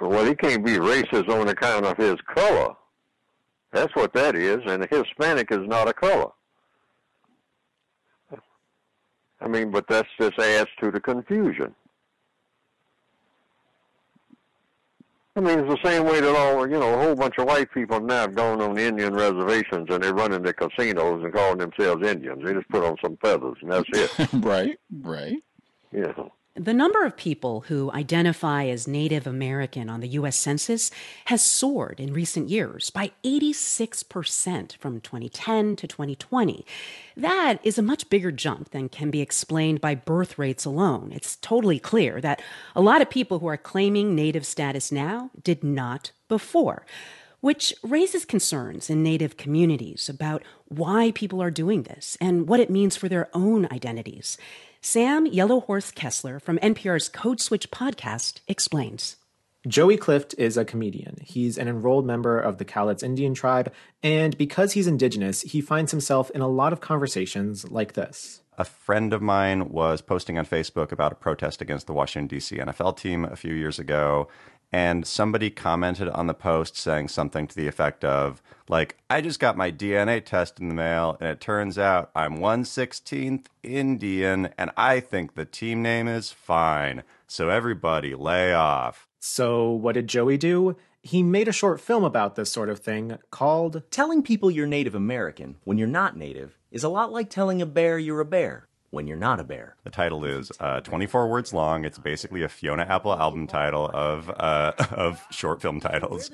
well, he can't be racist on account of his color. That's what that is, and Hispanic is not a color. I mean, but that's just adds to the confusion. I mean, it's the same way that all, you know, a whole bunch of white people now have gone on Indian reservations and they're running the casinos and calling themselves Indians. They just put on some feathers and that's it. right, right. Yeah. The number of people who identify as Native American on the U.S. Census has soared in recent years by 86% from 2010 to 2020. That is a much bigger jump than can be explained by birth rates alone. It's totally clear that a lot of people who are claiming Native status now did not before which raises concerns in Native communities about why people are doing this and what it means for their own identities. Sam Yellowhorse Kesler from NPR's Code Switch podcast explains. Joey Clift is a comedian. He's an enrolled member of the Cowlitz Indian tribe, and because he's indigenous, he finds himself in a lot of conversations like this. A friend of mine was posting on Facebook about a protest against the Washington, D.C. NFL team a few years ago, and somebody commented on the post saying something to the effect of like i just got my dna test in the mail and it turns out i'm 116th indian and i think the team name is fine. So everybody lay off. So what did joey do? He made a short film about this sort of thing called telling people you're native american when you're not native is a lot like telling a bear you're a bear when you're not a bear. The title is uh, 24 words long. It's basically a Fiona Apple album title of uh, of short film titles.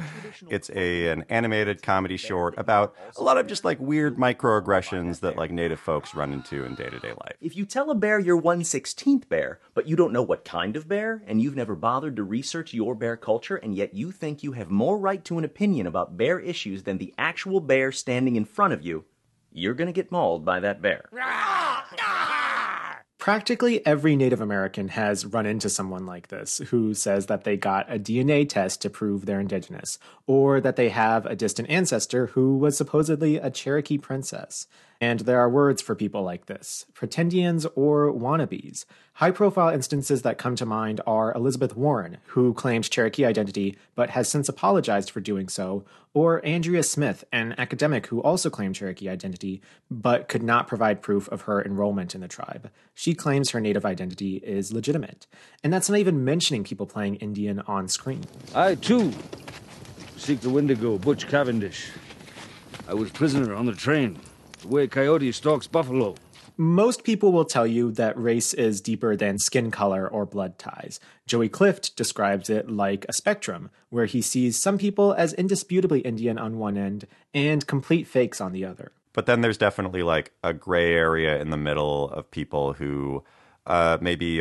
It's a an animated comedy short about a lot of just like weird microaggressions that like native folks run into in day to day life. If you tell a bear you're 116th bear, but you don't know what kind of bear, and you've never bothered to research your bear culture, and yet you think you have more right to an opinion about bear issues than the actual bear standing in front of you, you're gonna get mauled by that bear. Practically every Native American has run into someone like this who says that they got a DNA test to prove they're indigenous, or that they have a distant ancestor who was supposedly a Cherokee princess. And there are words for people like this pretendians or wannabes. High profile instances that come to mind are Elizabeth Warren, who claimed Cherokee identity but has since apologized for doing so, or Andrea Smith, an academic who also claimed Cherokee identity but could not provide proof of her enrollment in the tribe. She claims her native identity is legitimate. And that's not even mentioning people playing Indian on screen. I, too, seek the Wendigo, Butch Cavendish. I was prisoner on the train the way Coyote stalks buffalo. Most people will tell you that race is deeper than skin color or blood ties. Joey Clift describes it like a spectrum, where he sees some people as indisputably Indian on one end and complete fakes on the other. But then there's definitely like a gray area in the middle of people who uh, maybe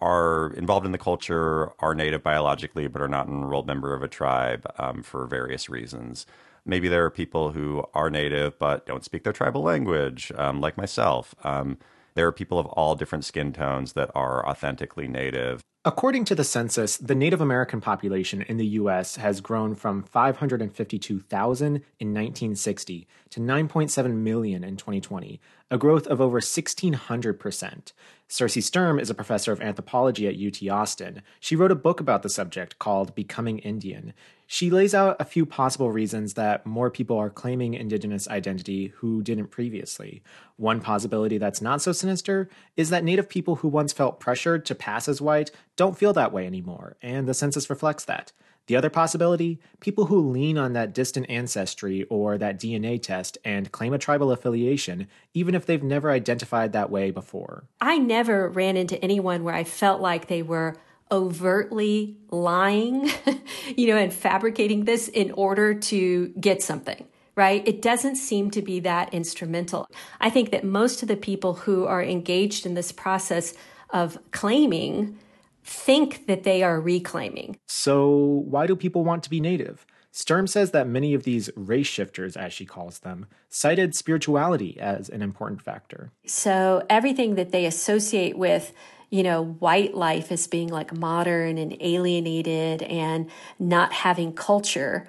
are involved in the culture, are native biologically, but are not an enrolled member of a tribe um, for various reasons maybe there are people who are native but don't speak their tribal language, um, like myself. Um, there are people of all different skin tones that are authentically native. According to the census, the Native American population in the U.S. has grown from 552,000 in 1960 to 9.7 million in 2020, a growth of over 1,600%. Circe Sturm is a professor of anthropology at UT Austin. She wrote a book about the subject called Becoming Indian. She lays out a few possible reasons that more people are claiming indigenous identity who didn't previously. One possibility that's not so sinister is that Native people who once felt pressured to pass as white don't feel that way anymore, and the census reflects that. The other possibility people who lean on that distant ancestry or that DNA test and claim a tribal affiliation, even if they've never identified that way before. I never ran into anyone where I felt like they were overtly lying, you know, and fabricating this in order to get something, right? It doesn't seem to be that instrumental. I think that most of the people who are engaged in this process of claiming think that they are reclaiming. So, why do people want to be native? Sturm says that many of these race shifters, as she calls them, cited spirituality as an important factor. So, everything that they associate with you know, white life as being like modern and alienated and not having culture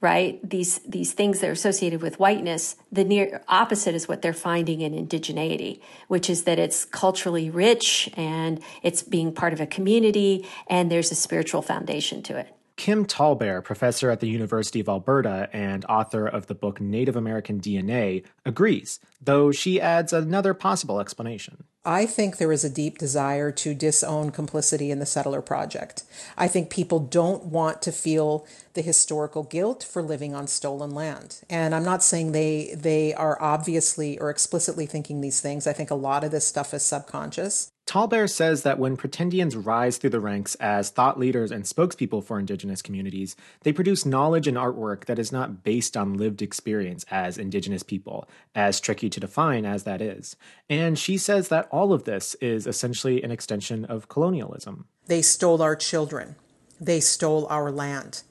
right? These these things that are associated with whiteness, the near opposite is what they're finding in indigeneity, which is that it's culturally rich and it's being part of a community and there's a spiritual foundation to it. Kim Tallbear, professor at the University of Alberta and author of the book Native American DNA, agrees, though she adds another possible explanation. I think there is a deep desire to disown complicity in the settler project. I think people don't want to feel the historical guilt for living on stolen land. And I'm not saying they they are obviously or explicitly thinking these things. I think a lot of this stuff is subconscious. Tallbear says that when pretendians rise through the ranks as thought leaders and spokespeople for indigenous communities, they produce knowledge and artwork that is not based on lived experience as indigenous people, as tricky to define as that is. And she says that all of this is essentially an extension of colonialism. They stole our children. They stole our land.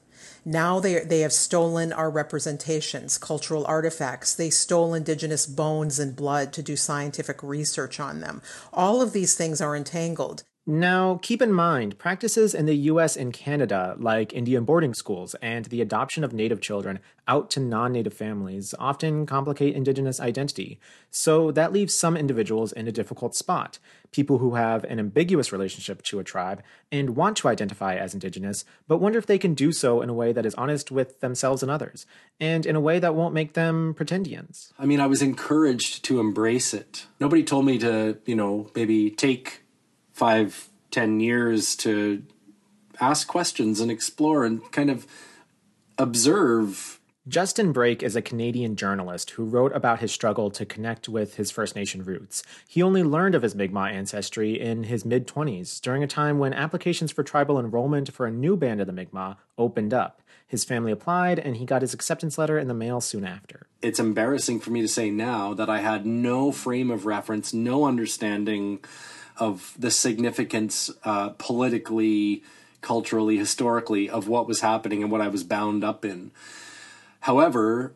Now they, they have stolen our representations, cultural artifacts. They stole indigenous bones and blood to do scientific research on them. All of these things are entangled. Now, keep in mind, practices in the US and Canada, like Indian boarding schools and the adoption of Native children out to non Native families, often complicate Indigenous identity. So that leaves some individuals in a difficult spot. People who have an ambiguous relationship to a tribe and want to identify as Indigenous, but wonder if they can do so in a way that is honest with themselves and others, and in a way that won't make them pretendians. I mean, I was encouraged to embrace it. Nobody told me to, you know, maybe take five, ten years to ask questions and explore and kind of observe. Justin Brake is a Canadian journalist who wrote about his struggle to connect with his First Nation roots. He only learned of his Mi'kmaq ancestry in his mid 20s, during a time when applications for tribal enrollment for a new band of the Mi'kmaq opened up. His family applied, and he got his acceptance letter in the mail soon after. It's embarrassing for me to say now that I had no frame of reference, no understanding of the significance uh, politically, culturally, historically of what was happening and what I was bound up in. However,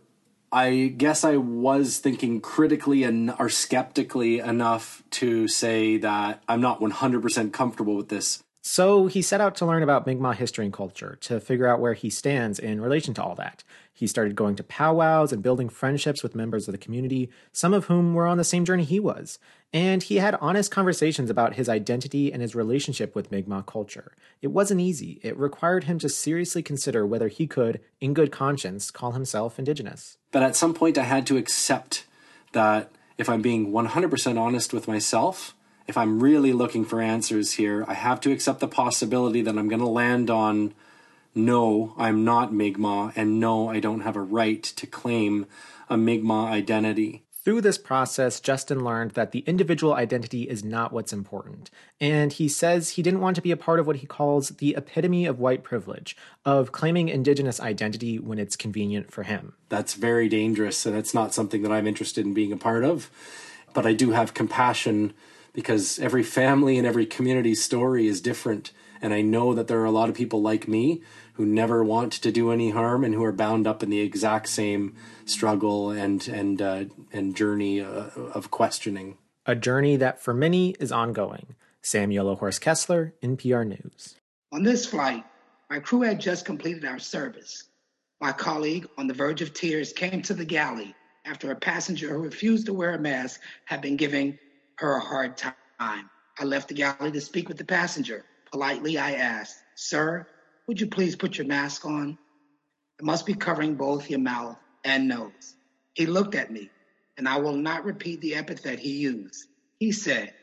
I guess I was thinking critically and or skeptically enough to say that I'm not 100% comfortable with this. So he set out to learn about Mi'kmaq history and culture to figure out where he stands in relation to all that. He started going to powwows and building friendships with members of the community, some of whom were on the same journey he was. And he had honest conversations about his identity and his relationship with Mi'kmaq culture. It wasn't easy. It required him to seriously consider whether he could, in good conscience, call himself indigenous. But at some point, I had to accept that if I'm being 100% honest with myself, if I'm really looking for answers here, I have to accept the possibility that I'm going to land on no, I'm not Mi'kmaq, and no, I don't have a right to claim a Mi'kmaq identity. Through this process, Justin learned that the individual identity is not what's important. And he says he didn't want to be a part of what he calls the epitome of white privilege, of claiming indigenous identity when it's convenient for him. That's very dangerous, and it's not something that I'm interested in being a part of. But I do have compassion because every family and every community story is different. And I know that there are a lot of people like me who never want to do any harm and who are bound up in the exact same struggle and and uh, and journey uh, of questioning. A journey that for many is ongoing. Sam Yellowhorse Kesler, NPR News. On this flight, my crew had just completed our service. My colleague, on the verge of tears, came to the galley after a passenger who refused to wear a mask had been giving her a hard time. I left the galley to speak with the passenger. Politely, I asked, Sir, would you please put your mask on? It must be covering both your mouth and nose. He looked at me, and I will not repeat the epithet he used. He said,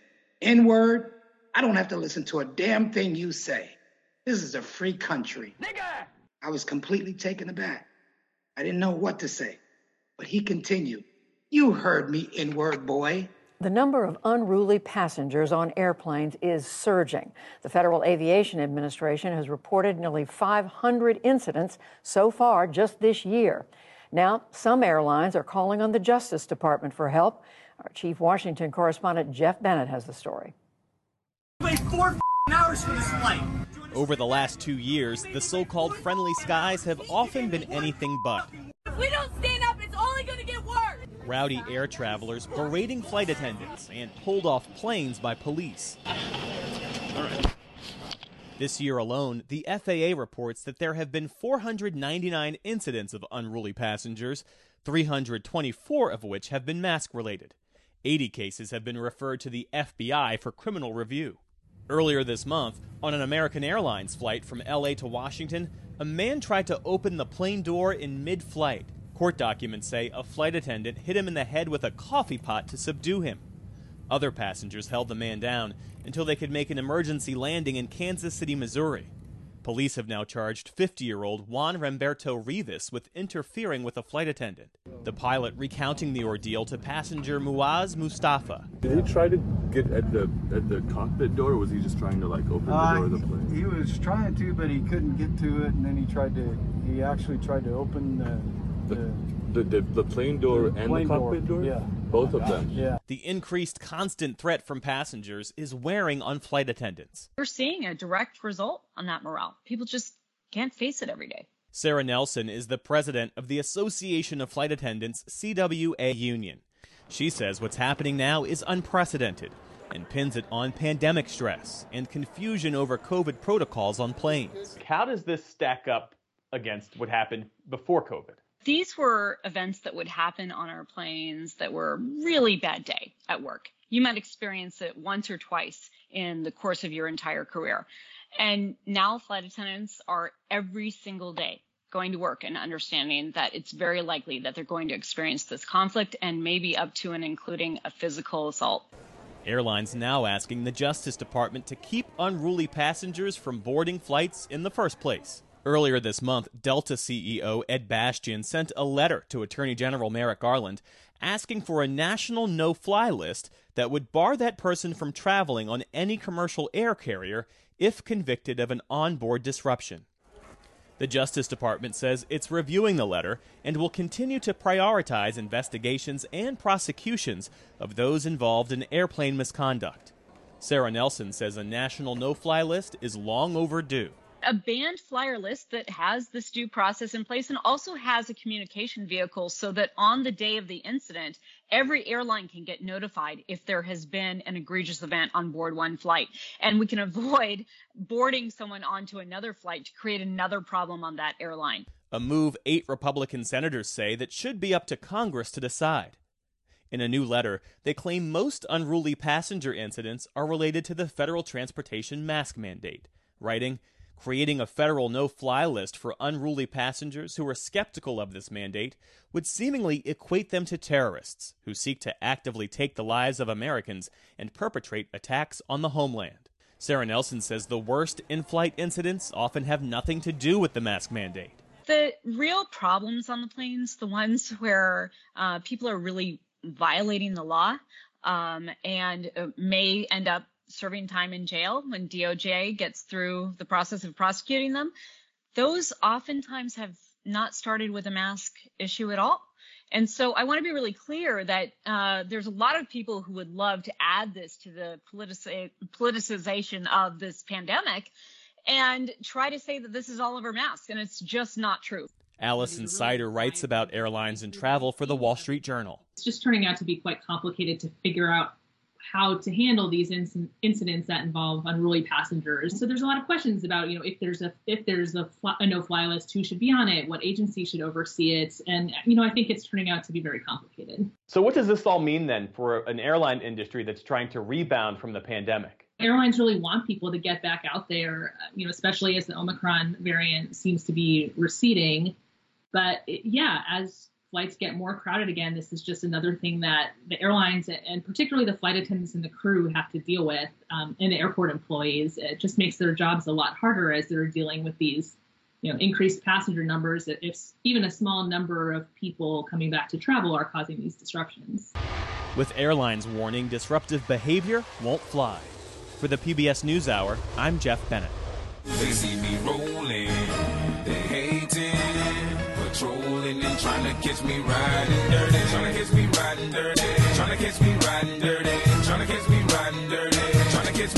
N word, I don't have to listen to a damn thing you say. This is a free country. Nigga! I was completely taken aback. I didn't know what to say. But he continued, You heard me, N word boy. The number of unruly passengers on airplanes is surging. The Federal Aviation Administration has reported nearly 500 incidents so far just this year. Now, some airlines are calling on the Justice Department for help. Our Chief Washington correspondent Jeff Bennett has the story. Wait four hours for this flight. Over the last two years, the so called friendly skies have often been anything but. If we don't stand up, it's only going to get worse. Rowdy air travelers berating flight attendants and pulled off planes by police. This year alone, the FAA reports that there have been 499 incidents of unruly passengers, 324 of which have been mask related. 80 cases have been referred to the FBI for criminal review. Earlier this month, on an American Airlines flight from LA to Washington, a man tried to open the plane door in mid flight. Court documents say a flight attendant hit him in the head with a coffee pot to subdue him. Other passengers held the man down until they could make an emergency landing in Kansas City, Missouri. Police have now charged 50 year old Juan Remberto Rivas with interfering with a flight attendant. The pilot recounting the ordeal to passenger Mouaz Moustafa. Did he try to get at the at the cockpit door, or was he just trying to like open the Uh, door of the plane? He was trying to, but he couldn't get to it, and then he tried to. He actually tried to open the. The The, the, the plane door and plane the cockpit door? Yeah. Both of them? Yeah. The increased constant threat from passengers is wearing on flight attendants. We're seeing a direct result on that morale. People just can't face it every day. Sara Nelson is the president of the Association of Flight Attendants CWA Union. She says what's happening now is unprecedented and pins it on pandemic stress and confusion over COVID protocols on planes. How does this stack up against what happened before COVID? These were events that would happen on our planes that were really bad day at work. You might experience it once or twice in the course of your entire career. And now flight attendants are every single day going to work and understanding that it's very likely that they're going to experience this conflict and maybe up to and including a physical assault. Airlines now asking the Justice Department to keep unruly passengers from boarding flights in the first place. Earlier this month, Delta CEO Ed Bastian sent a letter to Attorney General Merrick Garland asking for a national no fly list that would bar that person from traveling on any commercial air carrier if convicted of an onboard disruption. The Justice Department says it's reviewing the letter and will continue to prioritize investigations and prosecutions of those involved in airplane misconduct. Sara Nelson says a national no fly list is long overdue. A banned flyer list that has this due process in place and also has a communication vehicle so that on the day of the incident, every airline can get notified if there has been an egregious event on board one flight. And we can avoid boarding someone onto another flight to create another problem on that airline. A move eight Republican senators say that should be up to Congress to decide. In a new letter, they claim most unruly passenger incidents are related to the federal transportation mask mandate, writing, Creating a federal no fly list for unruly passengers who are skeptical of this mandate would seemingly equate them to terrorists who seek to actively take the lives of Americans and perpetrate attacks on the homeland. Sara Nelson says the worst in flight incidents often have nothing to do with the mask mandate. The real problems on the planes, the ones where uh, people are really violating the law um, and uh, may end up serving time in jail when DOJ gets through the process of prosecuting them, those oftentimes have not started with a mask issue at all. And so I want to be really clear that uh, there's a lot of people who would love to add this to the politici- politicization of this pandemic and try to say that this is all over masks, and it's just not true. Allison Sider writes about airlines and travel for the Wall Street Journal. It's just turning out to be quite complicated to figure out how to handle these inc- incidents that involve unruly passengers. So there's a lot of questions about, you know, if there's a if there's a, fly, a no-fly list, who should be on it, what agency should oversee it, and you know, I think it's turning out to be very complicated. So what does this all mean then for an airline industry that's trying to rebound from the pandemic? Airlines really want people to get back out there, you know, especially as the Omicron variant seems to be receding. But it, yeah, as flights get more crowded again, this is just another thing that the airlines and particularly the flight attendants and the crew have to deal with, um, and the airport employees. It just makes their jobs a lot harder as they're dealing with these, you know, increased passenger numbers. If even a small number of people coming back to travel are causing these disruptions. With airlines warning disruptive behavior won't fly. For the PBS NewsHour, I'm Jeff Bennett. They see me rolling, me riding dirty, me riding dirty, me riding dirty, me riding dirty,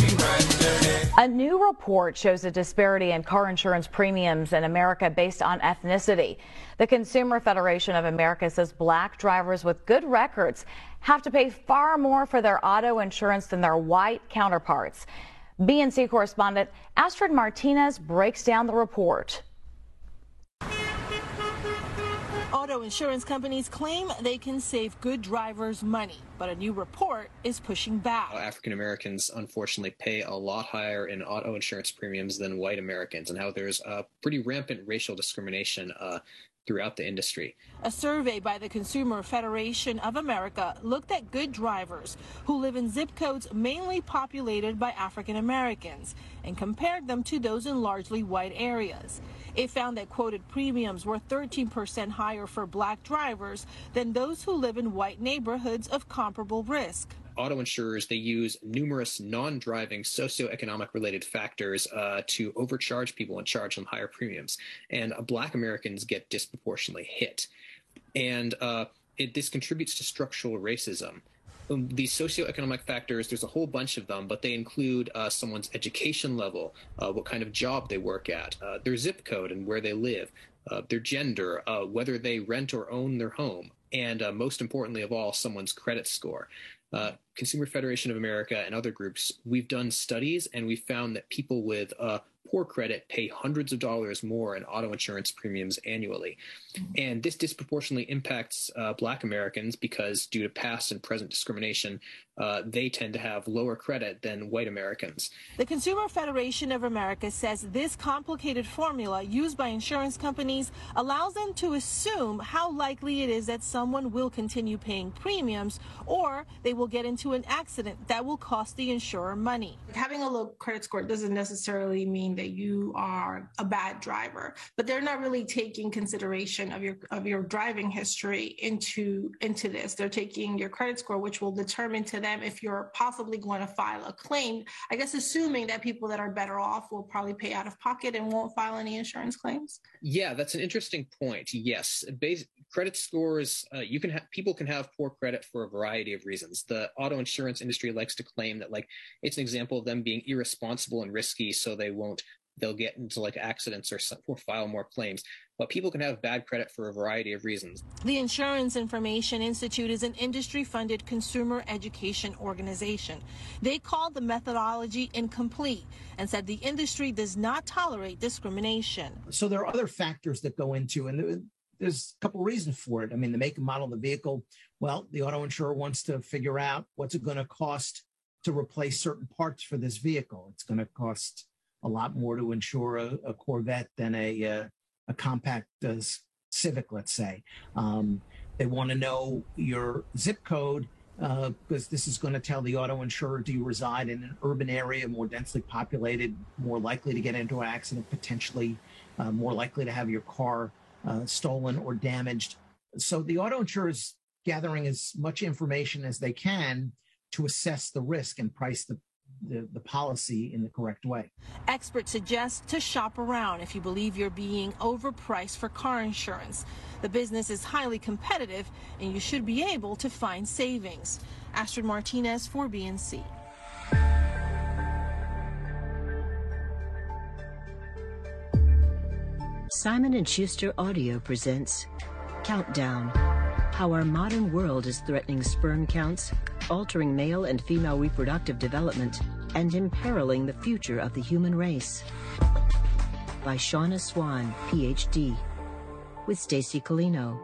me riding dirty. A new report shows a disparity in car insurance premiums in America based on ethnicity. The Consumer Federation of America says black drivers with good records have to pay far more for their auto insurance than their white counterparts. BNC correspondent Astrid Martinez breaks down the report. Auto insurance companies claim they can save good drivers money, but a new report is pushing back. African Americans unfortunately pay a lot higher in auto insurance premiums than white Americans, and how there's a pretty rampant racial discrimination uh, throughout the industry. A survey by the Consumer Federation of America looked at good drivers who live in zip codes mainly populated by African Americans and compared them to those in largely white areas. It found that quoted premiums were 13% higher for black drivers than those who live in white neighborhoods of comparable risk auto insurers they use numerous non-driving socioeconomic related factors uh, to overcharge people and charge them higher premiums. And uh, black americans get disproportionately hit. And uh, it, this contributes to structural racism. Um, these socioeconomic factors, there's a whole bunch of them, but they include uh, someone's education level, uh, what kind of job they work at, uh, their zip code and where they live, uh, their gender, uh, whether they rent or own their home, and most importantly of all, someone's credit score. Consumer Federation of America and other groups, we've done studies and we found that people with poor credit pay hundreds of dollars more in auto insurance premiums annually. And this disproportionately impacts uh, Black Americans because, due to past and present discrimination, uh, they tend to have lower credit than white Americans. The Consumer Federation of America says this complicated formula used by insurance companies allows them to assume how likely it is that someone will continue paying premiums or they will get into an accident that will cost the insurer money. Having a low credit score doesn't necessarily mean that you are a bad driver, but they're not really taking consideration of your of your driving history into into this. They're taking your credit score, which will determine to them if you're possibly going to file a claim. I guess assuming that people that are better off will probably pay out of pocket and won't file any insurance claims. Yeah, that's an interesting point. Yes, base, credit scores uh, you can have people can have poor credit for a variety of reasons. The auto insurance industry likes to claim that like it's an example of them being irresponsible and risky, so they won't they'll get into like accidents or, or file more claims. But people can have bad credit for a variety of reasons. The Insurance Information Institute is an industry funded consumer education organization. They called the methodology incomplete and said the industry does not tolerate discrimination. So there are other factors that go into, and there's a couple reasons for it. I mean, the make and model of the vehicle. Well, the auto insurer wants to figure out what's it going to cost to replace certain parts for this vehicle. It's going to cost a lot more to insure a, a Corvette than a uh, a compact uh, Civic, let's say. Um, they want to know your zip code uh, because this is going to tell the auto insurer do you reside in an urban area, more densely populated, more likely to get into an accident, potentially uh, more likely to have your car uh, stolen or damaged. So the auto insurer is gathering as much information as they can to assess the risk and price the the, the policy in the correct way. Experts suggest to shop around if you believe you're being overpriced for car insurance. The business is highly competitive and you should be able to find savings. Astrid Martinez for BNC. Simon & Schuster Audio presents Countdown: How Our Modern World is Threatening Sperm Counts altering male and female reproductive development, and imperiling the future of the human race. By Shanna Swan, PhD, with Stacey Colino.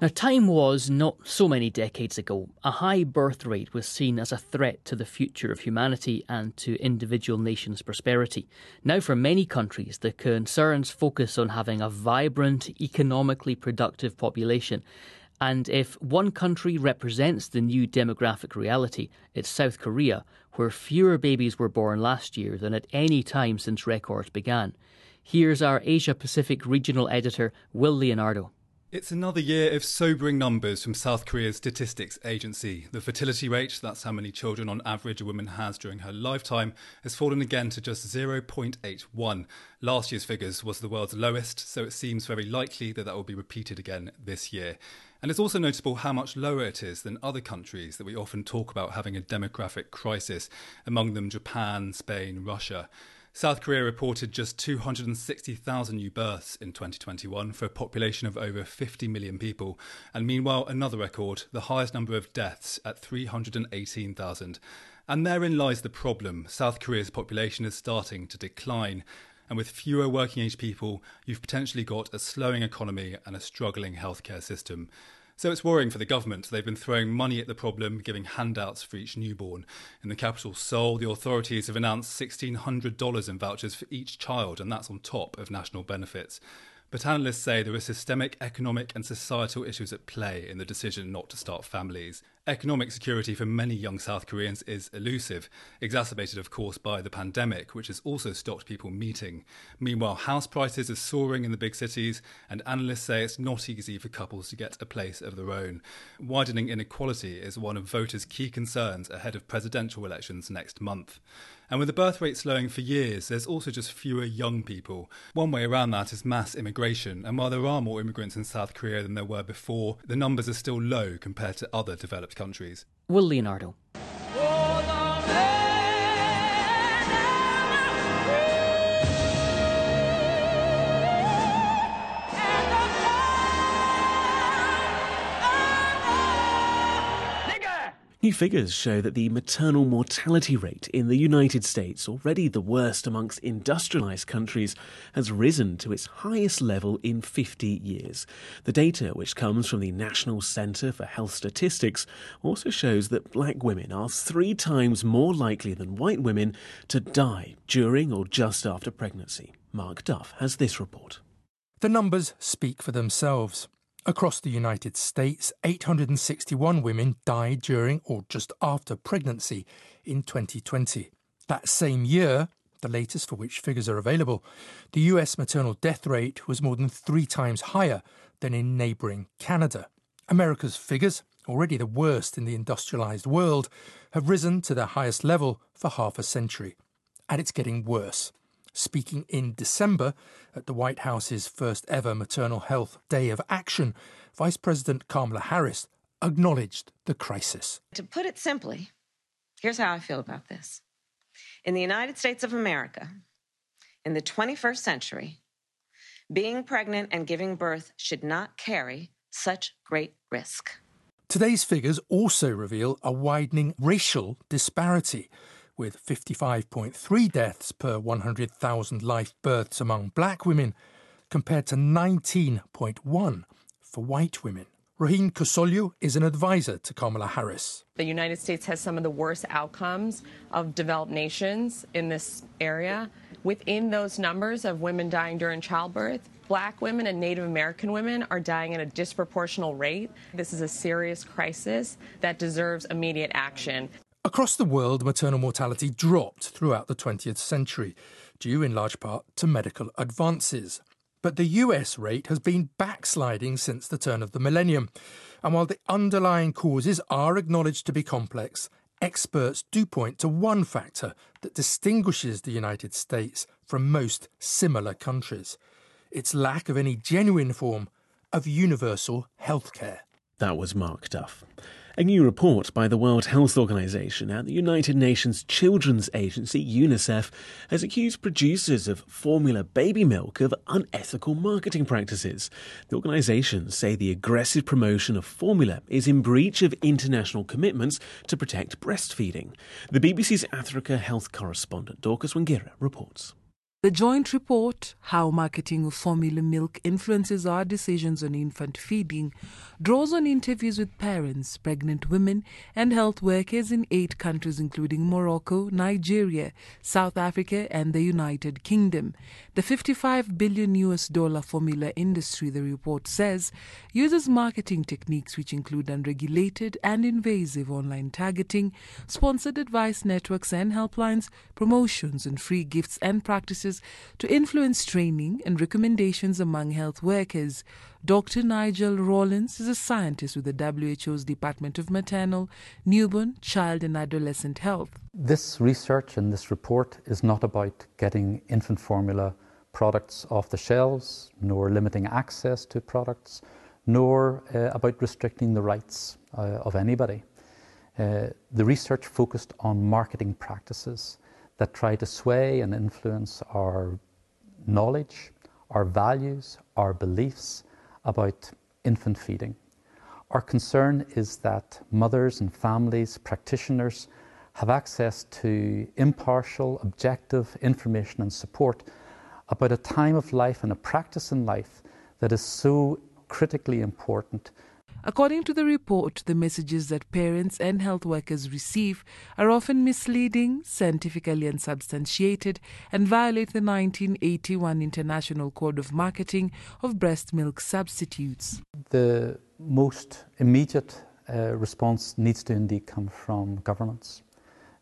Now, time was not so many decades ago. A high birth rate was seen as a threat to the future of humanity and to individual nations' prosperity. Now, for many countries, the concerns focus on having a vibrant, economically productive population and if one country represents the new demographic reality, it's South Korea, where fewer babies were born last year than at any time since records began. Here's our Asia Pacific regional editor, Will Leonardo. It's another year of sobering numbers from South Korea's statistics agency. The fertility rate, that's how many children on average a woman has during her lifetime, has fallen again to just 0.81. Last year's figures was the world's lowest, so it seems very likely that that will be repeated again this year. And it's also notable how much lower it is than other countries that we often talk about having a demographic crisis, among them Japan, Spain, Russia. South Korea reported just 260,000 new births in 2021 for a population of over 50 million people, and meanwhile, another record, the highest number of deaths at 318,000. And therein lies the problem. South Korea's population is starting to decline. And with fewer working age people, you've potentially got a slowing economy and a struggling healthcare system. So it's worrying for the government. They've been throwing money at the problem, giving handouts for each newborn. In the capital, Seoul, the authorities have announced $1,600 in vouchers for each child, and that's on top of national benefits. But analysts say there are systemic economic and societal issues at play in the decision not to start families. Economic security for many young South Koreans is elusive, exacerbated, of course, by the pandemic, which has also stopped people meeting. Meanwhile, house prices are soaring in the big cities, and analysts say it's not easy for couples to get a place of their own. Widening inequality is one of voters' key concerns ahead of presidential elections next month. And with the birth rate slowing for years, there's also just fewer young people. One way around that is mass immigration, and while there are more immigrants in South Korea than there were before, the numbers are still low compared to other developed countries. Will Leonardo. New figures show that the maternal mortality rate in the United States, already the worst amongst industrialized countries, has risen to its highest level in 50 years. The data, which comes from the National Center for Health Statistics, also shows that black women are three times more likely than white women to die during or just after pregnancy. Mark Duff has this report. The numbers speak for themselves. Across the United States, 861 women died during or just after pregnancy in 2020. That same year, the latest for which figures are available, the US maternal death rate was more than three times higher than in neighbouring Canada. America's figures, already the worst in the industrialised world, have risen to their highest level for half a century. And it's getting worse. Speaking in December at the White House's first ever Maternal Health Day of Action, Vice President Kamala Harris acknowledged the crisis. To put it simply, here's how I feel about this. In the United States of America, in the 21st century, being pregnant and giving birth should not carry such great risk. Today's figures also reveal a widening racial disparity with 55.3 deaths per 100,000 live births among black women, compared to 19.1 for white women. Rohini Kosoglu is an advisor to Kamala Harris. The United States has some of the worst outcomes of developed nations in this area. Within those numbers of women dying during childbirth, black women and Native American women are dying at a disproportional rate. This is a serious crisis that deserves immediate action. Across the world, maternal mortality dropped throughout the 20th century, due in large part to medical advances. But the US rate has been backsliding since the turn of the millennium. And while the underlying causes are acknowledged to be complex, experts do point to one factor that distinguishes the United States from most similar countries its lack of any genuine form of universal health care. That was Mark Duff. A new report by the World Health Organization and the United Nations Children's Agency, UNICEF, has accused producers of formula baby milk of unethical marketing practices. The organizations say the aggressive promotion of formula is in breach of international commitments to protect breastfeeding. The BBC's Africa health correspondent Dorcas Wangira reports. The joint report, How Marketing of Formula Milk Influences Our Decisions on Infant Feeding, draws on interviews with parents, pregnant women, and health workers in eight countries, including Morocco, Nigeria, South Africa, and the United Kingdom. The 55 billion US dollar formula industry, the report says, uses marketing techniques which include unregulated and invasive online targeting, sponsored advice networks and helplines, promotions and free gifts and practices to influence training and recommendations among health workers. Dr. Nigel Rollins is a scientist with the WHO's Department of Maternal, Newborn, Child and Adolescent Health. This research and this report is not about getting infant formula products off the shelves, nor limiting access to products, nor uh, about restricting the rights uh, of anybody. Uh, the research focused on marketing practices that try to sway and influence our knowledge, our values, our beliefs about infant feeding. Our concern is that mothers and families, practitioners, have access to impartial, objective information and support about a time of life and a practice in life that is so critically important. According to the report, the messages that parents and health workers receive are often misleading, scientifically unsubstantiated, and violate the 1981 International Code of Marketing of Breast Milk Substitutes. The most immediate uh, response needs to indeed come from governments.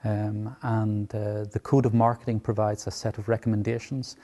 Um, and uh, the Code of Marketing provides a set of recommendations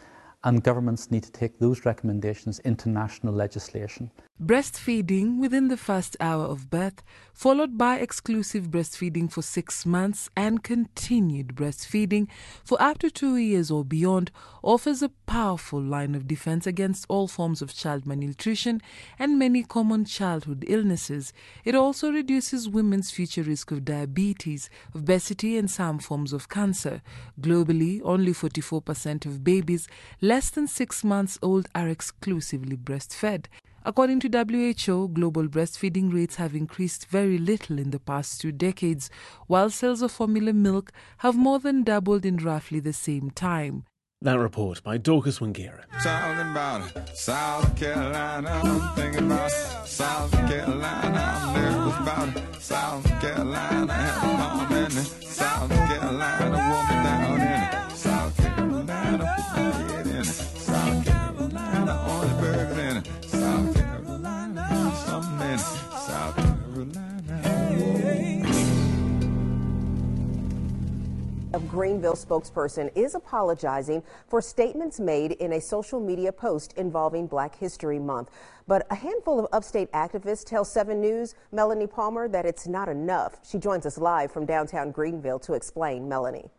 and governments need to take those recommendations into national legislation. Breastfeeding within the first hour of birth, followed by exclusive breastfeeding for six months and continued breastfeeding for up to two years or beyond, offers a powerful line of defense against all forms of child malnutrition and many common childhood illnesses. It also reduces women's future risk of diabetes, obesity, and some forms of cancer. Globally, only 44% of babies less than six months old are exclusively breastfed. According to WHO, global breastfeeding rates have increased very little in the past two decades, while sales of formula milk have more than doubled in roughly the same time. That report by Dorcas Wangira. Talking about South Carolina, I'm thinking about South Carolina, I'm nervous about South Carolina, have a South Carolina, Greenville spokesperson is apologizing for statements made in a social media post involving Black History Month. But a handful of upstate activists tell 7 News, Melanie Palmer, that it's not enough. She joins us live from downtown Greenville to explain. Melanie.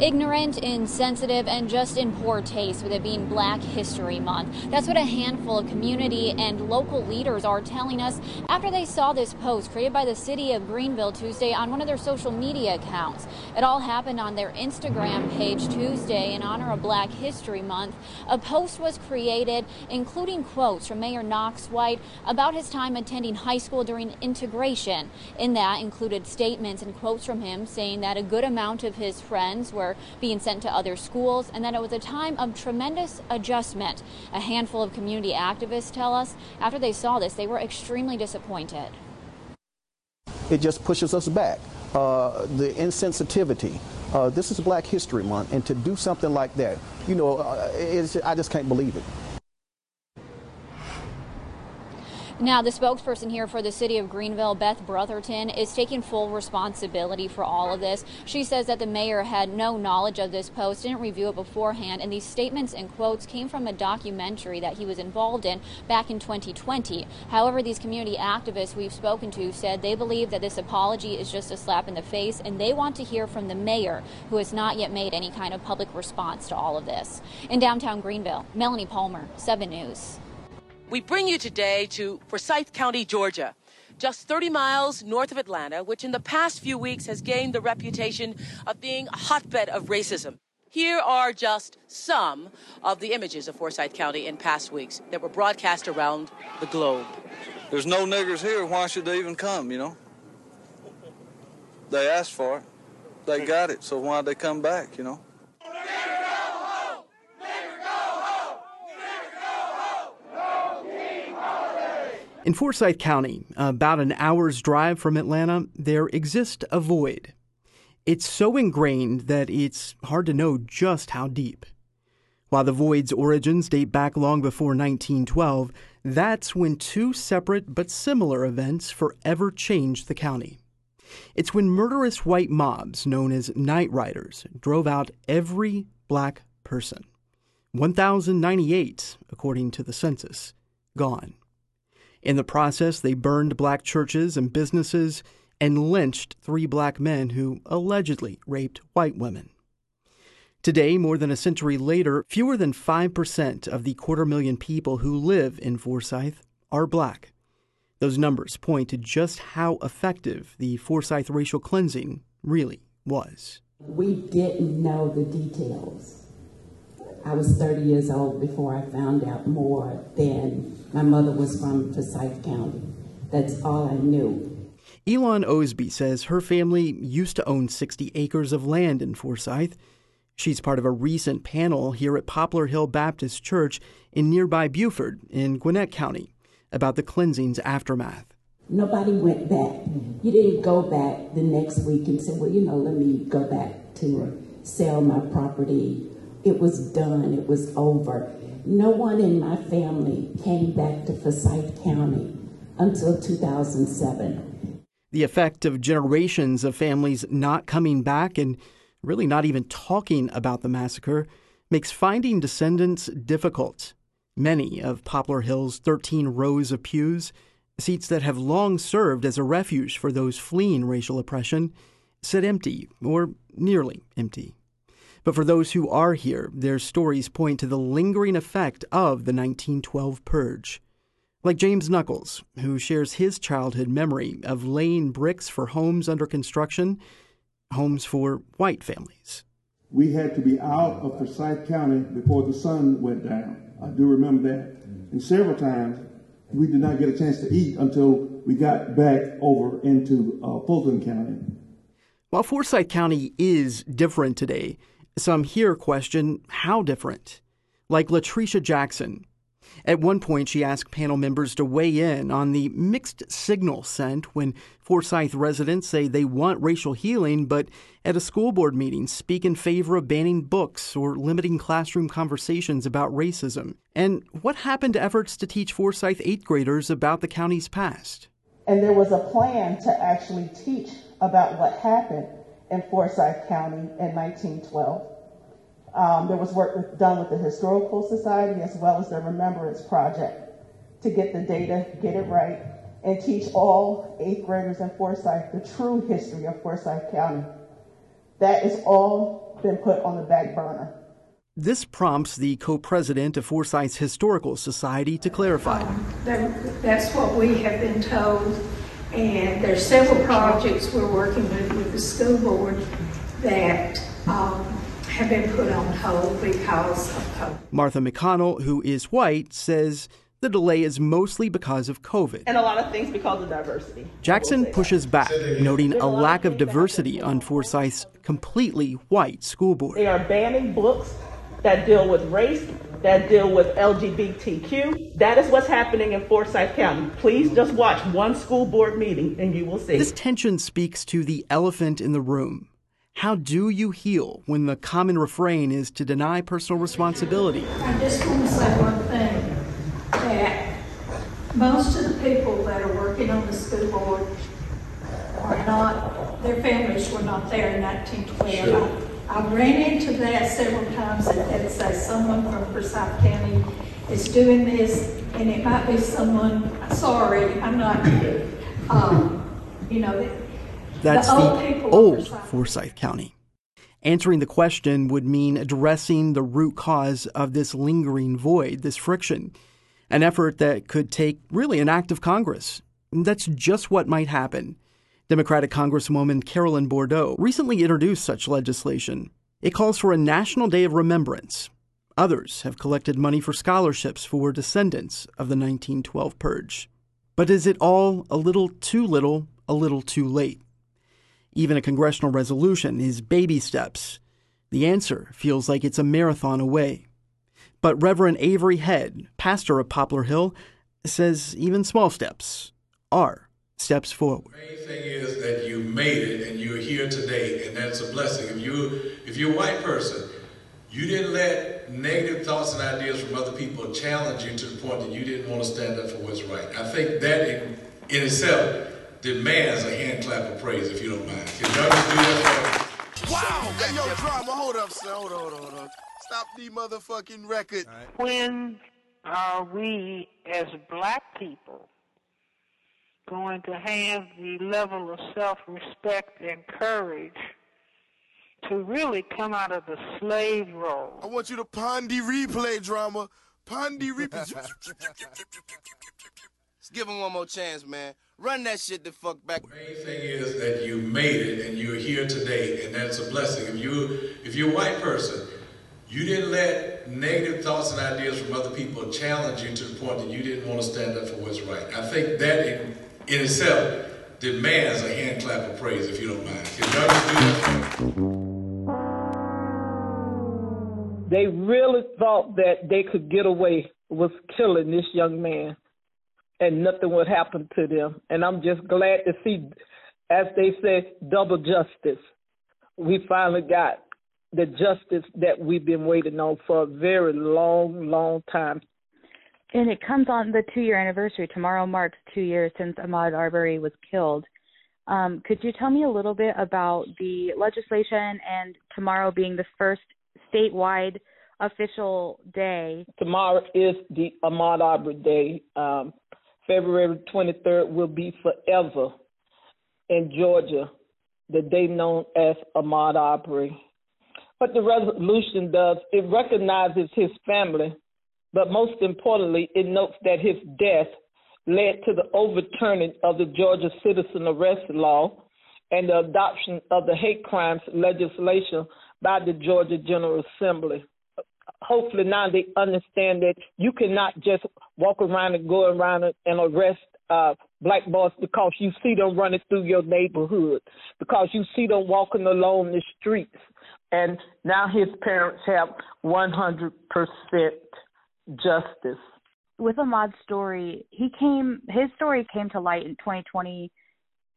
Ignorant, insensitive, and just in poor taste with it being Black History Month. That's what a handful of community and local leaders are telling us after they saw this post created by the city of Greenville Tuesday on one of their social media accounts. It all happened on their Instagram page Tuesday in honor of Black History Month. A post was created including quotes from Mayor Knox White about his time attending high school during integration. In that included statements and quotes from him saying that a good amount of his friends were were being sent to other schools, and that it was a time of tremendous adjustment. A handful of community activists tell us after they saw this, they were extremely disappointed. It just pushes us back. Uh, the insensitivity. Uh, this is Black History Month, and to do something like that, you know, uh, I just can't believe it. Now, the spokesperson here for the city of Greenville, Beth Brotherton, is taking full responsibility for all of this. She says that the mayor had no knowledge of this post, didn't review it beforehand, and these statements and quotes came from a documentary that he was involved in back in 2020. However, these community activists we've spoken to said they believe that this apology is just a slap in the face, and they want to hear from the mayor, who has not yet made any kind of public response to all of this. In downtown Greenville, Melanie Palmer, 7 News. We bring you today to Forsyth County, Georgia, just 30 miles north of Atlanta, which in the past few weeks has gained the reputation of being a hotbed of racism. Here are just some of the images of Forsyth County in past weeks that were broadcast around the globe. There's no niggers here. Why should they even come, you know? They asked for it. They got it, so why'd they come back, you know? In Forsyth County, about an hour's drive from Atlanta, there exists a void. It's so ingrained that it's hard to know just how deep. While the void's origins date back long before 1912, that's when two separate but similar events forever changed the county. It's when murderous white mobs, known as night riders, drove out every black person. 1,098, according to the census, gone. In the process, they burned black churches and businesses and lynched three black men who allegedly raped white women. Today, more than a century later, fewer than 5% of the quarter million people who live in Forsyth are black. Those numbers point to just how effective the Forsyth racial cleansing really was. We didn't know the details. I was 30 years old before I found out more than my mother was from Forsyth County. That's all I knew. Elon Osby says her family used to own 60 acres of land in Forsyth. She's part of a recent panel here at Poplar Hill Baptist Church in nearby Buford in Gwinnett County about the cleansing's aftermath. Nobody went back. You didn't go back the next week and say, well, you know, let me go back to sell my property. It was done, it was over. No one in my family came back to Forsyth County until 2007. The effect of generations of families not coming back and really not even talking about the massacre makes finding descendants difficult. Many of Poplar Hill's 13 rows of pews, seats that have long served as a refuge for those fleeing racial oppression, sit empty or nearly empty. But for those who are here, their stories point to the lingering effect of the 1912 purge. Like James Knuckles, who shares his childhood memory of laying bricks for homes under construction, homes for white families. We had to be out of Forsyth County before the sun went down. I do remember that. And several times we did not get a chance to eat until we got back over into uh, Fulton County. While Forsyth County is different today, some here question how different. Like Latricia Jackson. At one point, she asked panel members to weigh in on the mixed signal sent when Forsyth residents say they want racial healing, but at a school board meeting speak in favor of banning books or limiting classroom conversations about racism. And what happened to efforts to teach Forsyth eighth graders about the county's past? And there was a plan to actually teach about what happened in Forsyth County in 1912. Um, there was work with, done with the Historical Society as well as the Remembrance Project to get the data, get it right, and teach all eighth graders in Forsyth the true history of Forsyth County. That has all been put on the back burner. This prompts the co president of Forsyth's Historical Society to clarify. Um, that, that's what we have been told, and there's several projects we're working with with the school board that um, have been put on hold because of COVID. Martha McConnell, who is white, says the delay is mostly because of COVID. And a lot of things because of diversity. Jackson pushes back, noting a lack of diversity on Forsyth's completely white school board. They are banning books that deal with race, that deal with LGBTQ. That is what's happening in Forsyth County. Please just watch one school board meeting and you will see. This tension speaks to the elephant in the room how do you heal when the common refrain is to deny personal responsibility? I just want to say one thing that most of the people that are working on the school board are not, their families were not there in 1912. Sure. I, I ran into that several times and had say someone from Forsyth County is doing this, and it might be someone, sorry, I'm not, um, you know, that's the old, the old Forsyth County. Answering the question would mean addressing the root cause of this lingering void, this friction, an effort that could take really an act of Congress. That's just what might happen. Democratic Congresswoman Carolyn Bourdeaux recently introduced such legislation. It calls for a national day of remembrance. Others have collected money for scholarships for descendants of the 1912 purge. But is it all a little too little, a little too late? Even a congressional resolution is baby steps. The answer feels like it's a marathon away. But Reverend Avery Head, pastor of Poplar Hill, says even small steps are steps forward. The main thing is that you made it and you're here today, and that's a blessing. If you if you're a white person, you didn't let negative thoughts and ideas from other people challenge you to the point that you didn't want to stand up for what's right. I think that in, in itself demands a hand clap of praise, if you don't mind. Can y'all just do that for Wow! Hey, yo, drama, hold up, sir. Hold on, hold on, hold on. Stop the motherfucking record. Right. When are we, as black people, going to have the level of self-respect and courage to really come out of the slave role? I want you to pon de replay drama. Pon de replay. Let's give him one more chance, man. Run that shit the fuck back. The main thing is that you made it and you're here today, and that's a blessing. If you if you're a white person, you didn't let negative thoughts and ideas from other people challenge you to the point that you didn't want to stand up for what's right. I think that in, itself demands a hand clap of praise, if you don't mind. Can y'all? They really thought that they could get away with killing this young man and nothing would happen to them. And I'm just glad to see, as they say, double justice. We finally got the justice that we've been waiting on for a very long, long time. And it comes on the two year anniversary. Tomorrow marks two years since Ahmaud Arbery was killed. Um, could you tell me a little bit about the legislation and tomorrow being the first statewide official day? Tomorrow is the Ahmaud Arbery Day. Um, February 23rd will be forever in Georgia, the day known as Ahmaud Arbery. What the resolution does, it recognizes his family, but most importantly, it notes that his death led to the overturning of the Georgia citizen arrest law and the adoption of the hate crimes legislation by the Georgia General Assembly. Hopefully now they understand that you cannot just walk around and go around and arrest uh, black boys because you see them running through your neighborhood, because you see them walking along the streets. And now his parents have 100% justice. With Ahmaud's story, he came his story came to light in 2020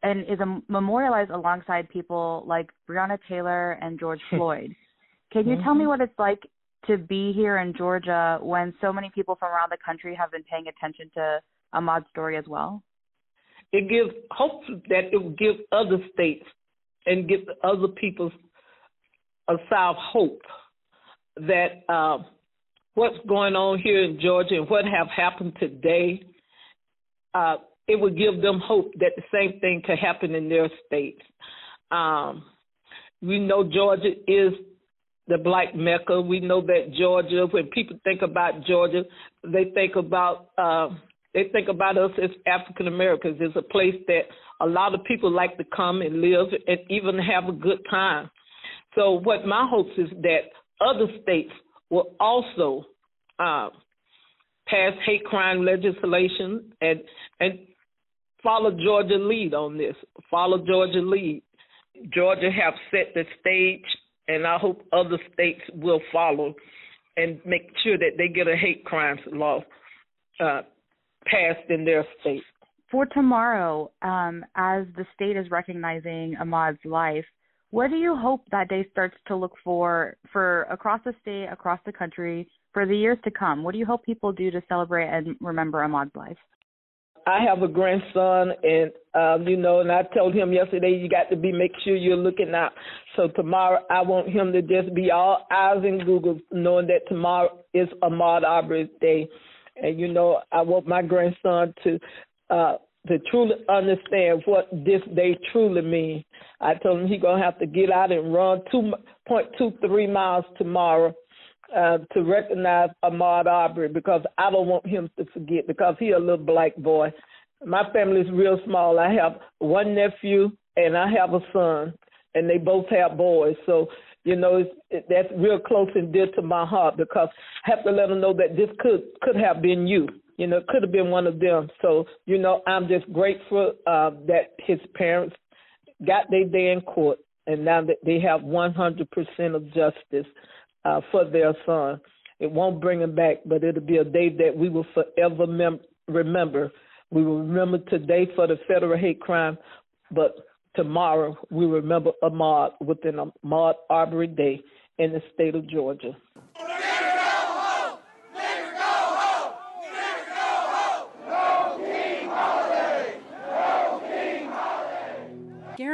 and is a, memorialized alongside people like Breonna Taylor and George Floyd. Can you tell me Mm-hmm. what it's like to be here in Georgia when so many people from around the country have been paying attention to Ahmaud's story as well? It gives hope that it will give other states and give other people a South hope that uh, what's going on here in Georgia and what have happened today, uh, it would give them hope that the same thing could happen in their states. Um, we know Georgia is the black mecca. We know that Georgia, when people think about Georgia, they think about uh, they think about us as African Americans. It's a place that a lot of people like to come and live and even have a good time. So, what my hopes is that other states will also uh, pass hate crime legislation and and follow Georgia lead on this. Follow Georgia lead. Georgia have set the stage, and I hope other states will follow and make sure that they get a hate crimes law uh, passed in their state. For tomorrow, um, as the state is recognizing Ahmaud's life, what do you hope that day starts to look for for across the state, across the country, for the years to come? What do you hope people do to celebrate and remember Ahmaud's life? I have a grandson, and um, you know, and I told him yesterday, you got to be make sure you're looking out. So tomorrow, I want him to just be all eyes and Google, knowing that tomorrow is Ahmaud Arbery's day, and you know, I want my grandson to uh, to truly understand what this day truly means. I told him he gonna have to get out and run two point two three miles tomorrow uh, to recognize Ahmaud Arbery because I don't want him to forget because he a little black boy. My family is real small. I have one nephew and I have a son, and they both have boys. So you know it's, it, that's real close and dear to my heart because I have to let them know that this could could have been you. You know, it could have been one of them. So you know, I'm just grateful uh, that his parents got their day in court, and now that they have 100% of justice uh, for their son. It won't bring him back, but it'll be a day that we will forever mem- remember. We will remember today for the federal hate crime, but tomorrow we remember Ahmaud within Ahmaud Arbery Day in the state of Georgia.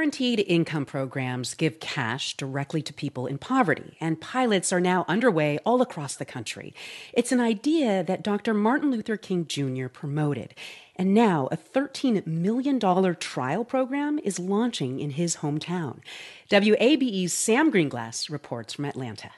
Guaranteed income programs give cash directly to people in poverty, and pilots are now underway all across the country. It's an idea that Dr. Martin Luther King Jr. promoted. And now a $13 million trial program is launching in his hometown. WABE's Sam Greenglass reports from Atlanta.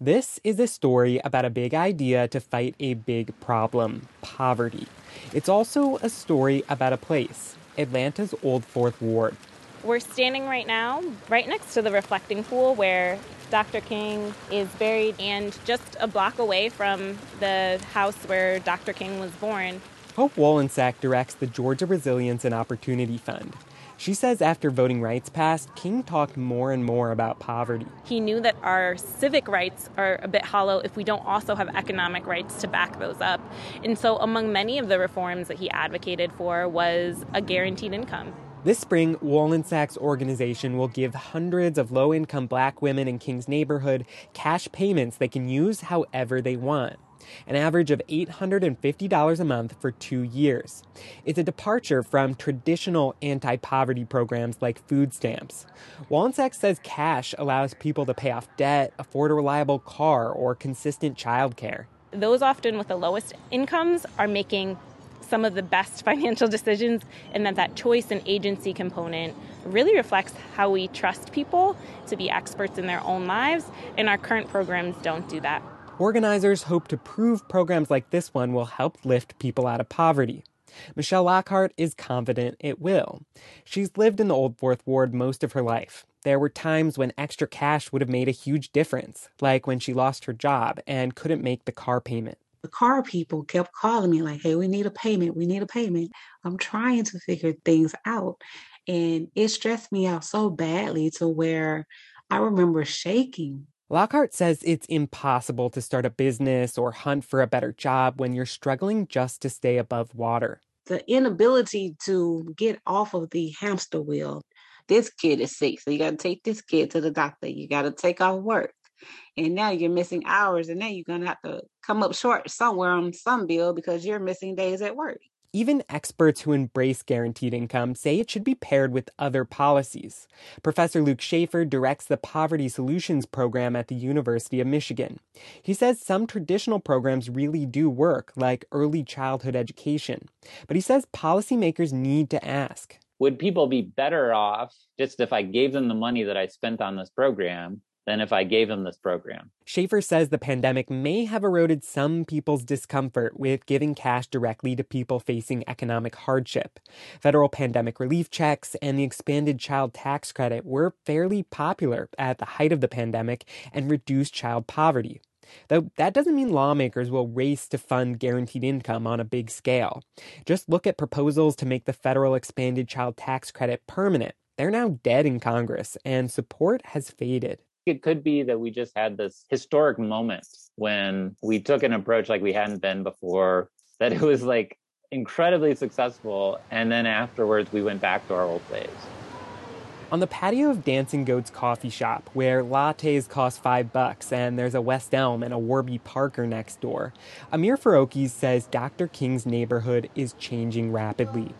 This is a story about a big idea to fight a big problem poverty. It's also a story about a place, Atlanta's Old Fourth Ward. We're standing right now right next to the reflecting pool where Dr. King is buried and just a block away from the house where Dr. King was born. Hope Wollensack directs the Georgia Resilience and Opportunity Fund. She says after voting rights passed, King talked more and more about poverty. He knew that our civic rights are a bit hollow if we don't also have economic rights to back those up. And so, among many of the reforms that he advocated for was a guaranteed income. This spring, Wollensack's organization will give hundreds of low income black women in King's neighborhood cash payments they can use however they want an average of $850 a month for two years. It's a departure from traditional anti poverty programs like food stamps. Wollensack says cash allows people to pay off debt, afford a reliable car, or consistent childcare. Those often with the lowest incomes are making some of the best financial decisions, and that that choice and agency component really reflects how we trust people to be experts in their own lives, and our current programs don't do that. Organizers hope to prove programs like this one will help lift people out of poverty. Michelle Lockhart is confident it will. She's lived in the Old Fourth Ward most of her life. There were times when extra cash would have made a huge difference, like when she lost her job and couldn't make the car payment. The car people kept calling me, like, hey, we need a payment. We need a payment. I'm trying to figure things out. And it stressed me out so badly to where I remember shaking Lockhart says it's impossible to start a business or hunt for a better job when you're struggling just to stay above water. The inability to get off of the hamster wheel. This kid is sick, so you got to take this kid to the doctor. You got to take off work. And now you're missing hours, and then you're going to have to come up short somewhere on some bill because you're missing days at work. Even experts who embrace guaranteed income say it should be paired with other policies. Professor Luke Shaefer directs the Poverty Solutions Program at the University of Michigan. He says some traditional programs really do work, like early childhood education. But he says policymakers need to ask Would people be better off just if I gave them the money that I spent on this program than if I gave them this program. Shaefer says the pandemic may have eroded some people's discomfort with giving cash directly to people facing economic hardship. Federal pandemic relief checks and the expanded child tax credit were fairly popular at the height of the pandemic and reduced child poverty. Though that doesn't mean lawmakers will race to fund guaranteed income on a big scale. Just look at proposals to make the federal expanded child tax credit permanent. They're now dead in Congress, and support has faded it could be that we just had this historic moment when we took an approach like we hadn't been before, that it was like incredibly successful. And then afterwards, we went back to our old ways. On the patio of Dancing Goat's coffee shop, where lattes cost five bucks and there's a West Elm and a Warby Parker next door, Amir Farokhi says Dr. King's neighborhood is changing rapidly.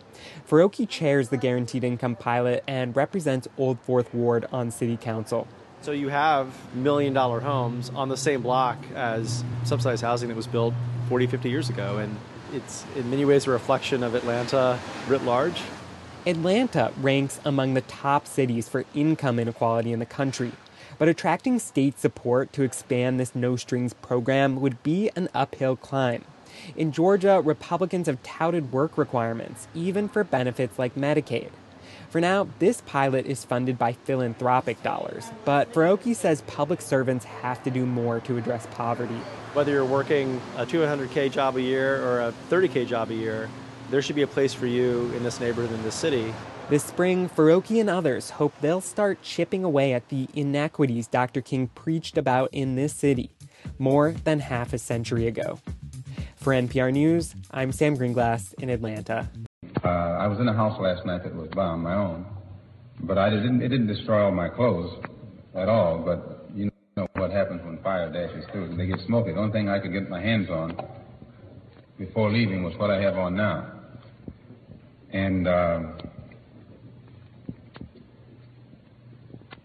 Farokhi chairs the Guaranteed Income Pilot and represents Old Fourth Ward on City Council. So you have million dollar homes on the same block as subsidized housing that was built 40, 50 years ago. And it's in many ways a reflection of Atlanta writ large. Atlanta ranks among the top cities for income inequality in the country. But attracting state support to expand this no strings program would be an uphill climb. In Georgia, Republicans have touted work requirements, even for benefits like Medicaid. For now, this pilot is funded by philanthropic dollars, but Farokhi says public servants have to do more to address poverty. Whether you're working a 200K job a year or a 30K job a year, there should be a place for you in this neighborhood, in this city. This spring, Farokhi and others hope they'll start chipping away at the inequities Dr. King preached about in this city more than half a century ago. For NPR News, I'm Sam Greenglass in Atlanta. Uh, I was in a house last night that was bombed, my own, but I didn't. It didn't destroy all my clothes at all. But you know what happens when fire dashes through They get smoky. The only thing I could get my hands on before leaving was what I have on now, and uh,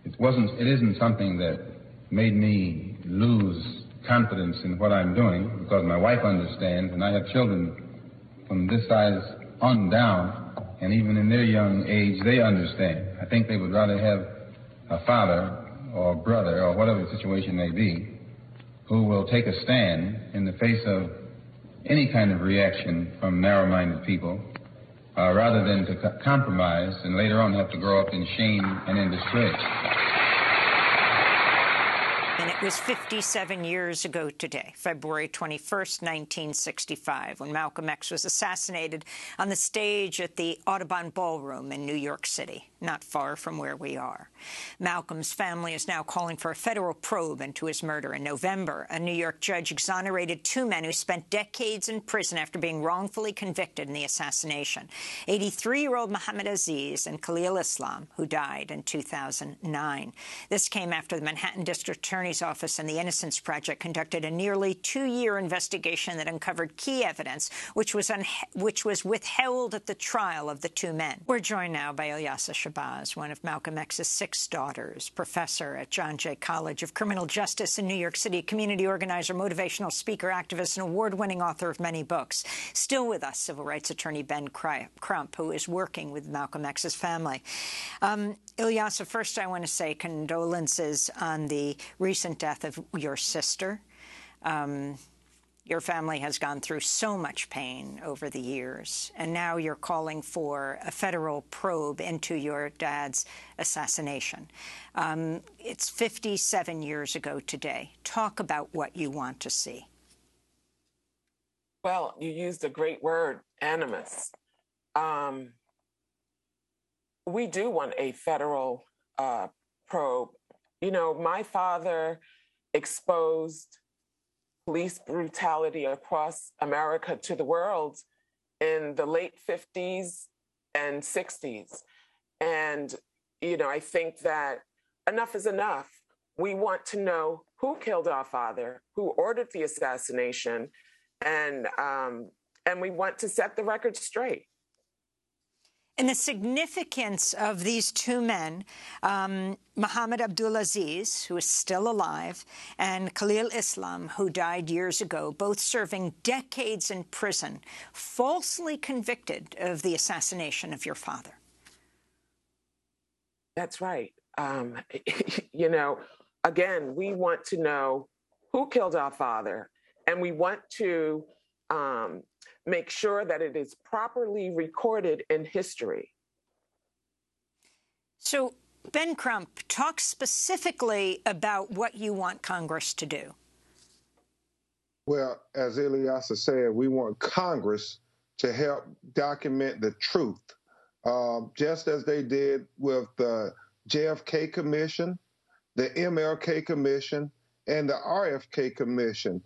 it wasn't. It isn't something that made me lose confidence in what I'm doing because my wife understands, and I have children from this size on down, and even in their young age, they understand. I think they would rather have a father or brother or whatever the situation may be who will take a stand in the face of any kind of reaction from narrow-minded people uh, rather than to co- compromise and later on have to grow up in shame and in disgrace. Was 57 years ago today, February 21st, 1965, when Malcolm X was assassinated on the stage at the Audubon Ballroom in New York City, not far from where we are. Malcolm's family is now calling for a federal probe into his murder. In November, a New York judge exonerated two men who spent decades in prison after being wrongfully convicted in the assassination 83-year-old Muhammad Aziz and Khalil Islam, who died in 2009. This came after the Manhattan District Attorney's Office Office and the Innocence Project conducted a nearly two-year investigation that uncovered key evidence which was, which was withheld at the trial of the two men. We're joined now by Ilyasah Shabazz, one of Malcolm X's six daughters, professor at John Jay College of Criminal Justice in New York City, community organizer, motivational speaker, activist, and award-winning author of many books. Still with us, civil rights attorney Ben Crump, who is working with Malcolm X's family. Um, Ilyasah, first I want to say condolences on the recent death of your sister. Um, your family has gone through so much pain over the years, and now you're calling for a federal probe into your dad's assassination. Um, it's 57 years ago today. Talk about what you want to see. Well, you used a great word, animus. Um, we do want a federal uh, probe. You know, my father exposed police brutality across America to the world in the late 50s and 60s. And, you know, I think that enough is enough. We want to know who killed our father, who ordered the assassination, and um, and we want to set the record straight. And the significance of these two men, um, Muhammad Abdulaziz, who is still alive, and Khalil Islam, who died years ago, both serving decades in prison, falsely convicted of the assassination of your father. That's right. Um, you know, again, we want to know who killed our father, and we want to um, make sure that it is properly recorded in history. So, Ben Crump, talk specifically about what you want Congress to do. Well, as Ilyasah said, we want Congress to help document the truth, um, just as they did with the JFK Commission, the MLK Commission, and the RFK Commission.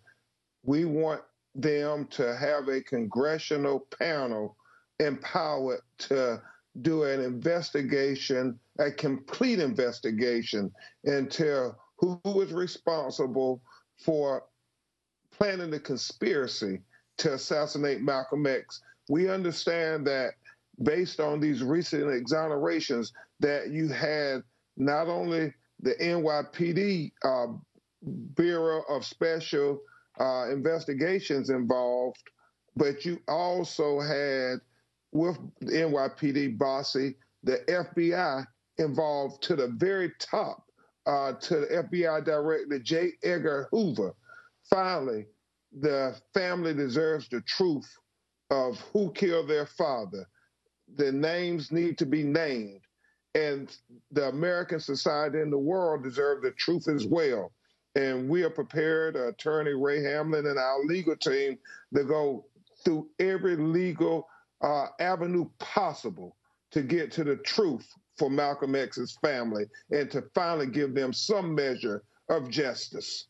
We want them to have a congressional panel empowered to do an investigation, a complete investigation into who was responsible for planning the conspiracy to assassinate Malcolm X. We understand that based on these recent exonerations that you had not only the NYPD uh, Bureau of Special uh, investigations involved, but you also had with NYPD BOSSI, the FBI involved to the very top, uh, to the FBI director J. Edgar Hoover. Finally, the family deserves the truth of who killed their father. The names need to be named, and the American society and the world deserve the truth as well. And we are prepared, Attorney Ray Hamlin and our legal team, to go through every legal uh, avenue possible to get to the truth for Malcolm X's family and to finally give them some measure of justice.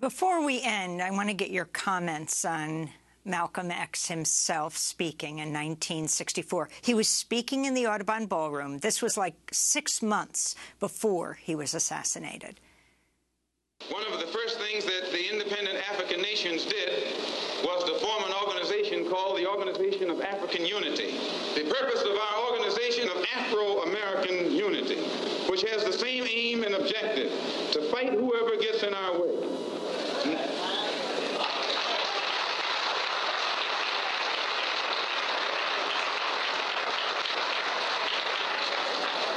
Before we end, I want to get your comments on Malcolm X himself speaking in 1964. He was speaking in the Audubon Ballroom. This was like six months before he was assassinated. One of the first things that the independent African nations did was to form an organization called the Organization of African Unity. The purpose of our organization of Afro-American Unity, which has the same aim and objective, to fight whoever gets in our way.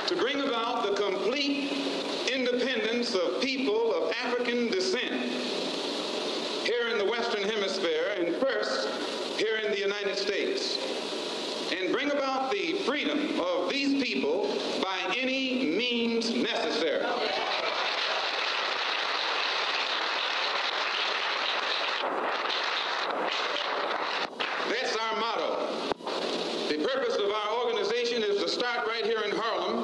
to bring about the complete independence of people of African descent here in the Western Hemisphere and first here in the United States and bring about the freedom of these people by any means necessary. That's our motto. The purpose of our organization is to start right here in Harlem,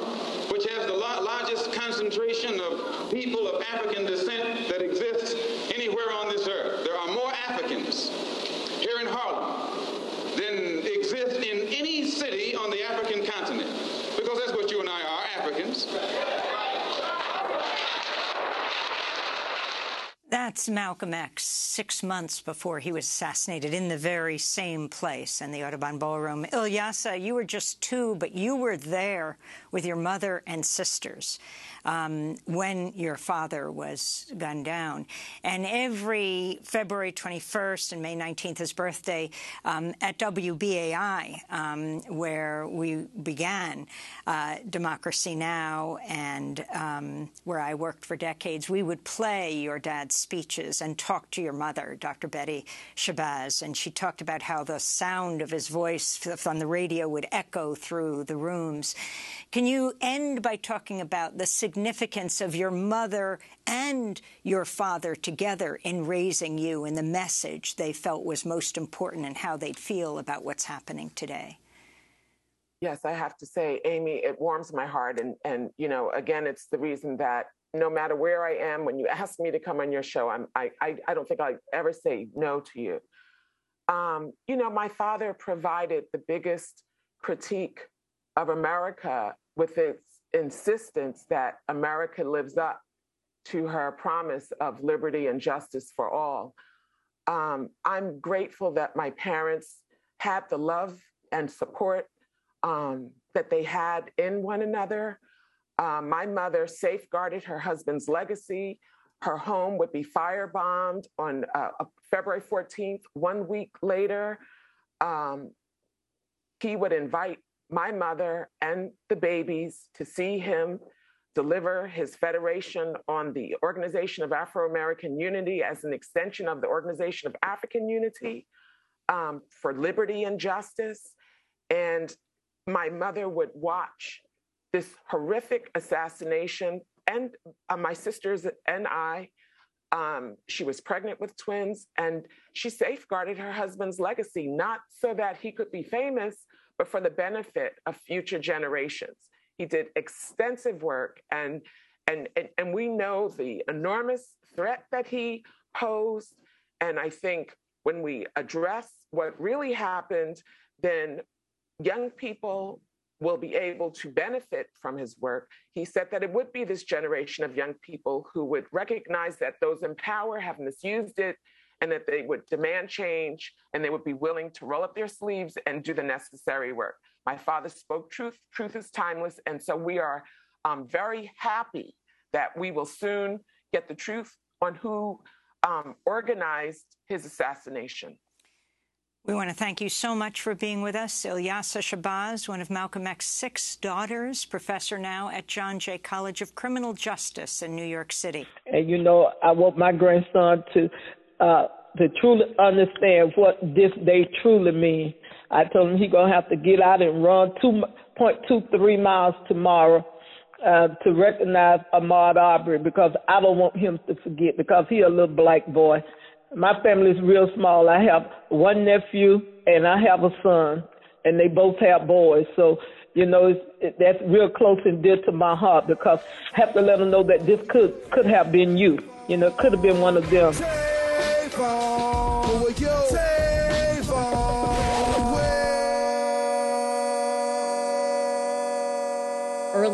which has the largest concentration of people of African descent that exists anywhere on this earth. There are more Africans here in Harlem than exist in any city on the African continent, because that's what you and I are, Africans. That's Malcolm X, six months before he was assassinated in the very same place in the Audubon Ballroom. Ilyasah, you were just two, but you were there with your mother and sisters um, when your father was gunned down. And every February 21st and May 19th, his birthday, um, at WBAI, um, where we began uh, Democracy Now! and um, where I worked for decades, we would play your dad's speeches and talk to your mother, Dr. Betty Shabazz. And she talked about how the sound of his voice on the radio would echo through the rooms. Can you end by talking about the significance of your mother and your father together in raising you and the message they felt was most important and how they'd feel about what's happening today? Yes, I have to say, Amy, it warms my heart. And, and you know, again, it's the reason that no matter where I am, when you ask me to come on your show, I'm, I, I, I don't think I ever say no to you. Um, you know, my father provided the biggest critique of America with its insistence that America lives up to her promise of liberty and justice for all. Um, I'm grateful that my parents had the love and support um, that they had in one another. Uh, my mother safeguarded her husband's legacy. Her home would be firebombed on uh, February 14th. One week later, um, he would invite my mother and the babies to see him deliver his federation on the Organization of Afro American Unity as an extension of the Organization of African Unity um, for liberty and justice. And my mother would watch this horrific assassination, and uh, my sisters and I. Um, she was pregnant with twins, and she safeguarded her husband's legacy, not so that he could be famous, but for the benefit of future generations. He did extensive work, and and and, and we know the enormous threat that he posed. And I think when we address what really happened, then young people will be able to benefit from his work. He said that it would be this generation of young people who would recognize that those in power have misused it and that they would demand change and they would be willing to roll up their sleeves and do the necessary work. My father spoke truth. Truth is timeless. And so we are um, very happy that we will soon get the truth on who um, organized his assassination. We want to thank you so much for being with us. Ilyasah Shabazz, one of Malcolm X's six daughters, professor now at John Jay College of Criminal Justice in New York City. And you know, I want my grandson to uh, to truly understand what this day truly means. I told him he gonna have to get out and run two point two three miles tomorrow uh, to recognize Ahmaud Arbery because I don't want him to forget because he a little black boy my family is real small. I have one nephew and I have a son, and they both have boys. So, you know, it's, it, that's real close and dear to my heart because I have to let them know that this could could have been you. You know, it could have been one of them.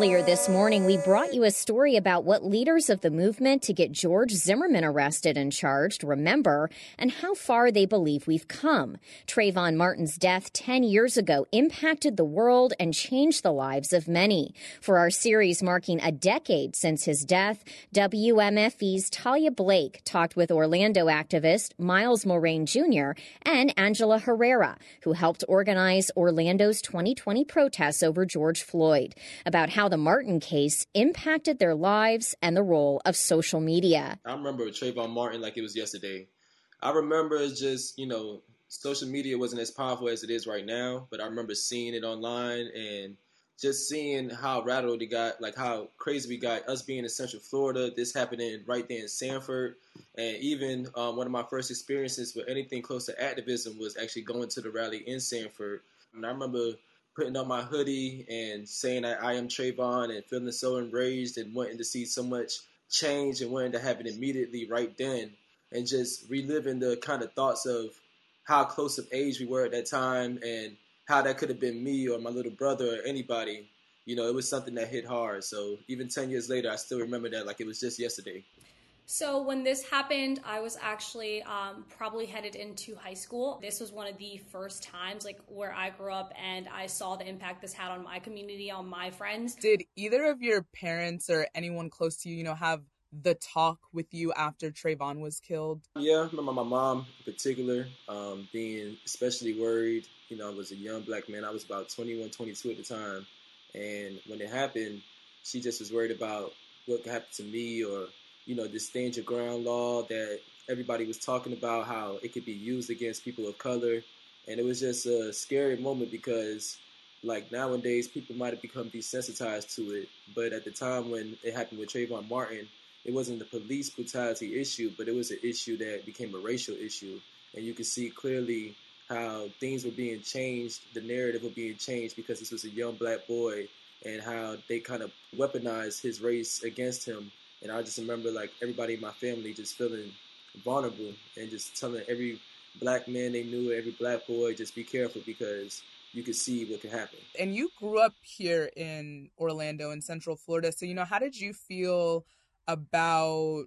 Earlier this morning, we brought you a story about what leaders of the movement to get George Zimmerman arrested and charged remember and how far they believe we've come. Trayvon Martin's death 10 years ago impacted the world and changed the lives of many. For our series marking a decade since his death, WMFE's Talia Blake talked with Orlando activist Miles Mulrain Jr. and Angela Herrera, who helped organize Orlando's 2020 protests over George Floyd, about how the Martin case impacted their lives and the role of social media. I remember Trayvon Martin like it was yesterday. I remember just, you know, social media wasn't as powerful as it is right now, but I remember seeing it online and just seeing how rattled we got, like how crazy we got, us being in Central Florida, this happening right there in Sanford, and even um, one of my first experiences with anything close to activism was actually going to the rally in Sanford. And I remember putting on my hoodie and saying that I am Trayvon and feeling so enraged and wanting to see so much change and wanting to have it immediately right then and just reliving the kind of thoughts of how close of age we were at that time and how that could have been me or my little brother or anybody. You know, it was something that hit hard. So even 10 years later, I still remember that like it was just yesterday. So when this happened, I was actually um, probably headed into high school. This was one of the first times, like where I grew up, and I saw the impact this had on my community, on my friends. Did either of your parents or anyone close to you, you know, have the talk with you after Trayvon was killed? Yeah, I remember my mom in particular um, being especially worried. You know, I was a young black man. I was about 21, 22 at the time. And when it happened, she just was worried about what could happen to me or you know, this stand your ground law that everybody was talking about how it could be used against people of color. And it was just a scary moment because like nowadays people might have become desensitized to it. But at the time when it happened with Trayvon Martin, it wasn't the police brutality issue, but it was an issue that became a racial issue. And you could see clearly how things were being changed, the narrative was being changed because this was a young black boy and how they kind of weaponized his race against him and I just remember like everybody in my family just feeling vulnerable and just telling every black man they knew, every black boy, just be careful because you could see what could happen. And you grew up here in Orlando in Central Florida. So, you know, how did you feel about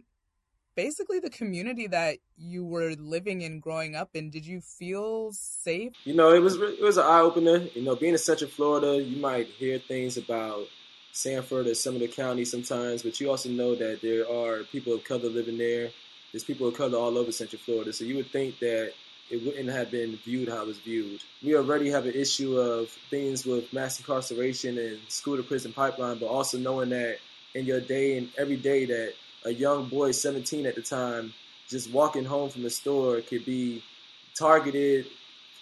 basically the community that you were living in growing up in? Did you feel safe? You know, it was it was an eye opener. You know, being in Central Florida, you might hear things about Sanford or some of the counties sometimes, but you also know that there are people of color living there. There's people of color all over Central Florida, so you would think that it wouldn't have been viewed how it was viewed. We already have an issue of things with mass incarceration and school to prison pipeline, but also knowing that in your day and every day that a young boy, 17 at the time, just walking home from the store could be targeted,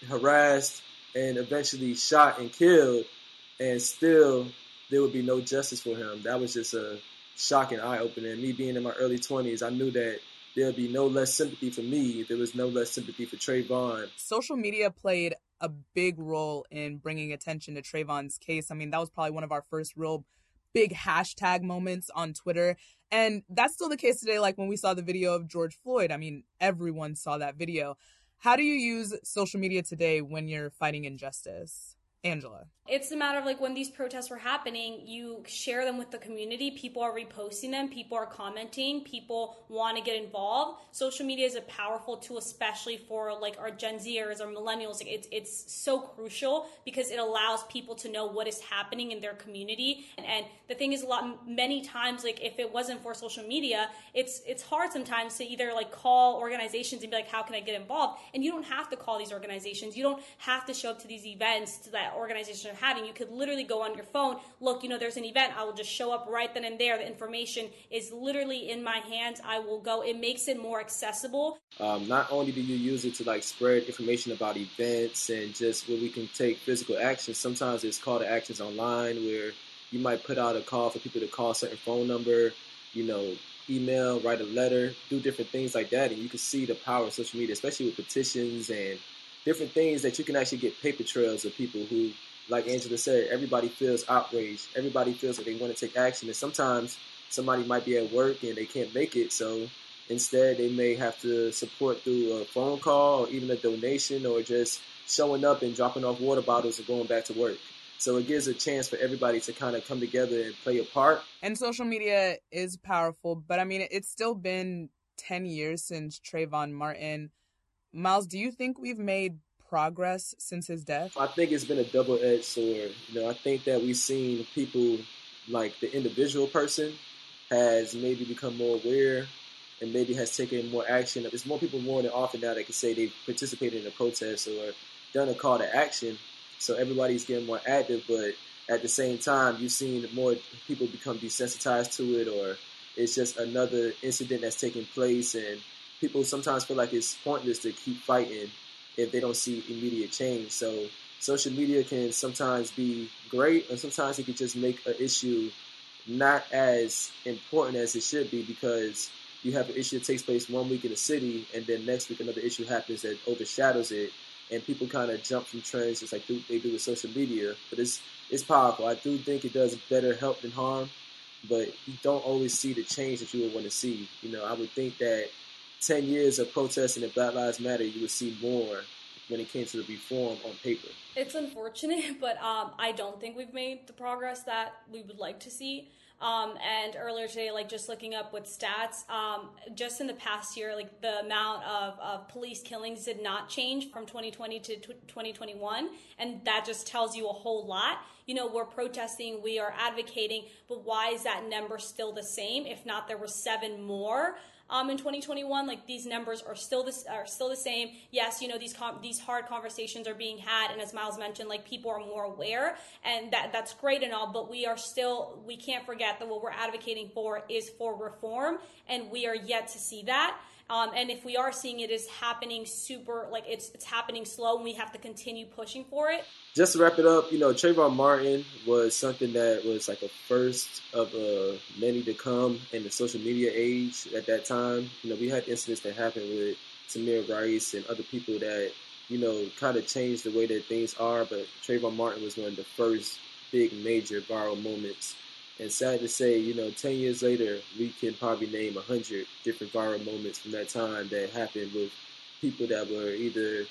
harassed, and eventually shot and killed, and still there would be no justice for him. That was just a shocking eye opener. Me being in my early 20s, I knew that there'd be no less sympathy for me if there was no less sympathy for Trayvon. Social media played a big role in bringing attention to Trayvon's case. I mean, that was probably one of our first real big hashtag moments on Twitter. And that's still the case today. Like when we saw the video of George Floyd, I mean, everyone saw that video. How do you use social media today when you're fighting injustice? Angela. It's a matter of like when these protests were happening, you share them with the community. People are reposting them, people are commenting, people want to get involved. Social media is a powerful tool, especially for like our Gen Zers or millennials. It's it's so crucial because it allows people to know what is happening in their community. And, and the thing is, a lot many times, like if it wasn't for social media, it's it's hard sometimes to either like call organizations and be like, how can I get involved? And you don't have to call these organizations. You don't have to show up to these events to that organization are having. You could literally go on your phone, look, you know, there's an event. I will just show up right then and there. The information is literally in my hands. I will go. It makes it more accessible. Um, not only do you use it to like spread information about events and just where we can take physical action, sometimes it's call to actions online where you might put out a call for people to call a certain phone number, you know, email, write a letter, do different things like that. And you can see the power of social media, especially with petitions and different things that you can actually get paper trails of people who, like Angela said, everybody feels outraged. Everybody feels that they want to take action. And sometimes somebody might be at work and they can't make it. So instead, they may have to support through a phone call or even a donation or just showing up and dropping off water bottles and going back to work. So it gives a chance for everybody to kind of come together and play a part. And social media is powerful, but I mean, it's still been 10 years since Trayvon Martin Miles, do you think we've made progress since his death? I think it's been a double edged sword. You know, I think that we've seen people like the individual person has maybe become more aware and maybe has taken more action. There's more people more than often now that can say they've participated in a protest or done a call to action. So everybody's getting more active, but at the same time, you've seen more people become desensitized to it, or it's just another incident that's taking place, and people sometimes feel like it's pointless to keep fighting if they don't see immediate change. So social media can sometimes be great, and sometimes it can just make an issue not as important as it should be because you have an issue that takes place one week in a city, and then next week another issue happens that overshadows it, and people kind of jump from trends just like they do with social media. But it's it's powerful. I do think it does better help than harm, but you don't always see the change that you would want to see. You know, I would think that 10 years of protesting at Black Lives Matter, you would see more when it came to the reform on paper. It's unfortunate, but um, I don't think we've made the progress that we would like to see. Um, and earlier today, like just looking up with stats, um, just in the past year, like the amount of, of police killings did not change from 2020 to t- 2021. And that just tells you a whole lot. You know, we're protesting, we are advocating, but why is that number still the same? If not, there were seven more um, in 2021. Like these numbers are still this are still the same. Yes, you know these com- these hard conversations are being had, and as Miles mentioned, like people are more aware, and that that's great and all. But we are still we can't forget that what we're advocating for is for reform, and we are yet to see that. Um, and if we are seeing it is happening super, like it's it's happening slow, and we have to continue pushing for it. Just to wrap it up, you know, Trayvon Martin was something that was like a first of uh, many to come in the social media age at that time. You know, we had incidents that happened with Tamir Rice and other people that you know kind of changed the way that things are. But Trayvon Martin was one of the first big major viral moments and sad to say, you know, 10 years later, we can probably name 100 different viral moments from that time that happened with people that were either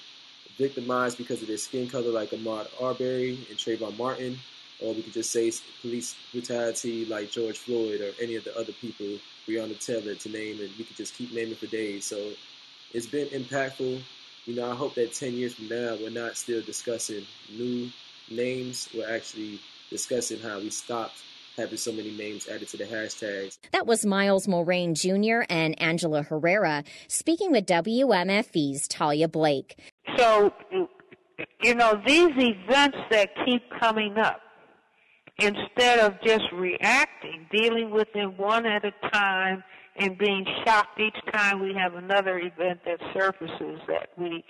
victimized because of their skin color, like Ahmaud Arbery and Trayvon Martin, or we could just say police brutality like George Floyd or any of the other people Breonna Taylor to name, and we could just keep naming for days. So it's been impactful. You know, I hope that 10 years from now, we're not still discussing new names. We're actually discussing how we stopped having so many names added to the hashtags. That was Miles Mulrain Jr. and Angela Herrera speaking with WMFE's Talia Blake. So, you know, these events that keep coming up, instead of just reacting, dealing with them one at a time, and being shocked each time we have another event that surfaces that we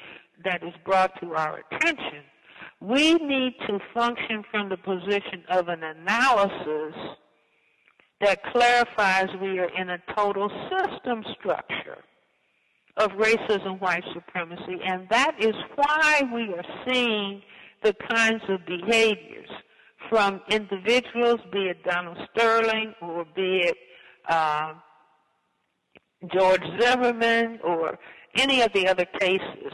that is brought to our attention we need to function from the position of an analysis that clarifies we are in a total system structure of racism, white supremacy, and that is why we are seeing the kinds of behaviors from individuals, be it Donald Sterling or be it uh, George Zimmerman or any of the other cases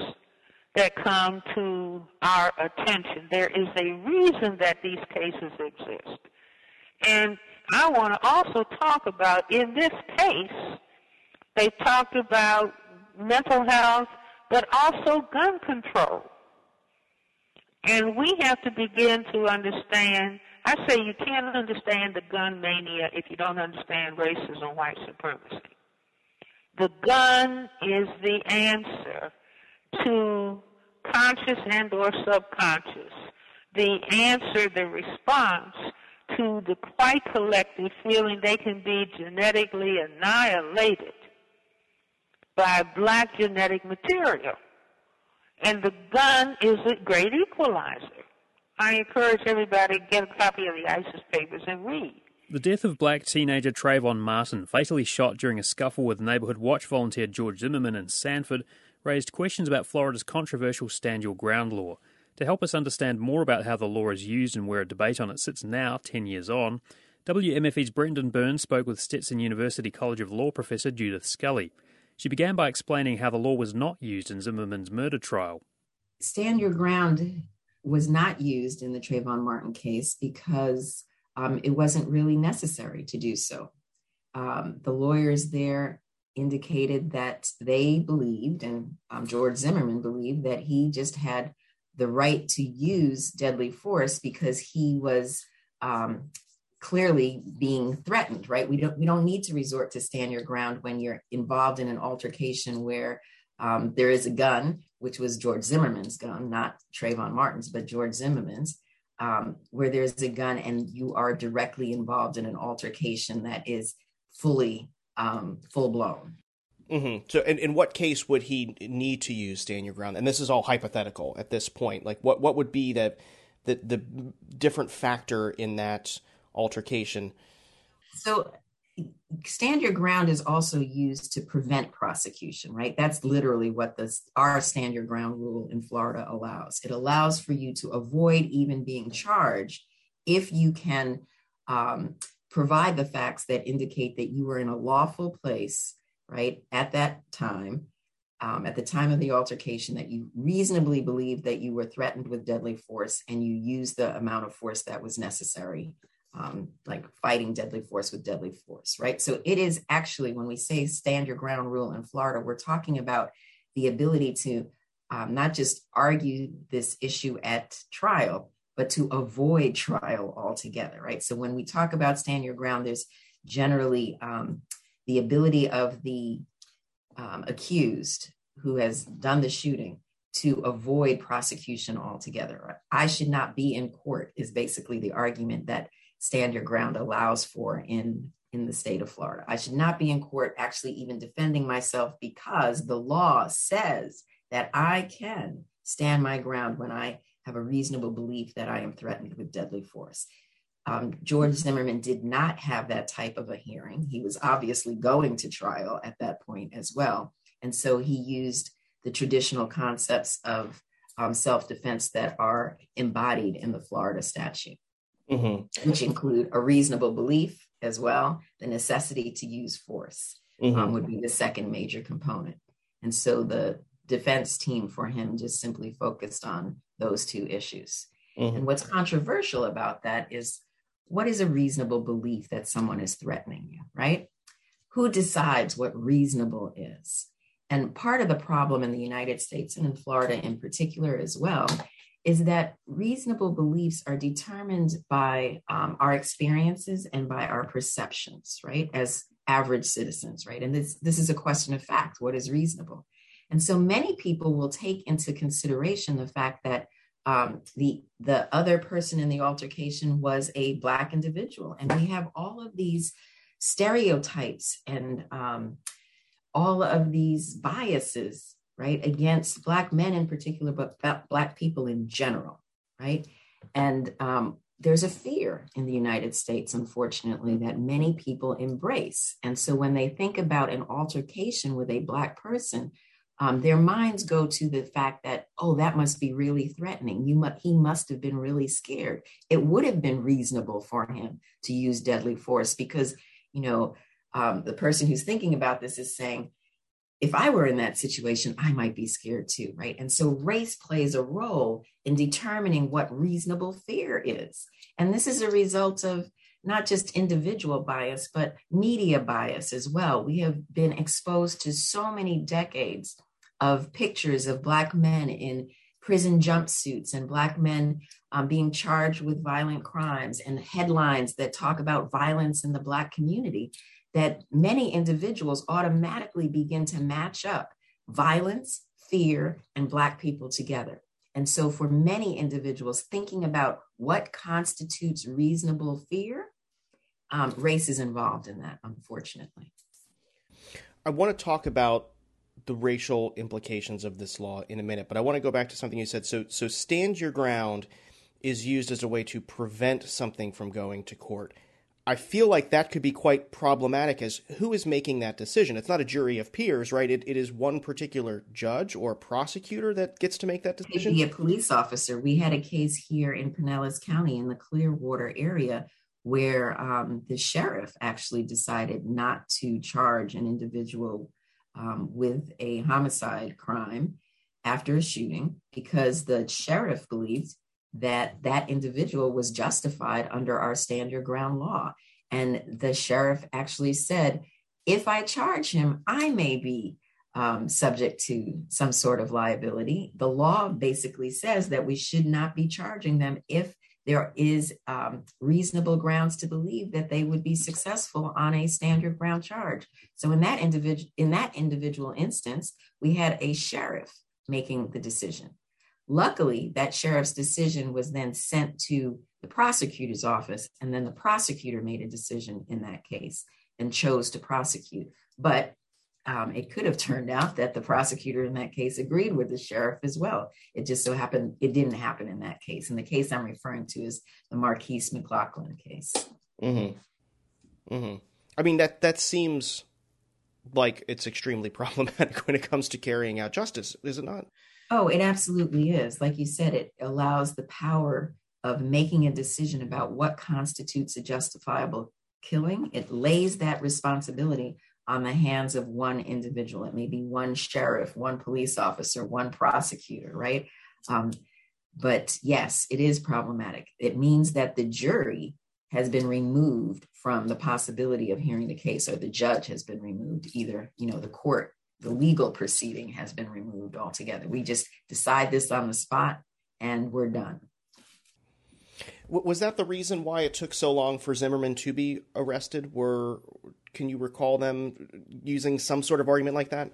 that come to our attention. There is a reason that these cases exist. And I want to also talk about, in this case, they talked about mental health, but also gun control. And we have to begin to understand, I say you can't understand the gun mania if you don't understand racism, white supremacy. The gun is the answer to conscious and or subconscious, the answer, the response to the white collective feeling they can be genetically annihilated by black genetic material. And the gun is a great equalizer. I encourage everybody to get a copy of the ISIS papers and read. The death of black teenager Trayvon Martin, fatally shot during a scuffle with neighbourhood watch volunteer George Zimmerman in Sanford, raised questions about Florida's controversial Stand Your Ground law. To help us understand more about how the law is used and where a debate on it sits now, 10 years on, WMFE's Brendan Burns spoke with Stetson University College of Law professor Judith Scully. She began by explaining how the law was not used in Zimmerman's murder trial. Stand Your Ground was not used in the Trayvon Martin case because um, it wasn't really necessary to do so. Um, the lawyers there indicated that they believed, and um, George Zimmerman believed, that he just had the right to use deadly force because he was um, clearly being threatened. Right? We don't we don't need to resort to stand your ground when you're involved in an altercation where um, there is a gun, which was George Zimmerman's gun, not Trayvon Martin's, but George Zimmerman's. Um, where there's a gun and you are directly involved in an altercation that is fully um, full blown. Mm-hmm. So, in, in what case would he need to use stand your ground? And this is all hypothetical at this point. Like, what what would be the the, the different factor in that altercation? So, stand your ground is also used to prevent prosecution, right? That's literally what the our stand your ground rule in Florida allows. It allows for you to avoid even being charged if you can um, provide the facts that indicate that you were in a lawful place right, at that time, um, at the time of the altercation, that you reasonably believed that you were threatened with deadly force and you used the amount of force that was necessary, um, like fighting deadly force with deadly force, right? So it is actually, when we say stand your ground rule in Florida, we're talking about the ability to um, not just argue this issue at trial, but to avoid trial altogether, right? So when we talk about stand your ground, there's generally um, the ability of the um, accused who has done the shooting to avoid prosecution altogether. I should not be in court is basically the argument that stand your ground allows for in in the state of Florida. I should not be in court actually even defending myself because the law says that I can stand my ground when I have a reasonable belief that I am threatened with deadly force. Um, George Zimmerman did not have that type of a hearing. He was obviously going to trial at that point as well. And so he used the traditional concepts of um, self defense that are embodied in the Florida statute, mm-hmm. which include a reasonable belief as well. The necessity to use force um, mm-hmm. um, would be the second major component. And so the defense team for him just simply focused on those two issues. Mm-hmm. And what's controversial about that is what is a reasonable belief that someone is threatening you, right? Who decides what reasonable is? And part of the problem in the United States and in Florida in particular as well is that reasonable beliefs are determined by um, our experiences and by our perceptions, right? As average citizens, right? And this, this is a question of fact what is reasonable? And so many people will take into consideration the fact that um, the the other person in the altercation was a black individual, and we have all of these stereotypes and um, all of these biases, right, against black men in particular, but black people in general, right, and um, there's a fear in the United States, unfortunately, that many people embrace. And so when they think about an altercation with a Black person, um, their minds go to the fact that oh that must be really threatening. You mu- he must have been really scared. It would have been reasonable for him to use deadly force because you know um, the person who's thinking about this is saying if i were in that situation i might be scared too right? And so race plays a role in determining what reasonable fear is. And this is a result of not just individual bias, but media bias as well. We have been exposed to so many decades of pictures of Black men in prison jumpsuits and Black men um, being charged with violent crimes and headlines that talk about violence in the Black community, that many individuals automatically begin to match up violence, fear, and Black people together. And so, for many individuals, thinking about what constitutes reasonable fear, um, race is involved in that, unfortunately. I want to talk about the racial implications of this law in a minute, but I want to go back to something you said. So, so stand your ground is used as a way to prevent something from going to court. I feel like that could be quite problematic as who is making that decision? It's not a jury of peers, right? It, it is one particular judge or prosecutor that gets to make that decision. Be a police officer. We had a case here in Pinellas County in the Clearwater area where um, the sheriff actually decided not to charge an individual um, with a homicide crime after a shooting because the sheriff believed that that individual was justified under our stand your ground law. And the sheriff actually said, if I charge him, I may be um, subject to some sort of liability. The law basically says that we should not be charging them if there is um, reasonable grounds to believe that they would be successful on a stand your ground charge. So in that individual in that individual instance, we had a sheriff making the decision. Luckily, that sheriff's decision was then sent to the prosecutor's office, and then the prosecutor made a decision in that case and chose to prosecute. But um, it could have turned out that the prosecutor in that case agreed with the sheriff as well. It just so happened it didn't happen in that case. And the case I'm referring to is the Markeis McGlockton case. Mm-hmm. Mm-hmm. I mean that that seems like it's extremely problematic when it comes to carrying out justice, is it not? Oh, it absolutely is. Like you said, it allows the power of making a decision about what constitutes a justifiable killing. It lays that responsibility on the hands of one individual. It may be one sheriff, one police officer, one prosecutor, right? Um, but yes, it is problematic. It means that the jury has been removed from the possibility of hearing the case, or the judge has been removed. Either, you know, the court, the legal proceeding has been removed altogether. We just decide this on the spot and we're done. Was that the reason why it took so long for Zimmerman to be arrested? Were can you recall them using some sort of argument like that?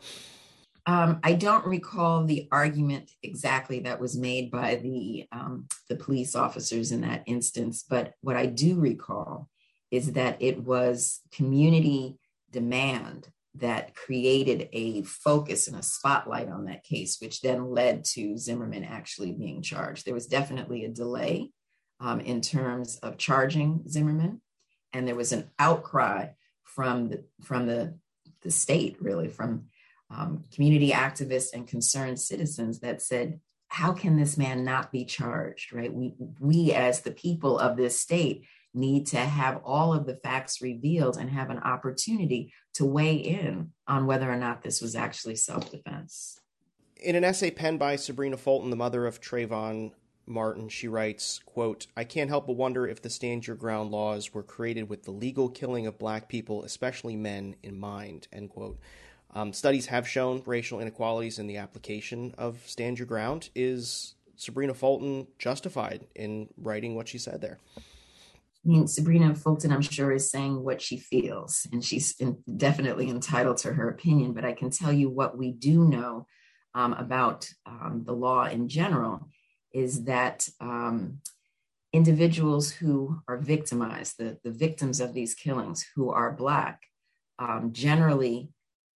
Um, I don't recall the argument exactly that was made by the um, the police officers in that instance, but what I do recall is that it was community demand that created a focus and a spotlight on that case, which then led to Zimmerman actually being charged. There was definitely a delay um, in terms of charging Zimmerman, and there was an outcry from the from the the state, really, from um, community activists and concerned citizens that said, "How can this man not be charged?" Right? We we as the people of this state need to have all of the facts revealed and have an opportunity to weigh in on whether or not this was actually self-defense. In an essay penned by Sabrina Fulton, the mother of Trayvon Martin, she writes, quote, I can't help but wonder if the stand your ground laws were created with the legal killing of black people, especially men, in mind, end quote. Um, studies have shown racial inequalities in the application of stand your ground. Is Sabrina Fulton justified in writing what she said there? I mean, Sabrina Fulton, I'm sure, is saying what she feels, and she's definitely entitled to her opinion. But I can tell you what we do know um, about um, the law in general is that um, individuals who are victimized, the, the victims of these killings who are Black, um, generally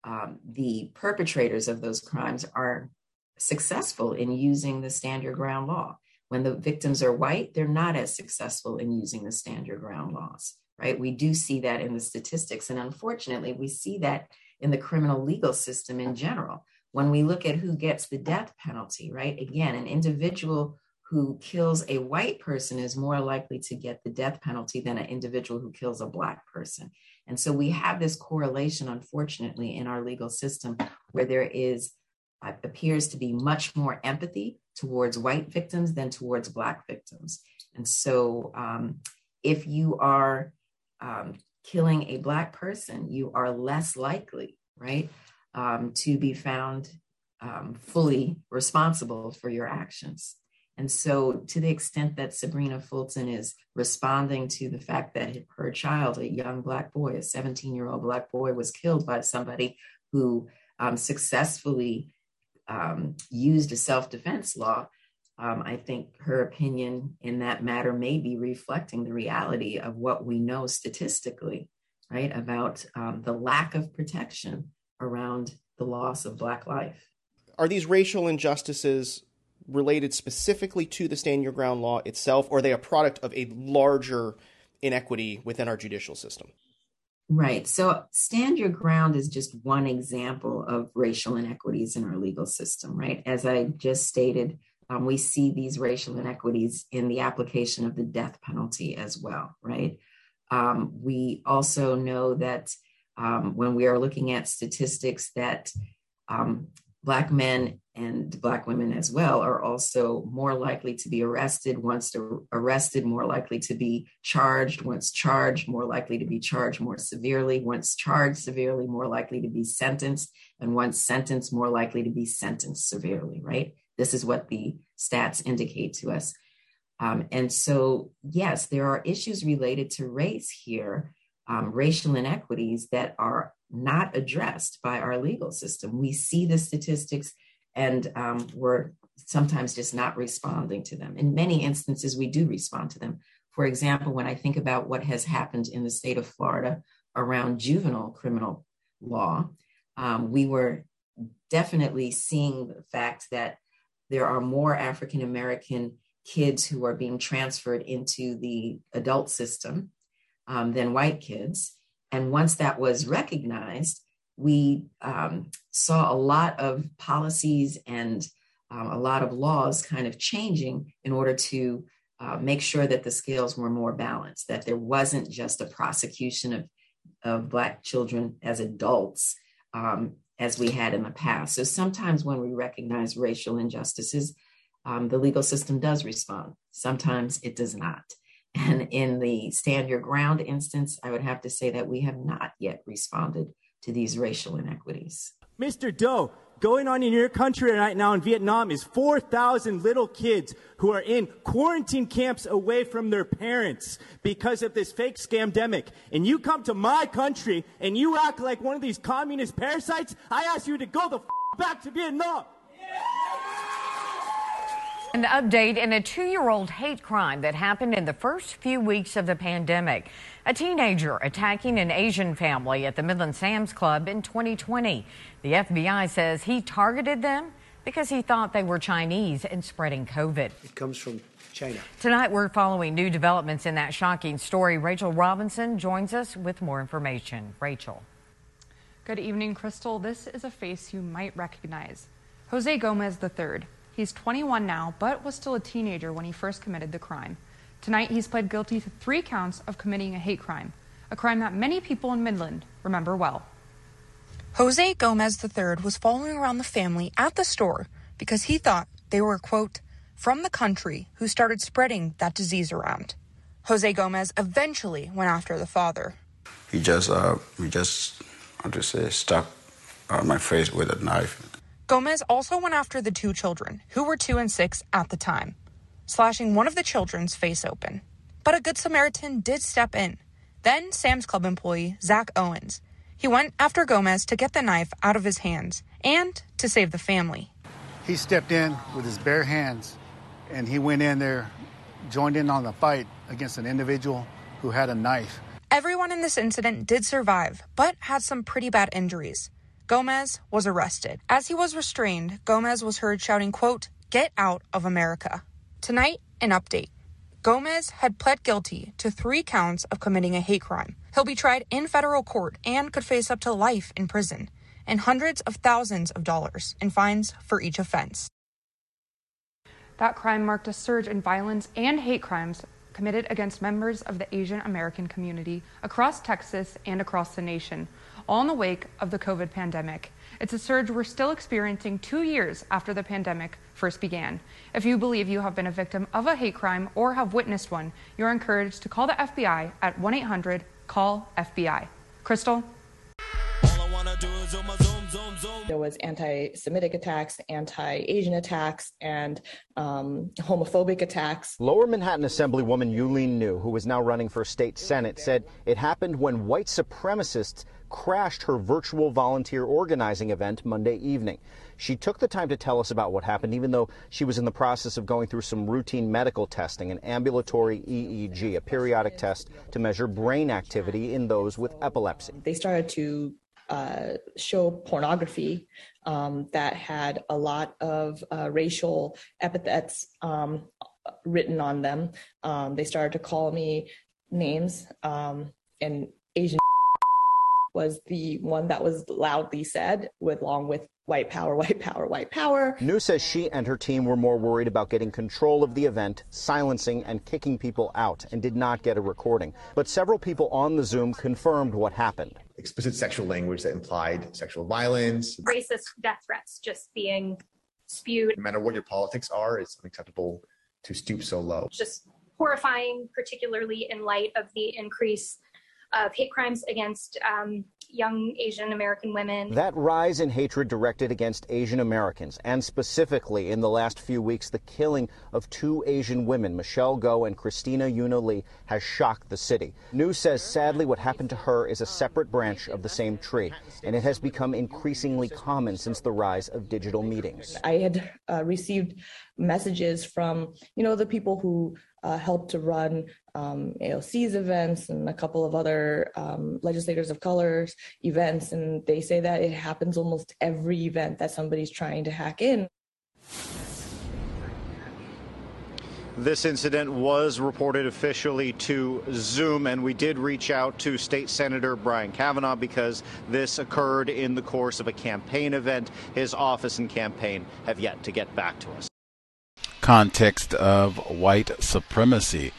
um, the perpetrators of those crimes are successful in using the stand your ground law. When the victims are white, they're not as successful in using the stand your ground laws, right? We do see that in the statistics. And unfortunately, we see that in the criminal legal system in general when we look at who gets the death penalty, right? Again, an individual who kills a white person is more likely to get the death penalty than an individual who kills a black person. And so we have this correlation, unfortunately, in our legal system where there is uh, appears to be much more empathy towards white victims than towards black victims. And so um, if you are um, killing a black person, you are less likely, right, um, to be found um, fully responsible for your actions. And so, to the extent that Sabrina Fulton is responding to the fact that her child, a young Black boy, a 17 year old Black boy, was killed by somebody who um, successfully um, used a self defense law, um, I think her opinion in that matter may be reflecting the reality of what we know statistically, right, about um, the lack of protection around the loss of Black life. Are these racial injustices related specifically to the Stand Your Ground law itself, or are they a product of a larger inequity within our judicial system? Right. So, stand your ground is just one example of racial inequities in our legal system, right? As I just stated, um, we see these racial inequities in the application of the death penalty as well, right? Um, we also know that um, when we are looking at statistics that um, Black men and Black women as well are also more likely to be arrested. Once arrested, more likely to be charged. Once charged, more likely to be charged more severely. Once charged severely, more likely to be sentenced. And once sentenced, more likely to be sentenced severely, right? This is what the stats indicate to us. Um, and so, yes, there are issues related to race here um, racial inequities that are not addressed by our legal system. We see the statistics and um, we're sometimes just not responding to them. In many instances, we do respond to them. For example, when I think about what has happened in the state of Florida around juvenile criminal law, um, we were definitely seeing the fact that there are more African American kids who are being transferred into the adult system um, than white kids. And once that was recognized, we um, saw a lot of policies and um, a lot of laws kind of changing in order to uh, make sure that the scales were more balanced, that there wasn't just a prosecution of, of Black children as adults um, as we had in the past. So sometimes when we recognize racial injustices, um, the legal system does respond. Sometimes it does not. And in the stand your ground instance, I would have to say that we have not yet responded to these racial inequities. Mr. Doe, going on in your country right now in Vietnam is 4,000 little kids who are in quarantine camps away from their parents because of this fake scamdemic. And you come to my country and you act like one of these communist parasites, I ask you to go the f- back to Vietnam. An update in a two year old hate crime that happened in the first few weeks of the pandemic. A teenager attacking an Asian family at the Midland Sam's Club in 2020. The FBI says he targeted them because he thought they were Chinese and spreading COVID. It comes from China. Tonight, we're following new developments in that shocking story. Rachel Robinson joins us with more information. Rachel. Good evening, Crystal. This is a face you might recognize Jose Gomez III. He's 21 now, but was still a teenager when he first committed the crime. Tonight, he's pled guilty to three counts of committing a hate crime, a crime that many people in Midland remember well. Jose Gomez III was following around the family at the store because he thought they were, quote, from the country who started spreading that disease around. Jose Gomez eventually went after the father. He just, uh, he just, how to say, stuck uh, my face with a knife. Gomez also went after the two children, who were two and six at the time, slashing one of the children's face open. But a Good Samaritan did step in. Then Sam's Club employee, Zach Owens. He went after Gomez to get the knife out of his hands and to save the family. He stepped in with his bare hands and he went in there, joined in on the fight against an individual who had a knife. Everyone in this incident did survive, but had some pretty bad injuries. Gomez was arrested. As he was restrained, Gomez was heard shouting, quote, Get out of America. Tonight, an update. Gomez had pled guilty to three counts of committing a hate crime. He'll be tried in federal court and could face up to life in prison and hundreds of thousands of dollars in fines for each offense. That crime marked a surge in violence and hate crimes committed against members of the Asian American community across Texas and across the nation, all in the wake of the COVID pandemic. It's a surge we're still experiencing two years after the pandemic first began. If you believe you have been a victim of a hate crime or have witnessed one, you're encouraged to call the FBI at 1 800 CALL FBI. Crystal? There was anti-Semitic attacks, anti-Asian attacks, and um, homophobic attacks. Lower Manhattan Assemblywoman Yuh-Line Niou, who is now running for state senate, said it happened when white supremacists crashed her virtual volunteer organizing event Monday evening. She took the time to tell us about what happened, even though she was in the process of going through some routine medical testing, an ambulatory EEG, a periodic test to measure brain activity in those with epilepsy. They started to uh, show pornography um, that had a lot of uh, racial epithets um, written on them. Um, they started to call me names, um, and Asian was the one that was loudly said, with along with white power, white power, white power. Niou says she and her team were more worried about getting control of the event, silencing and kicking people out, and did not get a recording. But several people on the Zoom confirmed what happened. Explicit sexual language that implied sexual violence, racist death threats just being spewed. No matter what your politics are, it's unacceptable to stoop so low. Just horrifying, particularly in light of the increase of hate crimes against um, young Asian American women. That rise in hatred directed against Asian Americans, and specifically in the last few weeks, the killing of two Asian women, Michelle Go and Christina Yuna Lee, has shocked the city. Niou says sadly what happened to her is a separate branch of the same tree, and it has become increasingly common since the rise of digital meetings. I had uh, received messages from, you know, the people who uh, helped to run um, AOC's events and a couple of other um, legislators of colors events. And they say that it happens almost every event that somebody's trying to hack in. This incident was reported officially to Zoom, and we did reach out to State Senator Brian Kavanagh because this occurred in the course of a campaign event. His office and campaign have yet to get back to us. Context of white supremacy.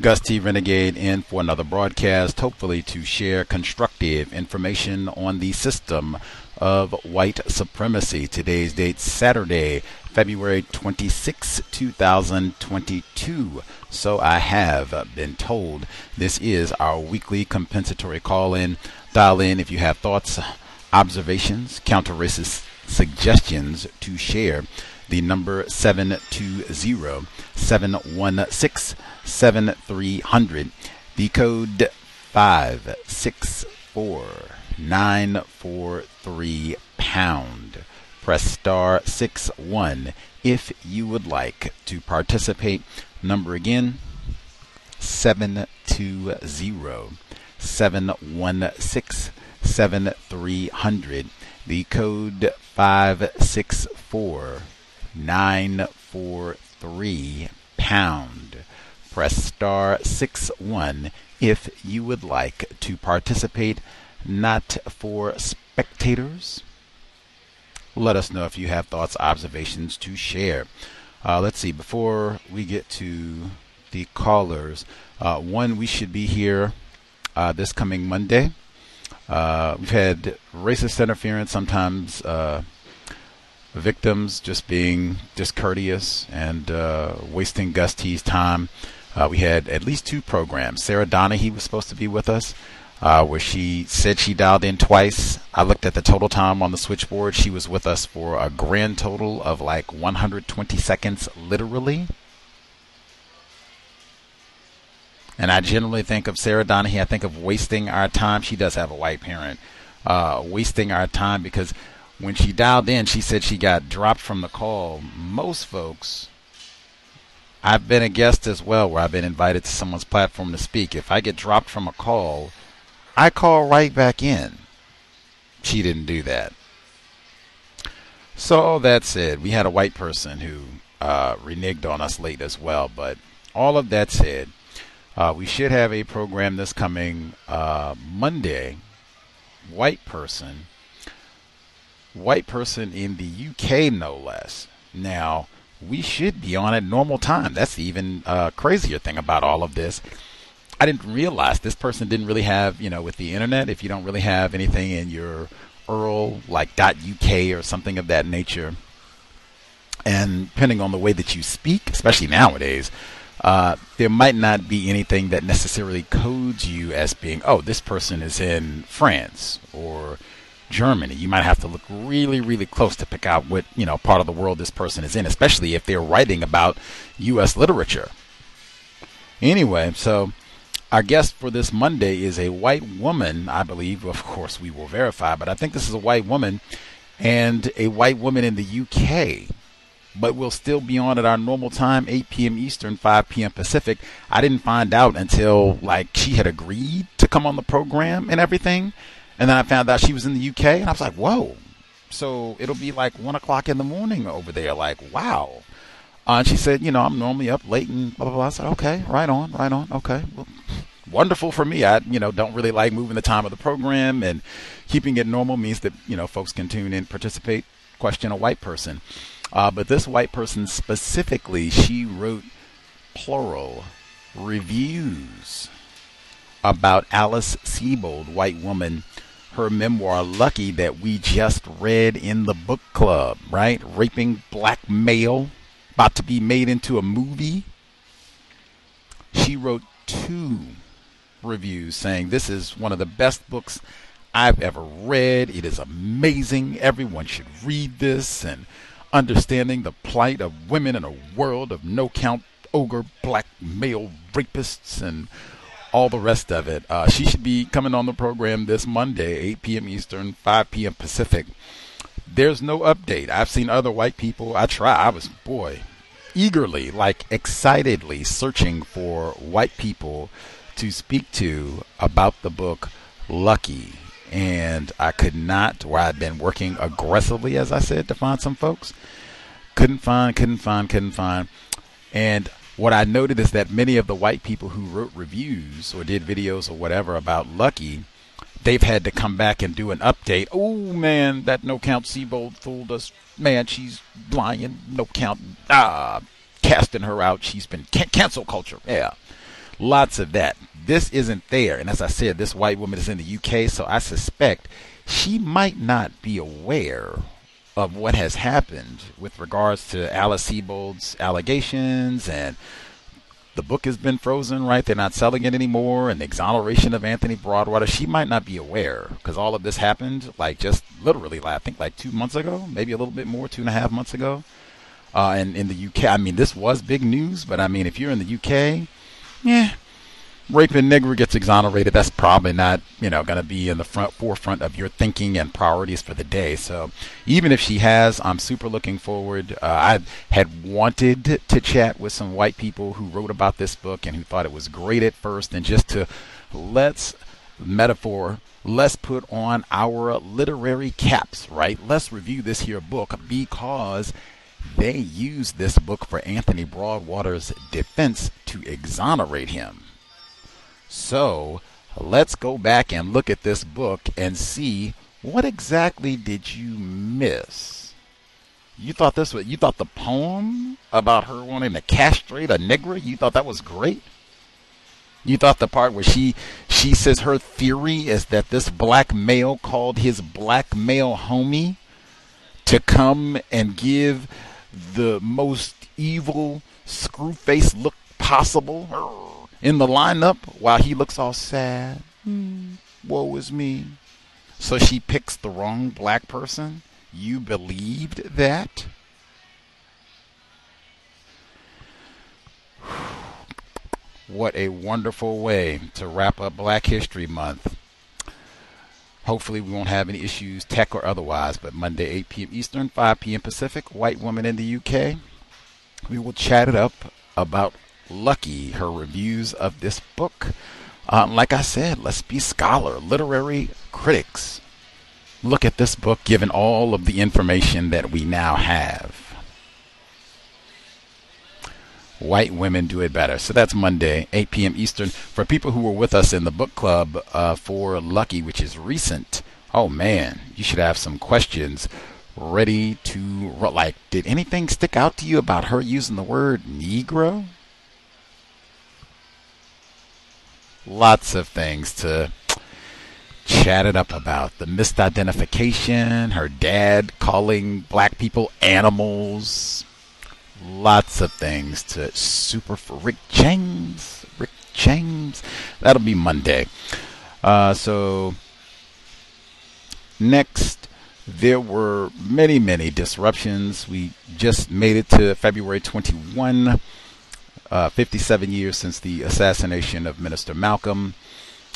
Gus T. Renegade in for another broadcast, hopefully to share constructive information on the system of white supremacy. Today's date, Saturday, February 26, 2022. So I have been told. This is our weekly compensatory call in. Dial in if you have thoughts, observations, counter racist suggestions to share. The number 720 716 7300. The code 564943 pound press star 6 1 if you would like to participate. Number again 720 716 7300. The code 564943 pound. Press star 6 1 if you would like to participate, not for spectators let us know if you have thoughts, observations to share. Uh, let's see, before we get to the callers, uh, one, we should be here uh, this coming Monday. Uh, we've had racist interference, sometimes uh, victims just being discourteous and uh, wasting Gus T's time. we had at least two programs. Sarah Donahue was supposed to be with us uh, where she said she dialed in twice. I looked at the total time on the switchboard. She was with us for a grand total of like 120 seconds, literally. And I generally think of Sarah Donahue, I think of wasting our time. She does have a white parent. Uh, wasting our time because when she dialed in, she said she got dropped from the call. Most folks, I've been a guest as well where I've been invited to someone's platform to speak. If I get dropped from a call, I call right back in. She didn't do that. So that said, we had a white person who uh, reneged on us late as well. But all of that said, uh, we should have a program this coming uh, Monday. White person, white person in the UK, no less. Now we should be on at normal time. That's the even uh, crazier thing about all of this I didn't realize this person didn't really have, you know, with the internet, if you don't really have anything in your URL like .uk or something of that nature, and depending on the way that you speak, especially nowadays, uh, there might not be anything that necessarily codes you as being, oh, this person is in France or Germany. You might have to look really, really close to pick out what, you know, part of the world this person is in, especially if they're writing about U.S. literature. Anyway, so our guest for this Monday is a white woman, I believe. Of course, we will verify, but I think this is a white woman and a white woman in the UK. But we'll still be on at our normal time, 8 p.m. Eastern, 5 p.m. Pacific. I didn't find out until like she had agreed to come on the program and everything. And then I found out she was in the UK, and I was like, whoa. So it'll be like 1 o'clock in the morning over there. Like, wow. Uh, and she said, you know, I'm normally up late and blah, blah, blah. I said, okay, right on, right on. Okay. Well, wonderful for me. I, you know, don't really like moving the time of the program and keeping it normal means that, you know, folks can tune in, participate, question a white person. Uh, but this white person specifically, she wrote plural reviews about Alice Sebold, white woman, her memoir Lucky that we just read in the book club, right? Raping black male about to be made into a movie. She wrote two reviews saying this is one of the best books I've ever read. It is amazing. Everyone should read this and understanding the plight of women in a world of no count ogre black male rapists and all the rest of it. Uh, she should be coming on the program this Monday, 8 p.m. Eastern, 5 p.m. Pacific there's no update. I've seen other white people. I try. I was boy. eagerly, like excitedly searching for white people to speak to about the book Lucky. And I could not, where I'd been working aggressively, as I said, to find some folks. Couldn't find, couldn't find, couldn't find. And what I noted is that many of the white people who wrote reviews or did videos or whatever about Lucky, they've had to come back and do an update. Oh man, that no count Sebold fooled us. Man, she's lying. No count. Ah, casting her out. She's been can- cancel culture. Yeah, lots of that. This isn't there, and as I said, this white woman is in the UK, so I suspect she might not be aware of what has happened with regards to Alice Sebold's allegations and the book has been frozen, right? They're not selling it anymore, and the exoneration of Anthony Broadwater. She might not be aware because all of this happened like just literally, I think, like two months ago, maybe a little bit more, two and a half months ago. Uh, and in the UK, I mean, this was big news, but I mean, if you're in the UK, yeah, raping nigger gets exonerated, that's probably not, you know, going to be in the front forefront of your thinking and priorities for the day. So even if she has, I'm super looking forward. Uh, I had wanted to chat with some white people who wrote about this book and who thought it was great at first, and just to let's metaphor. Let's put on our literary caps, right? Let's review this here book because they used this book for Anthony Broadwater's defense to exonerate him. So let's go back and look at this book and see what exactly did you miss? You thought this was you thought the poem about her wanting to castrate a nigger, you thought that was great? You thought the part where she she says her theory is that this black male called his black male homie to come and give the most evil screw face look possible in the lineup while he looks all sad. Mm. Woe is me. So she picks the wrong black person? You believed that? What a wonderful way to wrap up Black History Month. Hopefully, we won't have any issues, tech or otherwise, but Monday, 8 p.m. Eastern, 5 p.m. Pacific, white woman in the UK. We will chat it up about Lucky, her reviews of this book. Um, like I said, let's be scholar, literary critics. Look at this book given all of the information that we now have. White women do it better. So that's Monday, 8 p.m. Eastern. For people who were with us in the book club uh, for Lucky, which is recent, oh man, you should have some questions ready to like. Did anything stick out to you about her using the word Negro? Lots of things to chat it up about. The misidentification, her dad calling black people animals, lots of things to super for Rick James. Rick James. That'll be Monday. Uh, so next, there were many, many disruptions. We just made it to February 21, uh, 57 years since the assassination of Minister Malcolm.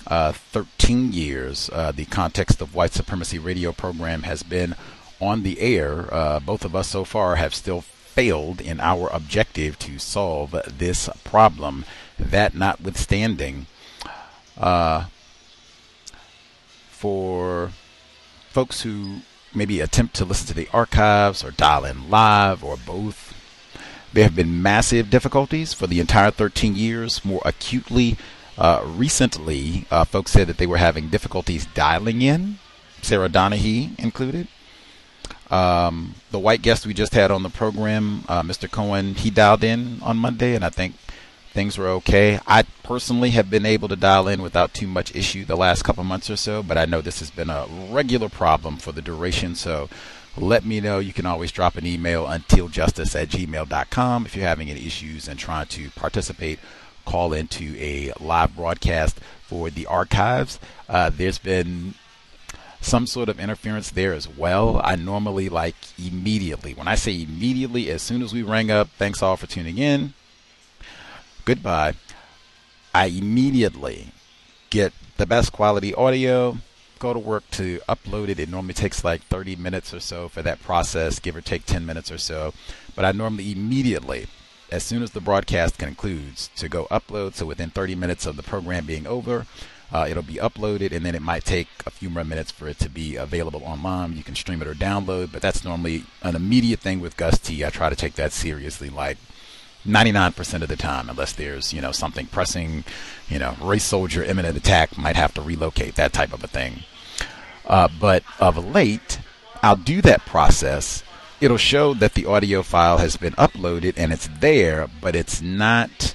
Uh, 13 years. Uh, the context of white supremacy radio program has been on the air. Uh, both of us so far have still failed in our objective to solve this problem. That notwithstanding, uh, for folks who maybe attempt to listen to the archives or dial in live or both, there have been massive difficulties for the entire 13 years. More acutely, uh, recently, uh, folks said that they were having difficulties dialing in, Sarah Donahue included. Um, the white guest we just had on the program, uh, Mr. Cohen, he dialed in on Monday, and I think things were okay. I personally have been able to dial in without too much issue the last couple months or so, but I know this has been a regular problem for the duration. So let me know. You can always drop an email untiljustice at gmail.com if you're having any issues and trying to participate. Call into a live broadcast for the archives. Uh, there's been some sort of interference there as well. I normally like immediately. When I say immediately, as soon as we ring up, thanks all for tuning in. Goodbye. I immediately get the best quality audio, go to work to upload it. It normally takes like 30 minutes or so for that process, give or take 10 minutes or so. But I normally immediately as soon as the broadcast concludes to go upload. So within 30 minutes of the program being over, uh, it'll be uploaded, and then it might take a few more minutes for it to be available online. You can stream it or download, but that's normally an immediate thing with Gus T. I try to take that seriously, like 99% of the time, unless there's you know something pressing, you know, race soldier imminent attack, might have to relocate that type of a thing. Uh, but of late, I'll do that process. It'll show that the audio file has been uploaded and it's there, but it's not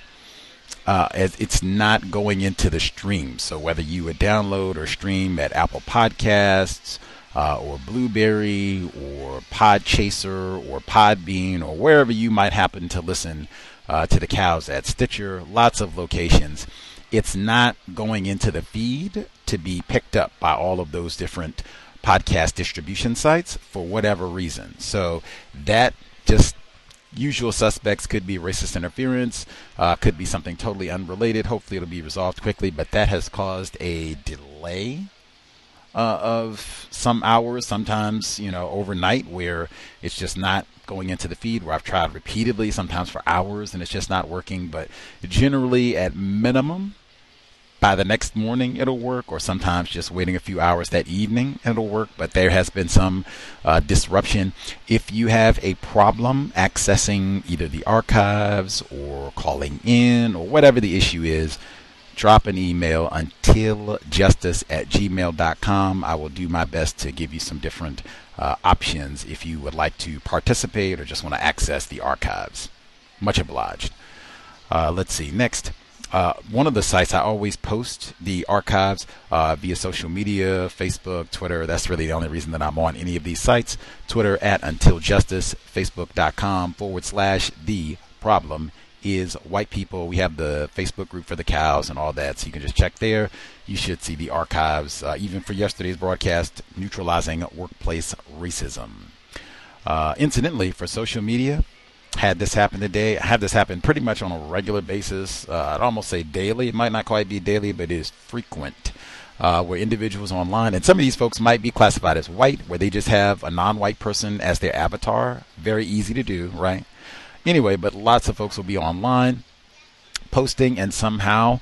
uh, it's not going into the stream. So whether you would download or stream at Apple Podcasts uh, or Blubrry or Podchaser or Podbean or wherever you might happen to listen uh, to the cows at Stitcher, lots of locations. It's not going into the feed to be picked up by all of those different podcast distribution sites for whatever reason. So that just usual suspects could be racist interference, uh, could be something totally unrelated. Hopefully, it'll be resolved quickly, but that has caused a delay. Uh, of some hours, sometimes you know overnight, where it's just not going into the feed. Where I've tried repeatedly, sometimes for hours, and it's just not working. But generally, at minimum, by the next morning it'll work, or sometimes just waiting a few hours that evening it'll work. But there has been some uh, disruption. If you have a problem accessing either the archives or calling in or whatever the issue is, drop an email until justice at gmail.com. I will do my best to give you some different uh, options if you would like to participate or just want to access the archives. Much obliged. Uh, let's see. Next. Uh, one of the sites I always post the archives uh, via social media, Facebook, Twitter. That's really the only reason that I'm on any of these sites. Twitter at Until Justice, Facebook.com forward slash The Problem is White People. We have the Facebook group for the cows and all that, so you can just check there. You should see the archives, uh, even for yesterday's broadcast, Neutralizing Workplace Racism. Uh, incidentally, for social media, had this happen today. I have this happen pretty much on a regular basis. Uh, I'd almost say daily. It might not quite be daily, but it is frequent. Uh, where individuals online, and some of these folks might be classified as white, where they just have a non-white person as their avatar. Very easy to do, right? Anyway, but lots of folks will be online posting, and somehow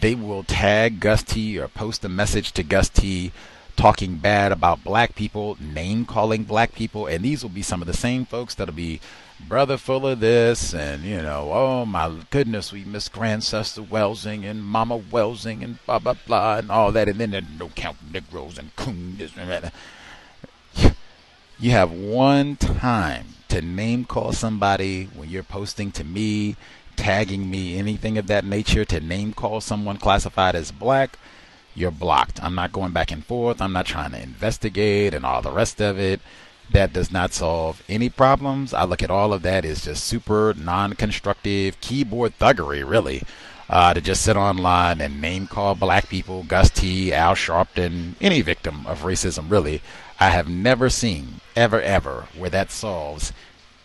they will tag Gus T or post a message to Gus T talking bad about black people, name calling black people, and these will be some of the same folks that'll be brother full of this, and you know, oh my goodness, we miss grandsister Welsing and Mama Welsing and blah blah blah and all that, and then there's no count Negroes and coon and. You have one time to name call somebody when you're posting to me, tagging me, anything of that nature, to name call someone classified as black. You're blocked. I'm not going back and forth. I'm not trying to investigate and all the rest of it that does not solve any problems. I look at all of that as just super non constructive keyboard thuggery, really. Uh, to just sit online and name call black people, Gus T, Al Sharpton, any victim of racism, really. I have never seen, ever, ever, where that solves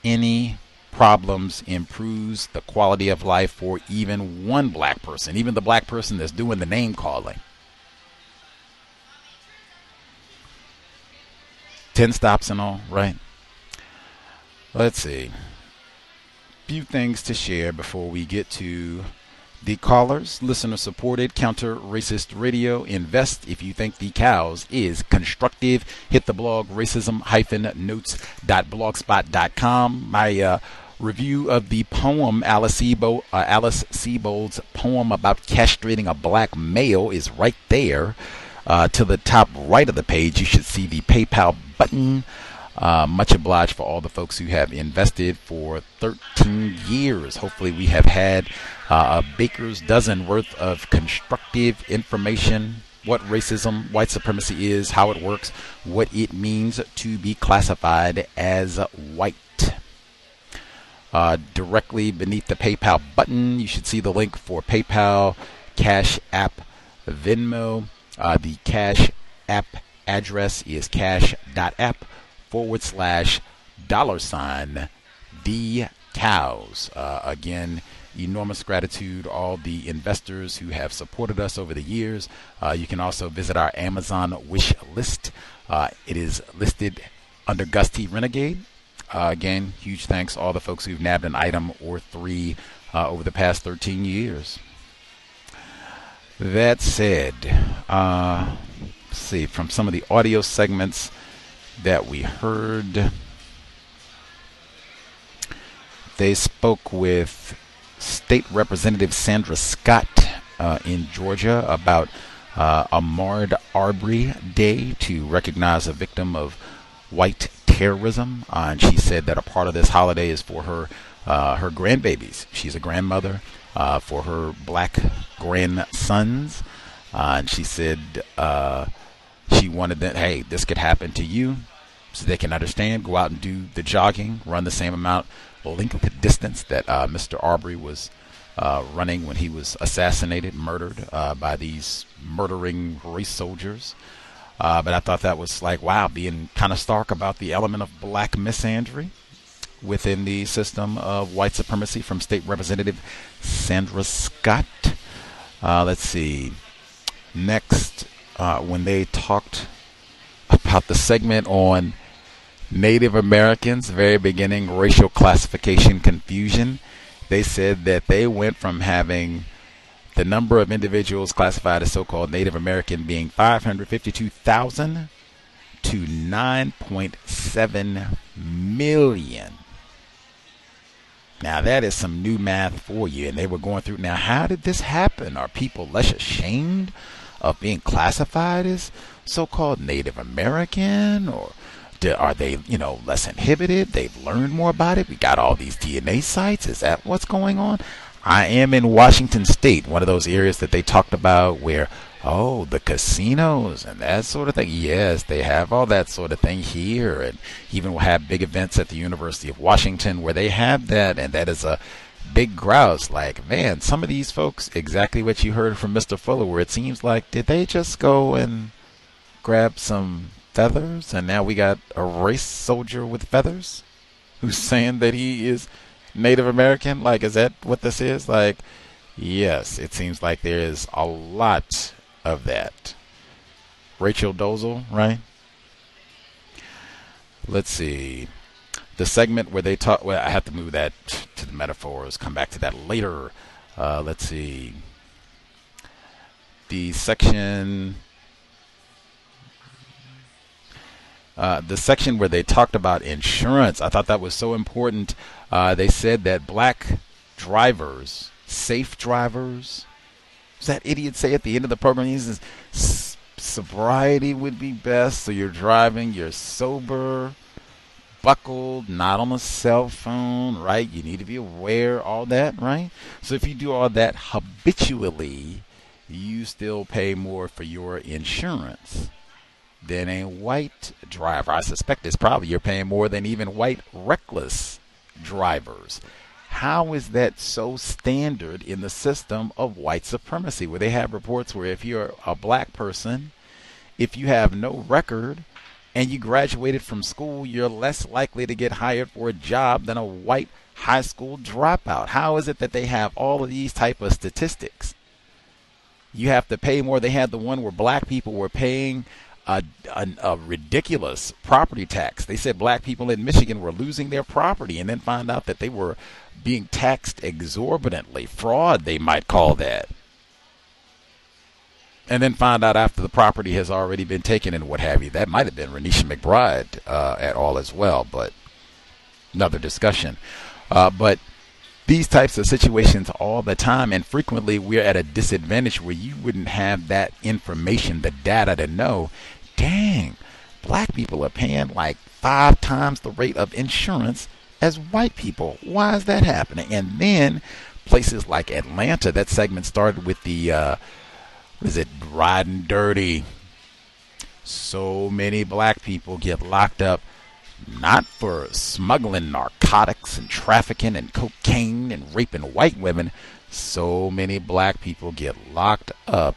any problems, improves the quality of life for even one black person, even the black person that's doing the name calling. 10 stops and all, right? Let's see. Few things to share before we get to the callers, listener supported, counter racist radio. Invest if you think the cows is constructive. Hit the blog racism notes.blogspot.com. My uh, review of the poem Alice, Sebo, uh, Alice Sebold's poem about castrating a black male is right there. Uh, to the top right of the page, you should see the PayPal button. Uh, much obliged for all the folks who have invested for 13 years. Hopefully, we have had uh, a baker's dozen worth of constructive information what racism, white supremacy is, how it works, what it means to be classified as white. Uh, directly beneath the PayPal button, you should see the link for PayPal, Cash App, Venmo. Uh, the Cash App address is cash.app forward slash dollar sign the cows. Uh, again, enormous gratitude all the investors who have supported us over the years. Uh, you can also visit our Amazon wish list. Uh, it is listed under Gus T. Renegade. Uh, again, huge thanks all the folks who've nabbed an item or three uh, over the past 13 years. That said, uh, see, from some of the audio segments that we heard, they spoke with State Representative Sandra Scott uh, in Georgia about uh, Ahmaud Arbery Day to recognize a victim of white terrorism. Uh, and she said that a part of this holiday is for her uh, her grandbabies. She's a grandmother uh, for her black grandsons, uh, and she said uh, she wanted that. Hey, this could happen to you, so they can understand. Go out and do the jogging, run the same amount length distance that uh, Mr. Arbery was uh, running when he was assassinated, murdered uh, by these murdering race soldiers. Uh, but I thought that was like, wow, being kind of stark about the element of black misandry within the system of white supremacy from State Representative Sandra Scott. Uh, let's see. Next, uh, when they talked about the segment on Native Americans, very beginning racial classification confusion, they said that they went from having the number of individuals classified as so called Native American being 552,000 to 9.7 million. Now, that is some new math for you. And they were going through. Now, how did this happen? Are people less ashamed of being classified as so called Native American? Or are they, you know, less inhibited? They've learned more about it. We got all these DNA sites. Is that what's going on? I am in Washington State, one of those areas that they talked about where, oh, the casinos and that sort of thing. Yes, they have all that sort of thing here, and even will have big events at the University of Washington where they have that, and that is a big grouse. Like, man, some of these folks, exactly what you heard from Mr. Fuller, where it seems like, did they just go and grab some feathers, and now we got a race soldier with feathers who's saying that he is Native American? Like, is that what this is? Like, yes, it seems like there is a lot of that. Rachel Dolezal, right? Let's see. The segment where they talk, well, I have to move that to the metaphors, come back to that later. Uh, let's see. The section Uh, the section where they talked about insurance, I thought that was so important. Uh, they said that black drivers, safe drivers, does that idiot say at the end of the program? He says sobriety would be best. So you're driving, you're sober, buckled, not on a cell phone, right? You need to be aware, all that, right? So if you do all that habitually, you still pay more for your insurance than a white driver. I suspect it's probably you're paying more than even white reckless drivers. How is that so standard in the system of white supremacy where they have reports where if you're a black person, if you have no record and you graduated from school, you're less likely to get hired for a job than a white high school dropout. How is it that they have all of these type of statistics? You have to pay more. They had the one where black people were paying a, a, a, ridiculous property tax. They said black people in Michigan were losing their property and then find out that they were being taxed exorbitantly. Fraud, they might call that. And then find out after the property has already been taken and what have you. That might have been Renisha McBride uh, at all as well, but another discussion. Uh, but these types of situations all the time, and frequently we're at a disadvantage where you wouldn't have that information, the data to know, dang, black people are paying like five times the rate of insurance as white people. Why is that happening? And then places like Atlanta, that segment started with the, uh, is it riding dirty? So many black people get locked up not for smuggling narcotics and trafficking and cocaine and raping white women. So many black people get locked up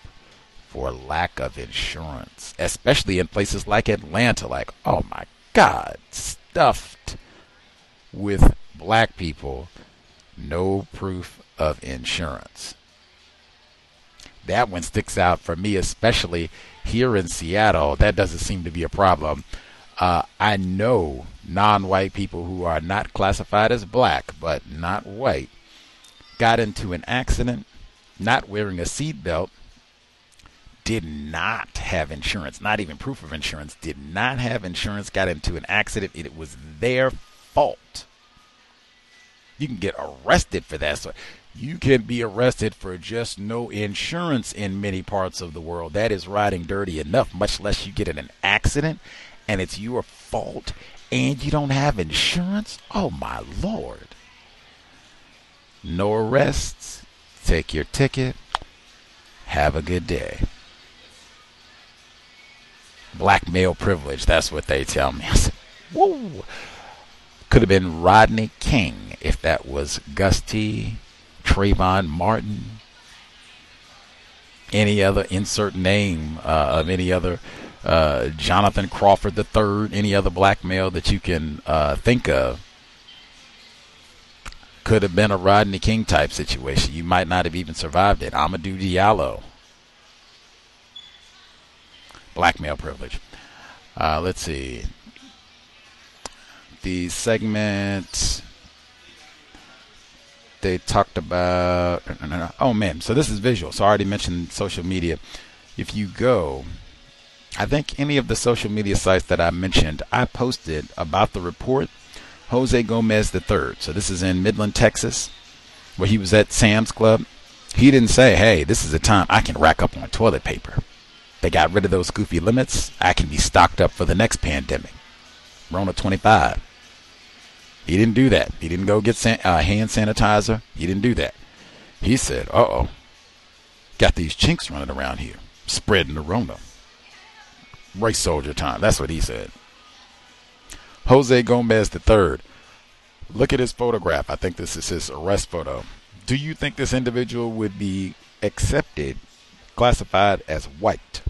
for lack of insurance, especially in places like Atlanta. Like, oh my God, stuffed with black people, no proof of insurance. That one sticks out for me, especially here in Seattle. That doesn't seem to be a problem uh, I know non white people who are not classified as black but not white got into an accident not wearing a seatbelt, did not have insurance, not even proof of insurance, did not have insurance, got into an accident. It was their fault. You can get arrested for that. So you can be arrested for just no insurance in many parts of the world. That is riding dirty enough, much less you get in an accident and it's your fault and you don't have insurance. Oh my lord. No arrests, Take your ticket. Have a good day. Black male privilege, that's what they tell me. I said. Could have been Rodney King if that was Gus T, Trayvon Martin, any other insert name uh, of any other uh, Jonathan Crawford III, any other black male that you can uh, think of could have been a Rodney King type situation. You might not have even survived it. Amadou Diallo. Blackmail privilege. Uh, let's see. The segment they talked about. Oh man, so this is visual. So I already mentioned social media. If you go, I think any of the social media sites that I mentioned, I posted about the report Jose Gomez III. So this is in Midland, Texas, where he was at Sam's Club. He didn't say, hey, this is a time I can rack up on toilet paper. They got rid of those goofy limits. I can be stocked up for the next pandemic. Rona 25. He didn't do that. He didn't go get san- uh, hand sanitizer. He didn't do that. He said, uh oh, got these chinks running around here, spreading the Rona. Race soldier time. That's what he said. Jose Gomez III. Look at his photograph. I think this is his arrest photo. Do you think this individual would be accepted, classified as white?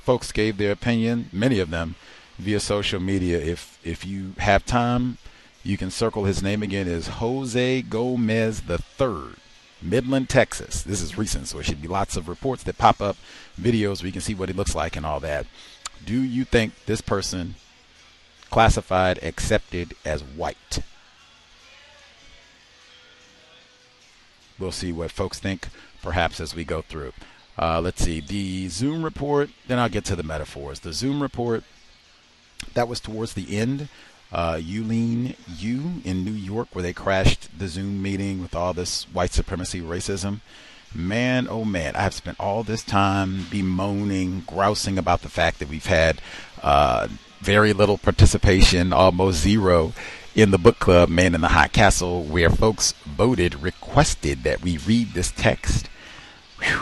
Folks gave their opinion, many of them, via social media. If if you have time, you can circle his name again is Jose Gomez III. Midland, Texas. This is recent, so it should be lots of reports that pop up, videos where you can see what he looks like and all that. Do you think this person classified, accepted as white? We'll see what folks think, perhaps, as we go through. Uh, let's see. The Zoom report, then I'll get to the metaphors. The Zoom report, that was towards the end uh, Yuh-Line Niou in New York, where they crashed the Zoom meeting with all this white supremacy racism. Man, oh man, I have spent all this time bemoaning, grousing about the fact that we've had uh, very little participation, almost zero, in the book club Man in the High Castle, where folks voted, requested that we read this text. Whew.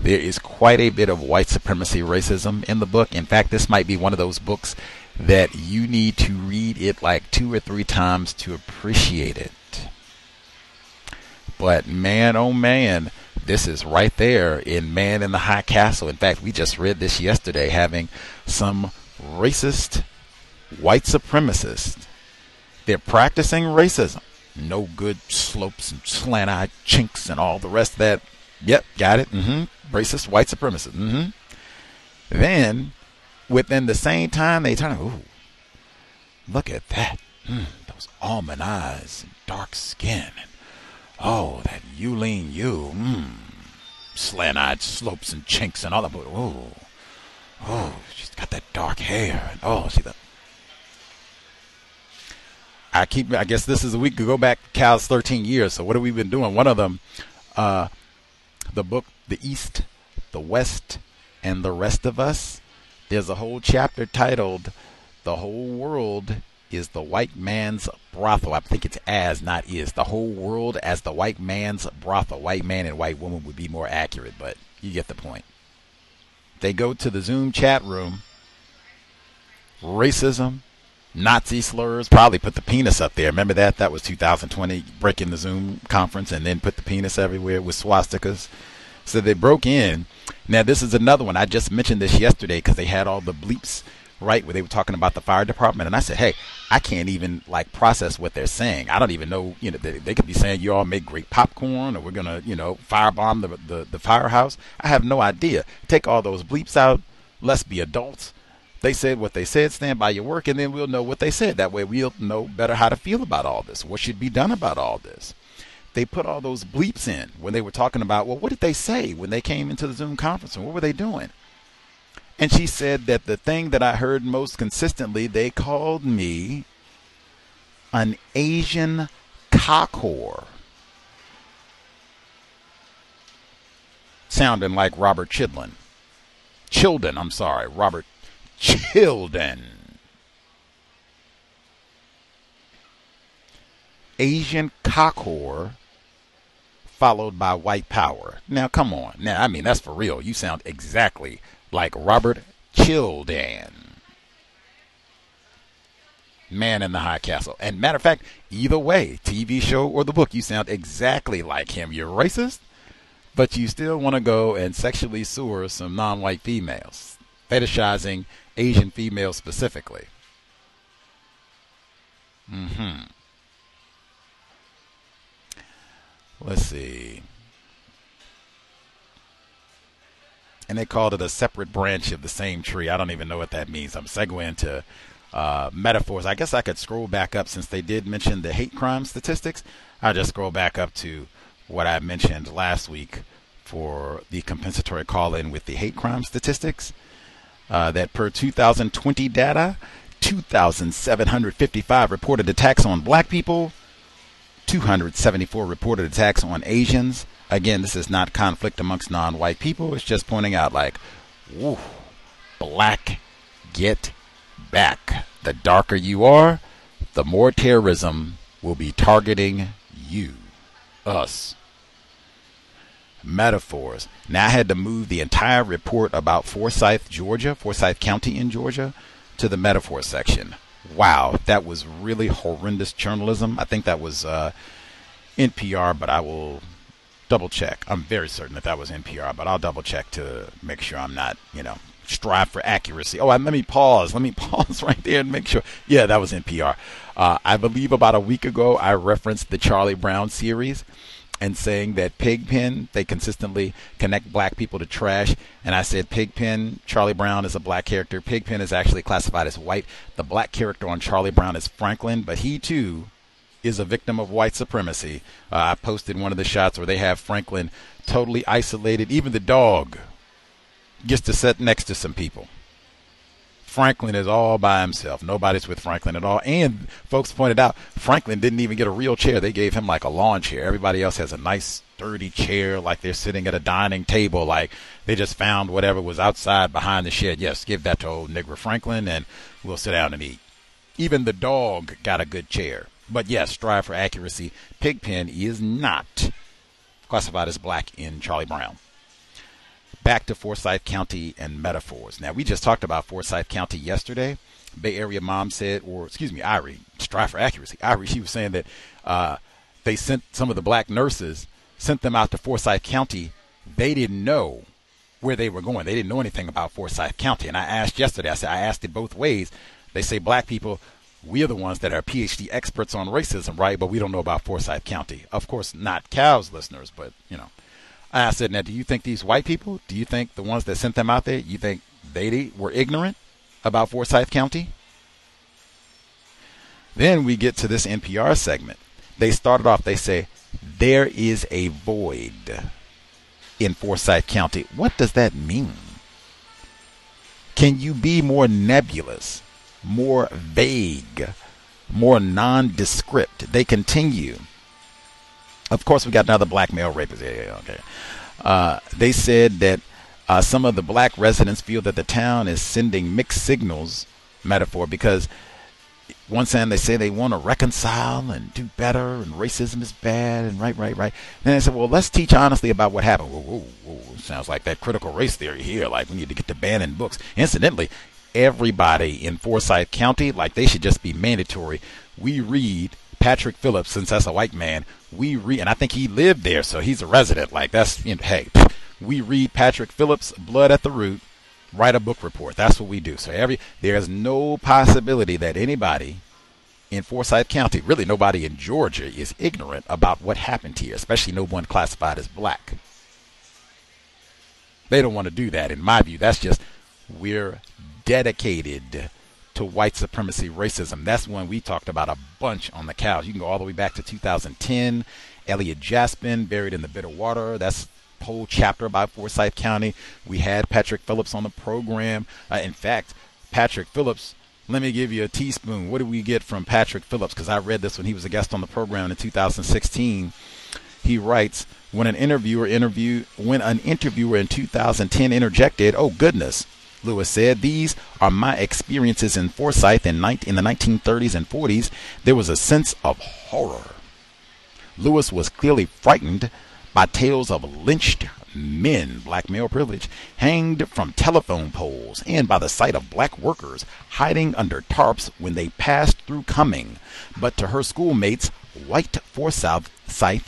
There is quite a bit of white supremacy racism in the book. In fact, this might be one of those books that you need to read it like two or three times to appreciate it. But man, oh man, this is right there in Man in the High Castle. In fact, we just read this yesterday, having some racist white supremacists. They're practicing racism. No good slopes and slant eyed chinks and all the rest of that. Yep, got it. Mm-hmm. Racist white supremacists. Mm-hmm. Then within the same time, they turn, ooh, look at that. Mm, those almond eyes and dark skin. And, oh, that Yuh-Line Niou. Mm, slant eyed slopes and chinks and all that. Ooh, oh, she's got that dark hair. And, oh, see that. I keep. I guess this is a week go back. Cal's 13 years. So what have we been doing? One of them, uh, the book, The East, the West, and the Rest of Us there's a whole chapter titled The Whole World is the White Man's Brothel. I think it's as, not is. The whole world as the white man's brothel. White man and white woman would be more accurate, but you get the point. They go to the Zoom chat room. Racism, Nazi slurs, probably put the penis up there. Remember that? That was 2020, breaking the Zoom conference and then put the penis everywhere with swastikas. So they broke in now, this is another one. I just mentioned this yesterday because they had all the bleeps, right, where they were talking about the fire department. And I said, hey, I can't even like process what they're saying. I don't even know, you know, they, they could be saying you all make great popcorn or we're to, you know, firebomb the, the, the firehouse. I have no idea. Take all those bleeps out. Let's be adults. They said what they said, stand by your work, and then we'll know what they said. That way we'll know better how to feel about all this, what should be done about all this. They put all those bleeps in when they were talking about, well, what did they say when they came into the Zoom conference and what were they doing? And she said that the thing that I heard most consistently, they called me an Asian cockhore. Sounding like Robert Chidlin. Childan, I'm sorry, Robert Childan. Asian cockhore followed by white power. Now, come on. Now, I mean, that's for real. You sound exactly like Robert Childan. Man in the High Castle. And matter of fact, either way, TV show or the book, you sound exactly like him. You're racist, but you still want to go and sexually sewer some non white females, fetishizing Asian females specifically. Mm hmm. Let's see. And they called it a separate branch of the same tree. I don't even know what that means. I'm segueing to uh, metaphors. I guess I could scroll back up since they did mention the hate crime statistics. I'll just scroll back up to what I mentioned last week for the compensatory call in with the hate crime statistics. Uh, that per 2020 data, 2,755 reported attacks on black people, 274 reported attacks on Asians. Again, this is not conflict amongst non white people. It's just pointing out, like, woo, black, get back. The darker you are, the more terrorism will be targeting you, us. Metaphors. Now I had to move the entire report about Forsyth, Georgia, Forsyth County in Georgia, to the metaphor section. Wow, that was really horrendous journalism. I think that was uh, NPR, but I will double check. I'm very certain that that was NPR, but I'll double check to make sure I'm not, you know, strive for accuracy. Oh, let me pause. Let me pause right there and make sure. Yeah, that was NPR. Uh, I believe about a week ago I referenced the Charlie Brown series and saying that Pigpen, they consistently connect black people to trash. And I said Pigpen, Charlie Brown is a black character. Pigpen is actually classified as white. The black character on Charlie Brown is Franklin, but he too is a victim of white supremacy. Uh, I posted one of the shots where they have Franklin totally isolated. Even the dog gets to sit next to some people. Franklin is all by himself. Nobody's with Franklin at all. And folks pointed out Franklin didn't even get a real chair. They gave him like a lawn chair. Everybody else has a nice sturdy chair like they're sitting at a dining table like they just found whatever was outside behind the shed. Yes, give that to old Negro Franklin and we'll sit down and eat. Even the dog got a good chair. But yes, strive for accuracy. Pigpen is not classified as black in Charlie Brown. Back to Forsyth County and metaphors. Now, we just talked about Forsyth County yesterday. Bay Area mom said, or excuse me, Irie, strive for accuracy. Irie, she was saying that uh, they sent some of the black nurses, sent them out to Forsyth County. They didn't know where they were going. They didn't know anything about Forsyth County. And I asked yesterday, I said, I asked it both ways. They say black people we are the ones that are PhD experts on racism, right? But we don't know about Forsyth County. Of course, not cows listeners, but you know. I said, now, do you think these white people, do you think the ones that sent them out there, you think they were ignorant about Forsyth County? Then we get to this NPR segment. They started off, they say, there is a void in Forsyth County. What does that mean? Can you be more nebulous? more vague, more nondescript. They continue. Of course, we got another black male rapist. Yeah, yeah, okay. Uh, they said that uh, some of the black residents feel that the town is sending mixed signals, metaphor, because one time they say they want to reconcile and do better, and racism is bad, and right, right, right. Then they said, well, let's teach honestly about what happened. Whoa, whoa, whoa. Sounds like that critical race theory here. Like we need to get to banning books. Incidentally, everybody in Forsyth County, like they should just be mandatory. We read Patrick Phillips, since that's a white man, we read, and I think he lived there, so he's a resident. Like that's, you know, hey, we read Patrick Phillips, Blood at the Root, write a book report. That's what we do. So every there's no possibility that anybody in Forsyth County, really nobody in Georgia, is ignorant about what happened here, especially no one classified as black. They don't want to do that. In my view, that's just we're dedicated to white supremacy racism. That's one we talked about a bunch on the cows. You can go all the way back to 2010. Elliot Jaspin, Buried in the Bitter Water. That's whole chapter about Forsyth County. We had Patrick Phillips on the program. Uh, in fact, Patrick Phillips, let me give you a teaspoon. What did we get from Patrick Phillips? Because I read this when he was a guest on the program in 2016. He writes, when an interviewer interview when an interviewer in 2010 interjected, "Oh goodness," Lewis said, "These are my experiences in Forsyth in, in the 1930s and 40s." There was a sense of horror. Lewis was clearly frightened by tales of lynched men, black male privilege, hanged from telephone poles, and by the sight of black workers hiding under tarps when they passed through Cumming. But to her schoolmates, white Forsyth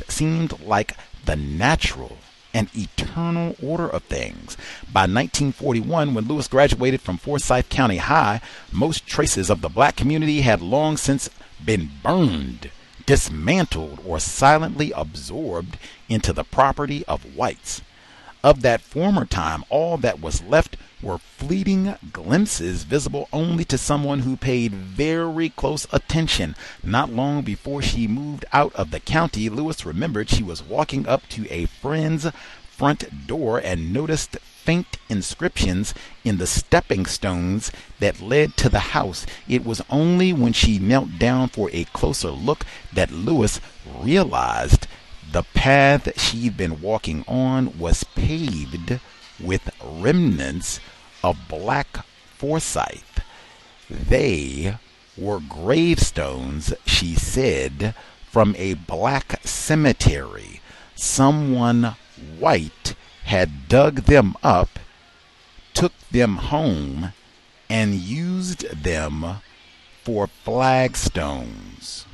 seemed like the natural and eternal order of things. By 1941, when Lewis graduated from Forsyth County High, most traces of the black community had long since been burned, dismantled, or silently absorbed into the property of whites. Of that former time, all that was left were fleeting glimpses visible only to someone who paid very close attention. Not long before she moved out of the county, Lewis remembered she was walking up to a friend's front door and noticed faint inscriptions in the stepping stones that led to the house. It was only when she knelt down for a closer look that Lewis realized the path she'd been walking on was paved with remnants of black Forsyth. They were gravestones, she said, from a black cemetery. Someone white had dug them up, took them home, and used them for flagstones.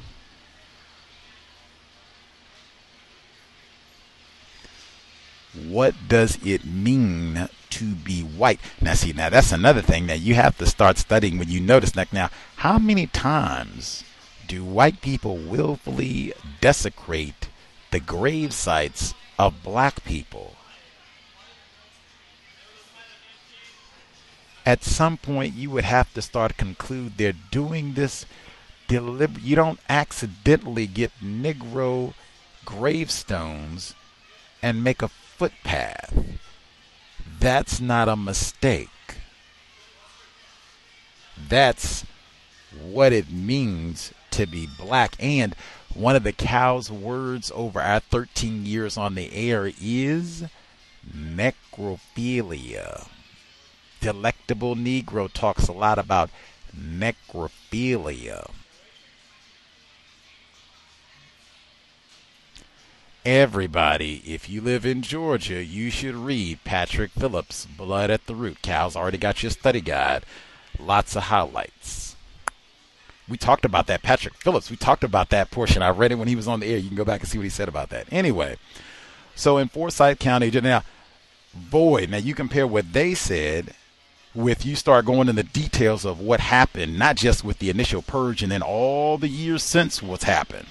What does it mean to be white? Now, see, now that's another thing that you have to start studying when you notice that. Now, how many times do white people willfully desecrate the grave sites of black people? At some point, you would have to start conclude they're doing this deliberate. You don't accidentally get Negro gravestones and make a footpath. That's not a mistake. That's what it means to be black. And one of the cow's words over our 13 years on the air is necrophilia. Delectable Negro talks a lot about necrophilia. Everybody, if you live in Georgia, you should read Patrick Phillips' Blood at the Root. Cal's already got your study guide. Lots of highlights. We talked about that. Patrick Phillips, we talked about that portion. I read it when he was on the air. You can go back and see what he said about that. Anyway, so in Forsyth County, now, boy, now you compare what they said with you start going into the details of what happened, not just with the initial purge and then all the years since what's happened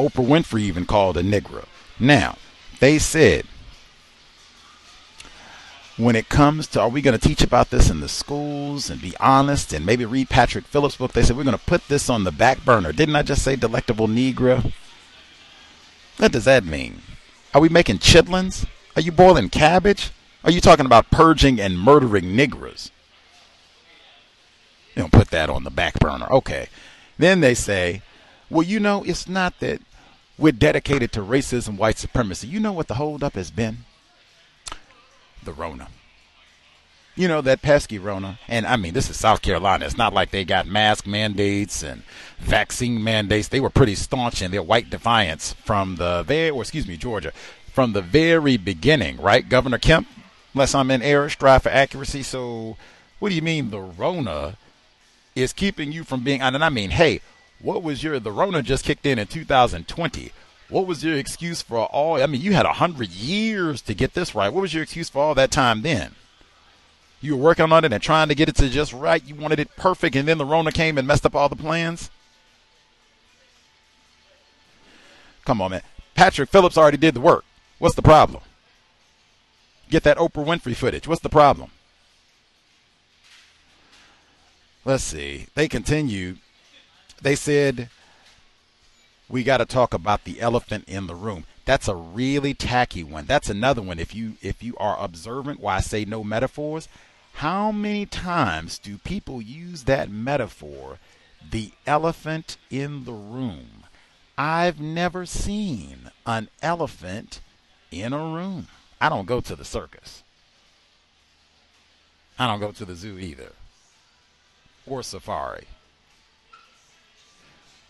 Oprah Winfrey even called a Negro. Now, they said, when it comes to, are we going to teach about this in the schools and be honest and maybe read Patrick Phillips' book? They said, we're going to put this on the back burner. Didn't I just say delectable Negro? What does that mean? Are we making chitlins? Are you boiling cabbage? Are you talking about purging and murdering Negroes? You don't put that on the back burner. Okay. Then they say, well, you know, it's not that we're dedicated to racism, white supremacy. You know what the holdup has been? The Rona. You know, that pesky Rona. And I mean, this is South Carolina. It's not like they got mask mandates and vaccine mandates. They were pretty staunch in their white defiance from the very, or excuse me, Georgia, from the very beginning, right? Governor Kemp, unless I'm in error, strive for accuracy. So, what do you mean the Rona is keeping you from being, and I mean, hey, what was your the Rona just kicked in in 2020? What was your excuse for all? I mean, you had a hundred years to get this right. What was your excuse for all that time then? You were working on it and trying to get it to just right. You wanted it perfect, and then the Rona came and messed up all the plans. Come on, man. Patrick Phillips already did the work. What's the problem? Get that Oprah Winfrey footage. What's the problem? let's see. They continued. They said we got to talk about the elephant in the room. That's a really tacky one. That's another one. If you if you are observant, why I say no metaphors. How many times do people use that metaphor, the elephant in the room? I've never seen an elephant in a room. I don't go to the circus. I don't go to the zoo either. Or safari.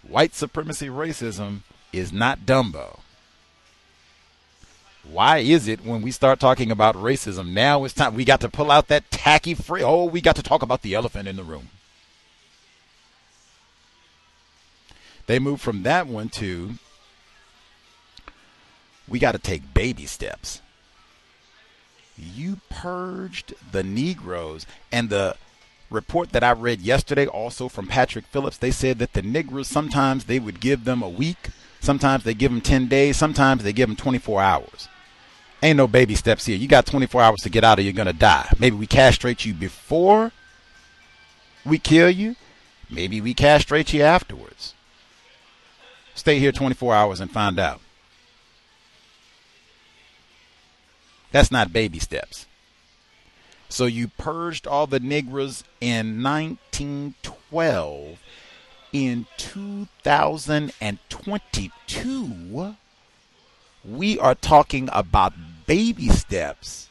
White supremacy racism is not Dumbo. Why is it when we start talking about racism, now it's time we got to pull out that tacky phrase? Oh, we got to talk about the elephant in the room. They moved from that one to we got to take baby steps. You purged the Negroes and the report that I read yesterday, also from Patrick Phillips, they said that the Negroes sometimes they would give them a week, sometimes they give them 10 days, sometimes they give them 24 hours. Ain't no baby steps here. You got 24 hours to get out or you're going to die. Maybe we castrate you before we kill you. Maybe we castrate you afterwards. Stay here 24 hours and find out. That's not baby steps. So you purged all the Negroes in 1912. In 2022, we are talking about baby steps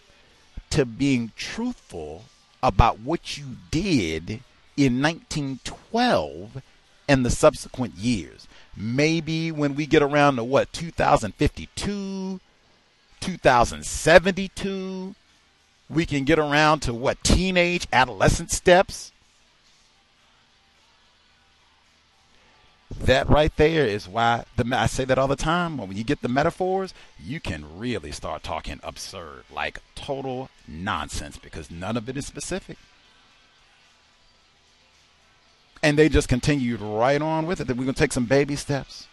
to being truthful about what you did in 1912 and the subsequent years. Maybe when we get around to what, 2052, 2072, we can get around to what, teenage, adolescent steps? that right there is why the I say that all the time. When you get the metaphors, you can really start talking absurd, like total nonsense, because none of it is specific. And they just continued right on with it. That we're gonna take some baby steps.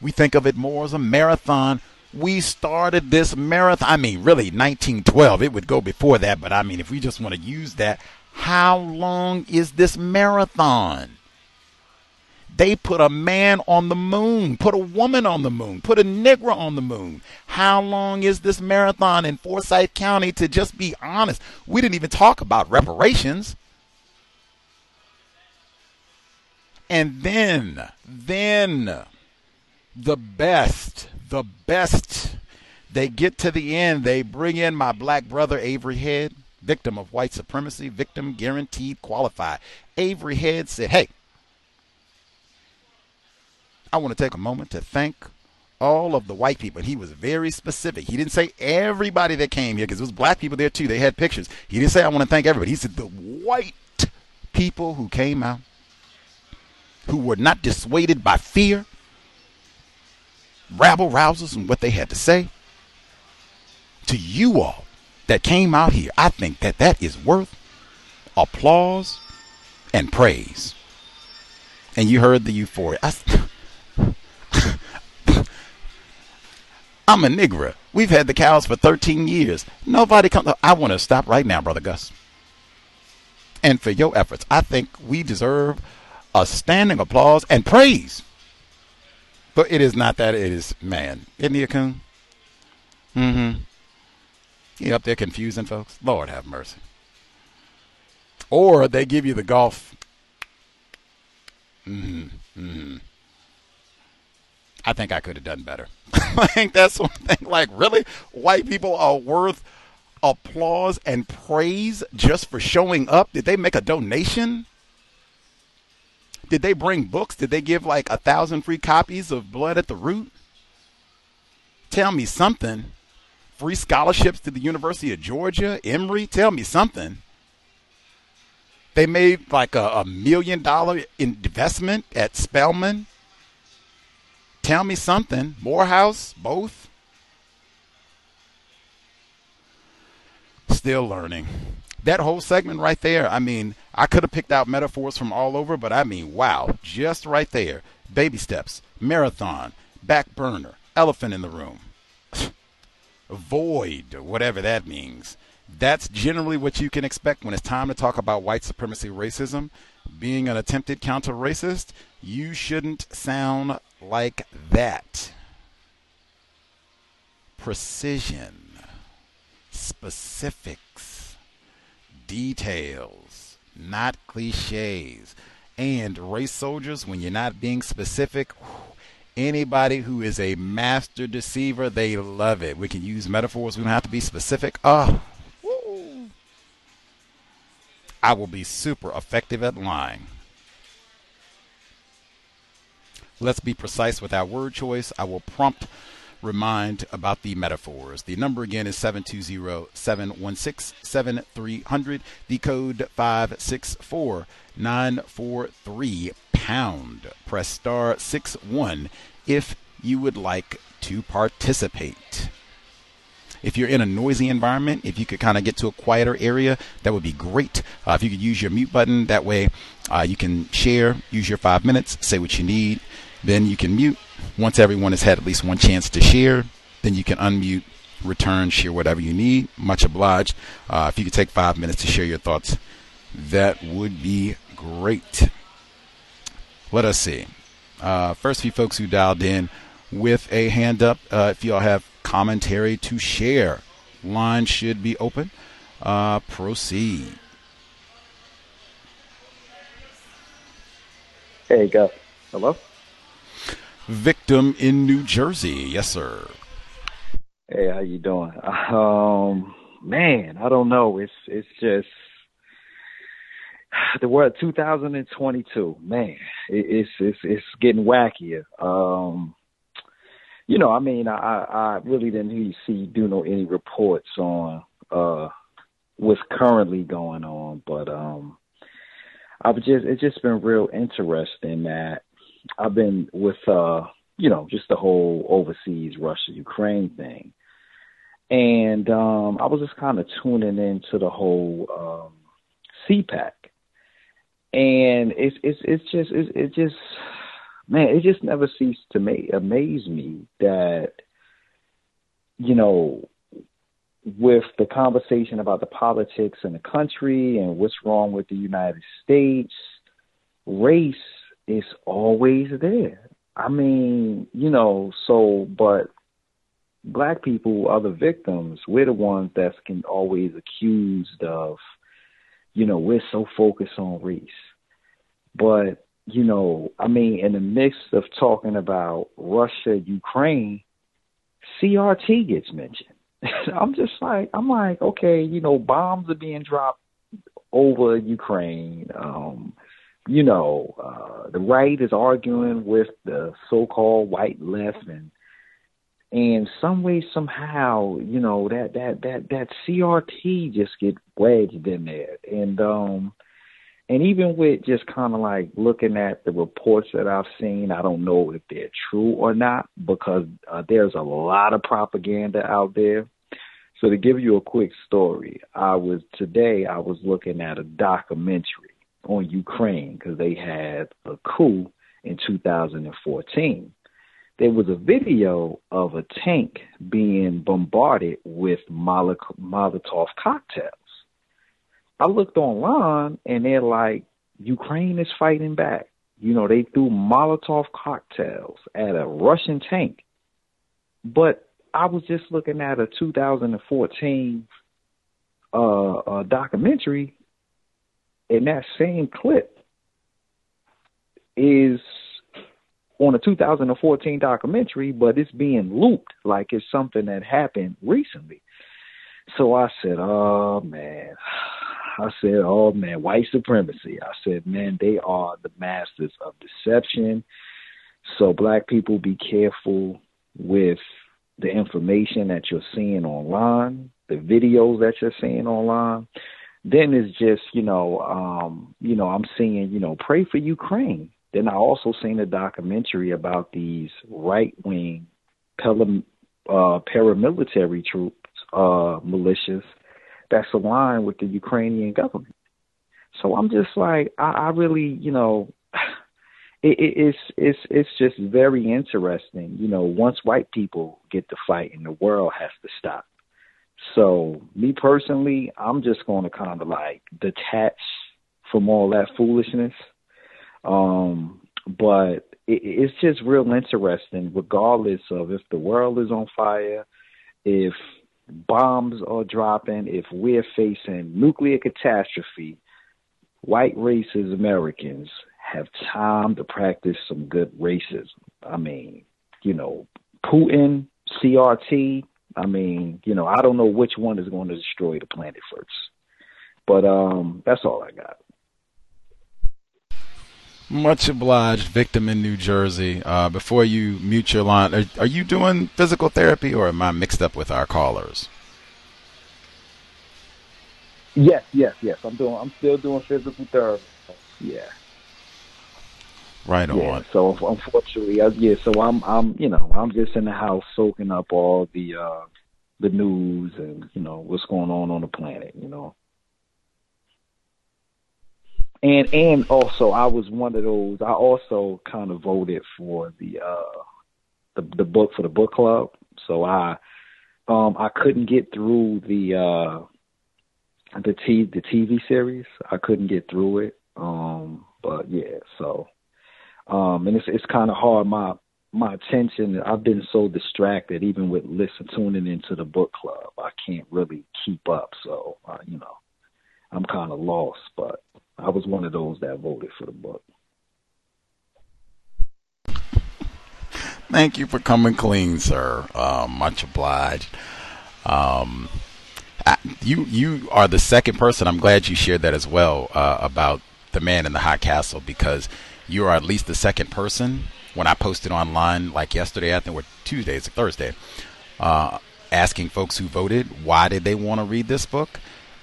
We think of it more as a marathon. We started this marathon. I mean, really, 1912. It would go before that, but I mean, if we just want to use that, how long is this marathon? They put a man on the moon, put a woman on the moon, put a Negro on the moon. How long is this marathon in Forsyth County? To just be honest, we didn't even talk about reparations. And then, then, the best, the best. They get to the end. They bring in my black brother, Avery Head, victim of white supremacy, victim guaranteed qualified. Avery Head said, Hey, I want to take a moment to thank all of the white people. He was very specific. He didn't say everybody that came here because there was black people there too. They had pictures. He didn't say I want to thank everybody. He said the white people who came out, who were not dissuaded by fear, rabble rousers, and what they had to say. To you all that came out here, I think that that is worth applause and praise. And you heard the euphoria. I, I'm a nigger. We've had the cows for 13 years. Nobody comes. I want to stop right now, Brother Gus. And for your efforts, I think we deserve a standing applause and praise. But it is not that. It is, man. Isn't he a coon? Mm hmm. He up there confusing folks. Lord have mercy. Or they give you the golf. Mm hmm. Mm hmm. I think I could have done better. I think that's one thing. Like, really? White people are worth applause and praise just for showing up? Did they make a donation? Did they bring books? Did they give like a thousand free copies of Blood at the Root? Tell me something. Free scholarships to the University of Georgia, Emory? Tell me something. They made like a, a million dollar investment at Spelman Tell me something. Morehouse, both. Still learning. That whole segment right there, I mean, I could have picked out metaphors from all over, but I mean, wow, just right there. Baby steps, marathon, back burner, elephant in the room, void, whatever that means. That's generally what you can expect when it's time to talk about white supremacy racism. Being an attempted counter racist, you shouldn't sound like that. Precision, specifics, details, not cliches. And race soldiers, when you're not being specific, anybody who is a master deceiver, they love it. We can use metaphors, we don't have to be specific. Oh, I will be super effective at lying. Let's be precise with our word choice. I will prompt remind about the metaphors. The number again is 720-716-7300. The code 564943 pound. Press star 61 if you would like to participate. If you're in a noisy environment, if you could kind of get to a quieter area, that would be great. Uh, if you could use your mute button, that way uh, you can share, use your five minutes, say what you need, then you can mute. Once everyone has had at least one chance to share, then you can unmute, return, share whatever you need. Much obliged. Uh, if you could take five minutes to share your thoughts, that would be great. Let us see. Uh, first few folks who dialed in with a hand up. Uh, if y'all have commentary to share. Line should be open. Uh, proceed. Hey, go. Hello? Victim in New Jersey. Yes, sir. Hey, how you doing? Um, man, I don't know. It's it's just the word 2022. Man, it, it's it's it's getting wackier. Um, you know, I mean, I I really didn't see do no any reports on uh what's currently going on, but um I've just it's just been real interesting that I've been with uh you know just the whole overseas Russia Ukraine thing, and um I was just kind of tuning into the whole um CPAC, and it's it's it's just it's it just man, it just never ceased to ma- amaze me that, you know, with the conversation about the politics in the country and what's wrong with the United States, race is always there. I mean, you know, so, but black people are the victims. We're the ones that's can always accused of, you know, we're so focused on race. But you know, I mean, in the midst of talking about Russia, Ukraine, CRT gets mentioned. I'm just like, I'm like, okay, you know, bombs are being dropped over Ukraine. Um, you know, uh, the right is arguing with the so-called white left, and and some way, somehow, you know, that that that that CRT just get wedged in there, and um and even with just kind of like looking at the reports that I've seen, I don't know if they're true or not because uh, there's a lot of propaganda out there. So to give you a quick story, I was today I was looking at a documentary on Ukraine because they had a coup in 2014. There was a video of a tank being bombarded with Molotov cocktails. I looked online and they're like, Ukraine is fighting back. You know, they threw Molotov cocktails at a Russian tank. But I was just looking at a 2014 uh, uh, documentary, and that same clip is on a 2014 documentary, but it's being looped like it's something that happened recently. So I said, "Oh man, I said, oh man, white supremacy. I said, man, they are the masters of deception. So black people be careful with the information that you're seeing online, the videos that you're seeing online. Then it's just, you know, um, you know, I'm seeing, you know, pray for Ukraine. Then I also seen a documentary about these right wing uh, paramilitary troops, uh, militias that's aligned with the Ukrainian government. So I'm just like, I, I really, you know, it, it, it's it's it's just very interesting. You know, once white people get to fight, and the world has to stop. So, me personally, I'm just going to kind of like detach from all that foolishness. Um, but it, it's just real interesting, regardless of if the world is on fire, if bombs are dropping, if we're facing nuclear catastrophe, white racist Americans have time to practice some good racism. I mean, you know, Putin, CRT, I mean, you know, I don't know which one is going to destroy the planet first. But um that's all I got. Much obliged, victim in New Jersey. Uh, before you mute your line, are, are, you doing physical therapy or am I mixed up with our callers? Yes, yes, yes. I'm doing. I'm still doing physical therapy. Yeah. Right on. Yeah, so unfortunately, I, yeah. So I'm, I'm, you know, I'm just in the house soaking up all the, uh the news and you know what's going on on the planet. You know. And and also, I was one of those. I also kind of voted for the uh the the book for the book club. So I um I couldn't get through the uh the t the TV series. I couldn't get through it. Um, but yeah, so um, and it's it's kind of hard. My my attention. I've been so distracted, even with listen tuning into the book club. I can't really keep up. So uh, you know, I'm kind of lost. But I was one of those that voted for the book. Thank you for coming clean, sir. Uh, much obliged. Um, you you are the second person. I'm glad you shared that as well uh, about the man in the high castle because you are at least the second person when I posted online like yesterday, I think or Tuesday, it's Thursday, uh, asking folks who voted why did they want to read this book,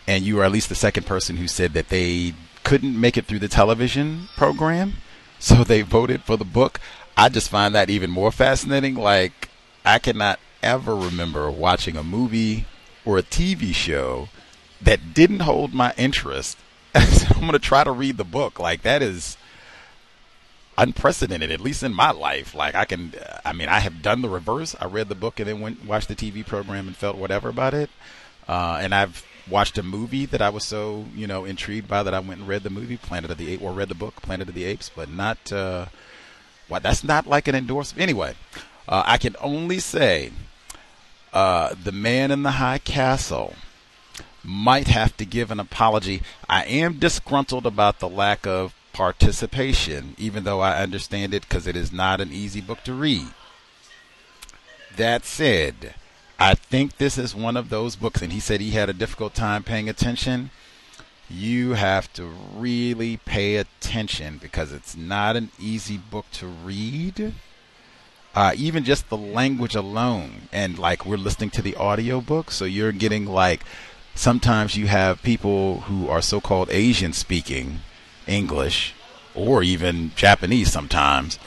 and you are at least the second person who said that they couldn't make it through the television program, so they voted for the book. I just find that even more fascinating. Like I cannot ever remember watching a movie or a TV show that didn't hold my interest. I'm going to try to read the book. Like that is unprecedented, at least in my life. Like I can, I mean, I have done the reverse. I read the book and then went watched the TV program and felt whatever about it. Uh, and I've watched a movie that I was so you know intrigued by that I went and read the movie Planet of the Apes or read the book Planet of the Apes, but not. Uh, well, that's not like an endorsement. Anyway, uh, I can only say uh, the man in the high castle might have to give an apology. I am disgruntled about the lack of participation, even though I understand it because it is not an easy book to read. That said, I think this is one of those books, and he said he had a difficult time paying attention. You have to really pay attention because it's not an easy book to read uh, even just the language alone and like we're listening to the audio book so you're getting like sometimes you have people who are so-called asian speaking english or even japanese sometimes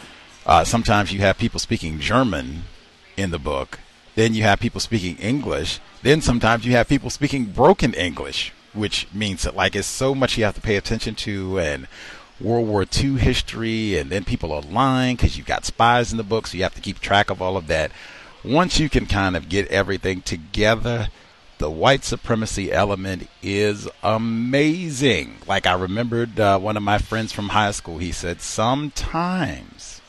uh, sometimes you have people speaking german in the book then you have people speaking english then sometimes you have people speaking broken english which means that like it's so much you have to pay attention to and World War II history, and then people are lying because you've got spies in the book, so you have to keep track of all of that. Once you can kind of get everything together, the white supremacy element is amazing. Like I remembered uh, one of my friends from high school, he said, Sometimes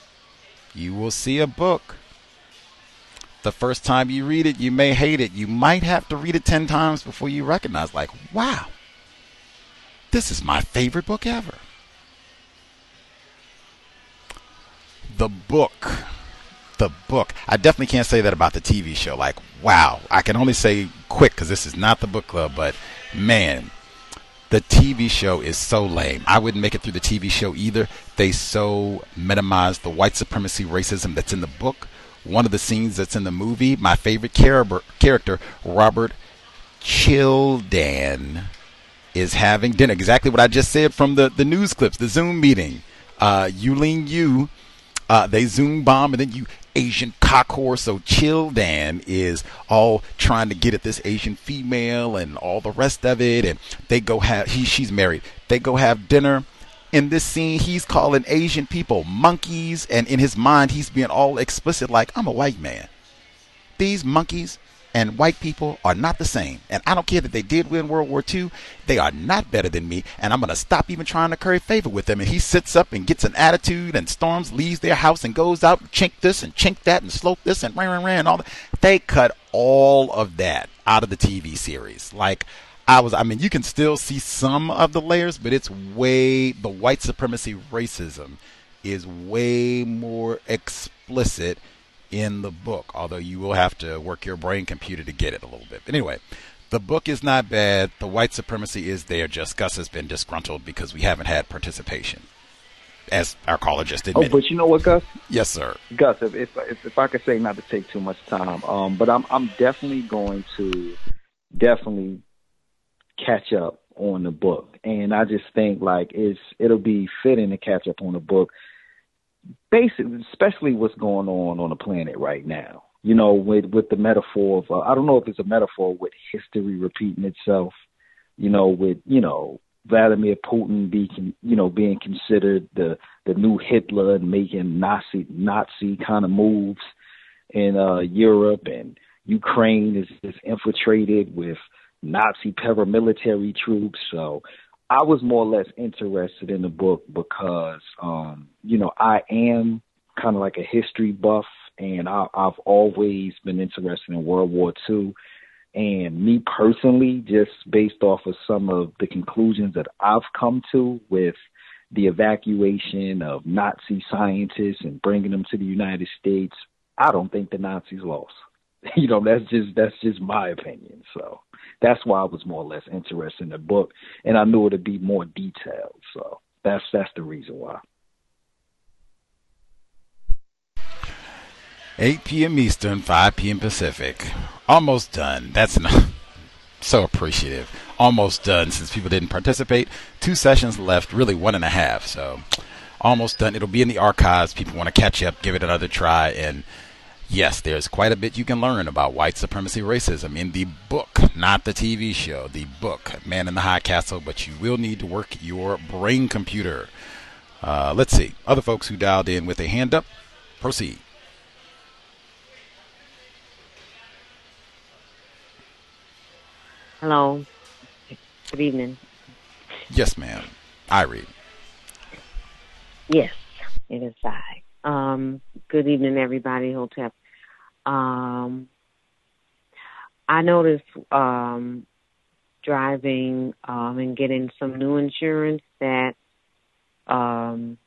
you will see a book. The first time you read it, you may hate it. You might have to read it 10 times before you recognize, like, wow, this is my favorite book ever. the book the book. I definitely can't say that about the tv show. Like wow. I can only say quick because this is not the book club but man the tv show is so lame. I wouldn't make it through the tv show either. They so minimize the white supremacy racism that's in the book. One of the scenes that's in the movie my favorite character robert Childan is having dinner. Exactly what i just said from the, the news clips the zoom meeting. Uh, Yuh-Line Niou uh, they zoom bomb, and then you Asian cock So Childan is all trying to get at this Asian female and all the rest of it, and they go have he she's married. They go have dinner. In this scene, he's calling Asian people monkeys, and in his mind, he's being all explicit, like I'm a white man. These monkeys and white people are not the same. And I don't care that they did win World War II, they are not better than me, and I'm going to stop even trying to curry favor with them. And he sits up and gets an attitude and storms, leaves their house and goes out and chink this and chink that and slope this and ran, ran, ran, all that. They cut all of that out of the TV series. Like, I was, I mean, you can still see some of the layers, but it's way, the white supremacy racism is way more explicit in the book, although you will have to work your brain computer to get it a little bit. But anyway, the book is not bad. The white supremacy is there. Just Gus has been disgruntled because we haven't had participation, as our caller just Oh, but you know what, Gus? yes, sir. Gus, if if if, if I could say not to take too much time, um, but I'm I'm definitely going to definitely catch up on the book, and I just think like it's it'll be fitting to catch up on the book, basically, especially what's going on on the planet right now. You know, with with the metaphor of uh, I don't know if it's a metaphor with history repeating itself. You know, with you know Vladimir Putin being you know being considered the the new Hitler and making Nazi Nazi kind of moves in uh, Europe and Ukraine is, is infiltrated with Nazi paramilitary troops. So I was more or less interested in the book because um, you know I am kind of like a history buff and I, I've always been interested in World War II. And me personally, just based off of some of the conclusions that I've come to with the evacuation of Nazi scientists and bringing them to the United States, I don't think the Nazis lost. You know, that's just that's just my opinion. So that's why I was more or less interested in the book, and I knew it'd be more detailed. So that's that's the reason why. 8 p.m. Eastern, 5 p.m. Pacific. Almost done. That's not, so appreciative. Almost done since people didn't participate. Two sessions left, really one and a half. So almost done. It'll be in the archives. People want to catch up, give it another try. And yes, there's quite a bit you can learn about white supremacy racism in the book, not the TV show. The book, Man in the High Castle. But you will need to work your brain computer. Uh, let's see. Other folks who dialed in with a hand up, proceed. Hello. Good evening. Yes, ma'am. I read. Yes, it is I. Um, good evening, everybody. Hotep. Um, I noticed um, driving um, and getting some new insurance that, um,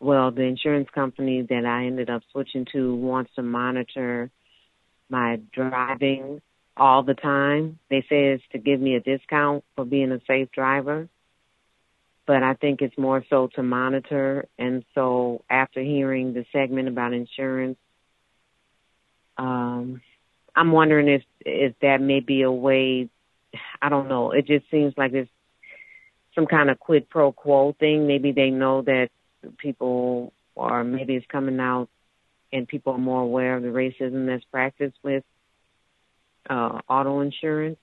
well, the insurance company that I ended up switching to wants to monitor my driving all the time. They say it's to give me a discount for being a safe driver, but I think it's more so to monitor. And so after hearing the segment about insurance, um, I'm wondering if if that may be a way. I don't know. It just seems like it's some kind of quid pro quo thing. Maybe they know that people, or maybe it's coming out, and people are more aware of the racism that's practiced with uh, auto insurance.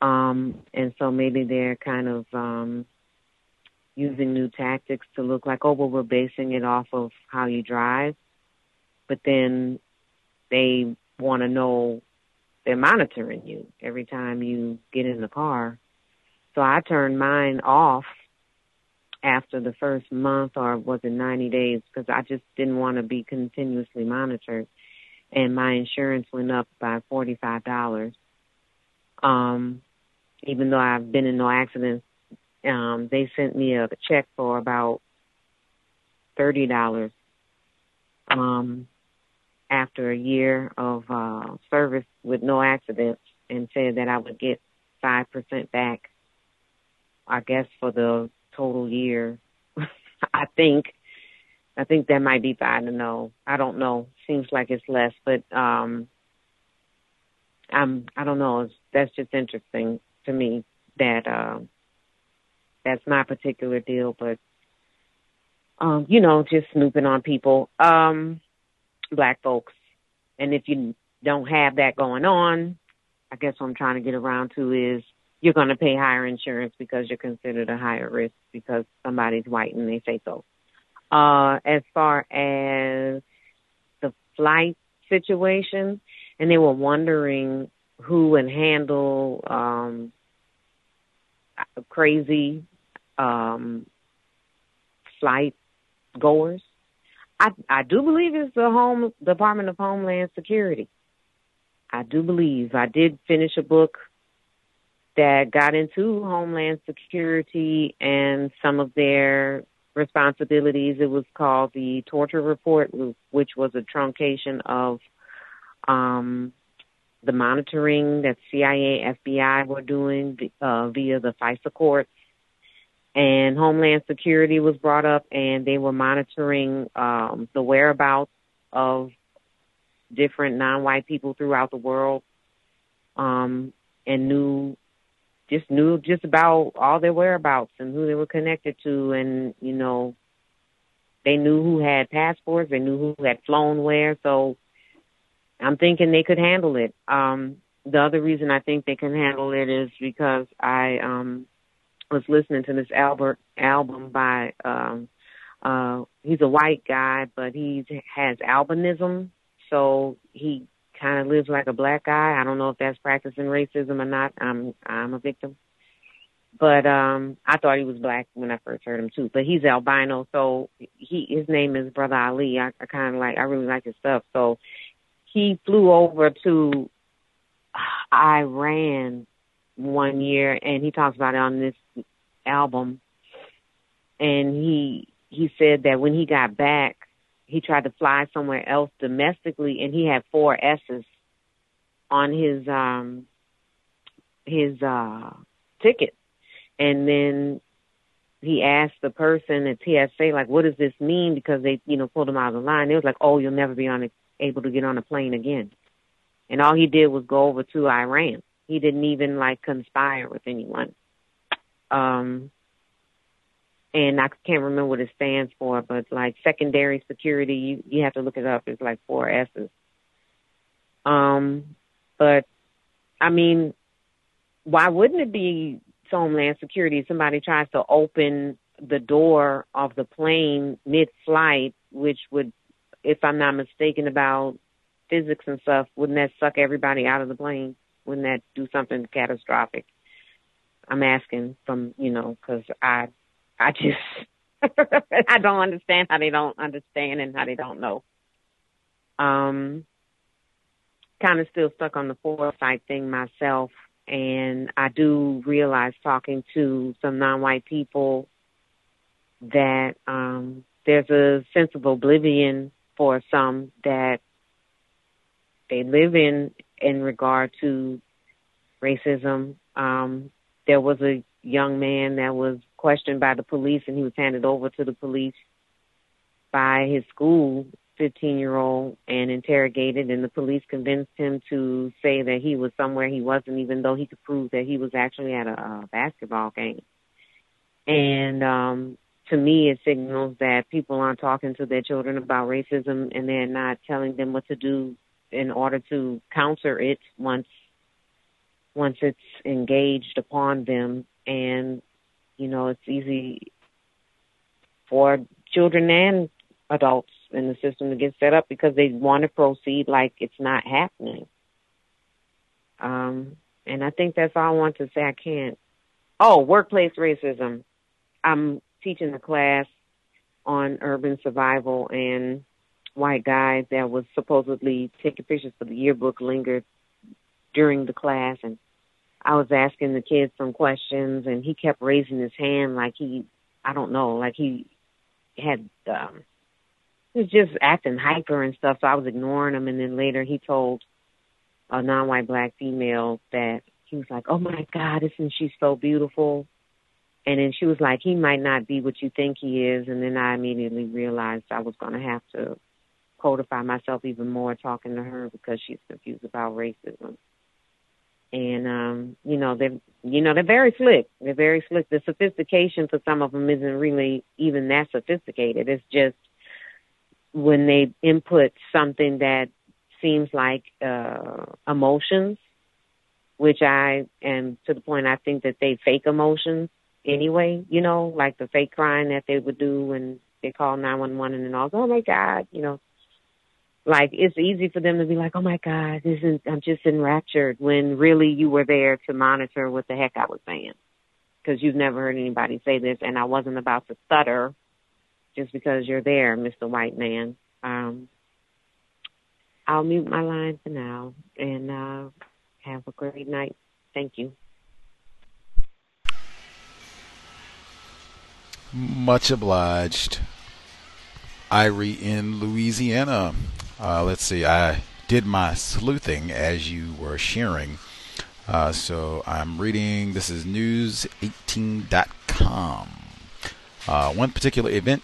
Um, and so maybe they're kind of um, using new tactics to look like, oh, well, we're basing it off of how you drive. But then they want to know they're monitoring you every time you get in the car. So I turned mine off after the first month or was it 90 days because I just didn't want to be continuously monitored and my insurance went up by forty five dollars. Um, even though I've been in no accidents, um, they sent me a check for about thirty dollars. Um, after a year of uh, service with no accidents, and said that I would get five percent back. I guess for the total year. I think I think that might be fine to know. I don't know. Seems like it's less, but um I'm I don't know. It's, that's just interesting to me that uh, that's my particular deal, but um, you know, just snooping on people, um, black folks. And if you don't have that going on, I guess what I'm trying to get around to is you're going to pay higher insurance because you're considered a higher risk because somebody's white and they say so. Uh, as far as the flight situation, and they were wondering who would handle um, crazy um, flight goers. I I do believe it's the home Department of Homeland Security. I do believe I did finish a book that got into Homeland Security and some of their responsibilities. It was called the Torture Report, which was a truncation of um, the monitoring that CIA, FBI were doing uh, via the FISA courts. And Homeland Security was brought up, and they were monitoring um, the whereabouts of different non-white people throughout the world, um, and knew just knew just about all their whereabouts and who they were connected to, and you know, they knew who had passports, they knew who had flown where. So I'm thinking they could handle it. Um, the other reason I think they can handle it is because I um, was listening to this Albert album by um, uh, he's a white guy, but he has albinism, so he kind of lives like a black guy. I don't know if that's practicing racism or not. I'm I'm a victim. But um I thought he was black when I first heard him too. But he's albino, so he his name is Brother Ali. I, I kinda like I really like his stuff. So he flew over to Iran one year and he talks about it on this album and he he said that when he got back he tried to fly somewhere else domestically and he had four S's on his um his uh ticket. And then he asked the person at TSA like what does this mean because they you know pulled him out of the line. They was like, "Oh, you'll never be on a, able to get on a plane again." And all he did was go over to Iran. He didn't even like conspire with anyone. Um and I can't remember what it stands for, but like secondary security, you you have to look it up. It's like four S's. Um, but I mean, why wouldn't it be Homeland Security? Somebody tries to open the door of the plane mid-flight, which would, if I'm not mistaken about physics and stuff, wouldn't that suck everybody out of the plane? Wouldn't that do something catastrophic? I'm asking from you know because I I just I don't understand how they don't understand and how they don't know. Um, kind of still stuck on the foresight thing myself, and I do realize talking to some non-white people that um, there's a sense of oblivion for some that they live in in regard to racism. Um, there was a young man that was questioned by the police and he was handed over to the police by his school 15 year old and interrogated and the police convinced him to say that he was somewhere he wasn't even though he could prove that he was actually at a, a basketball game. And um to me it signals that people aren't talking to their children about racism and they're not telling them what to do in order to counter it once once it's engaged upon them and you know, it's easy for children and adults in the system to get set up because they want to proceed like it's not happening. Um, and I think that's all I want to say. I can't. Oh, workplace racism. I'm teaching a class on urban survival and white guy that was supposedly taking pictures for the yearbook lingered during the class and I was asking the kids some questions and he kept raising his hand like he I don't know, like he had um he was just acting hyper and stuff, so I was ignoring him and then later he told a non white black female that he was like, Oh my God, isn't she so beautiful? And then she was like, He might not be what you think he is and then I immediately realized I was gonna have to codify myself even more talking to her because she's confused about racism and um, you know they're you know they're very slick. They're very slick. The sophistication for some of them isn't really even that sophisticated. It's just when they input something that seems like uh, emotions, which I am to the point I think that they fake emotions anyway. You know, like the fake crying that they would do when they call nine one one and then all. Oh my God, you know. Like it's easy for them to be like, "Oh my God, this is I'm just enraptured," when really you were there to monitor what the heck I was saying, because you've never heard anybody say this, and I wasn't about to stutter just because you're there, Mr. White Man. Um, I'll mute my line for now, and uh, have a great night. Thank you. Much obliged. Irie in Louisiana. Uh, let's see, I did my sleuthing as you were sharing. Uh, so I'm reading, this is news18.com. Uh, one particular event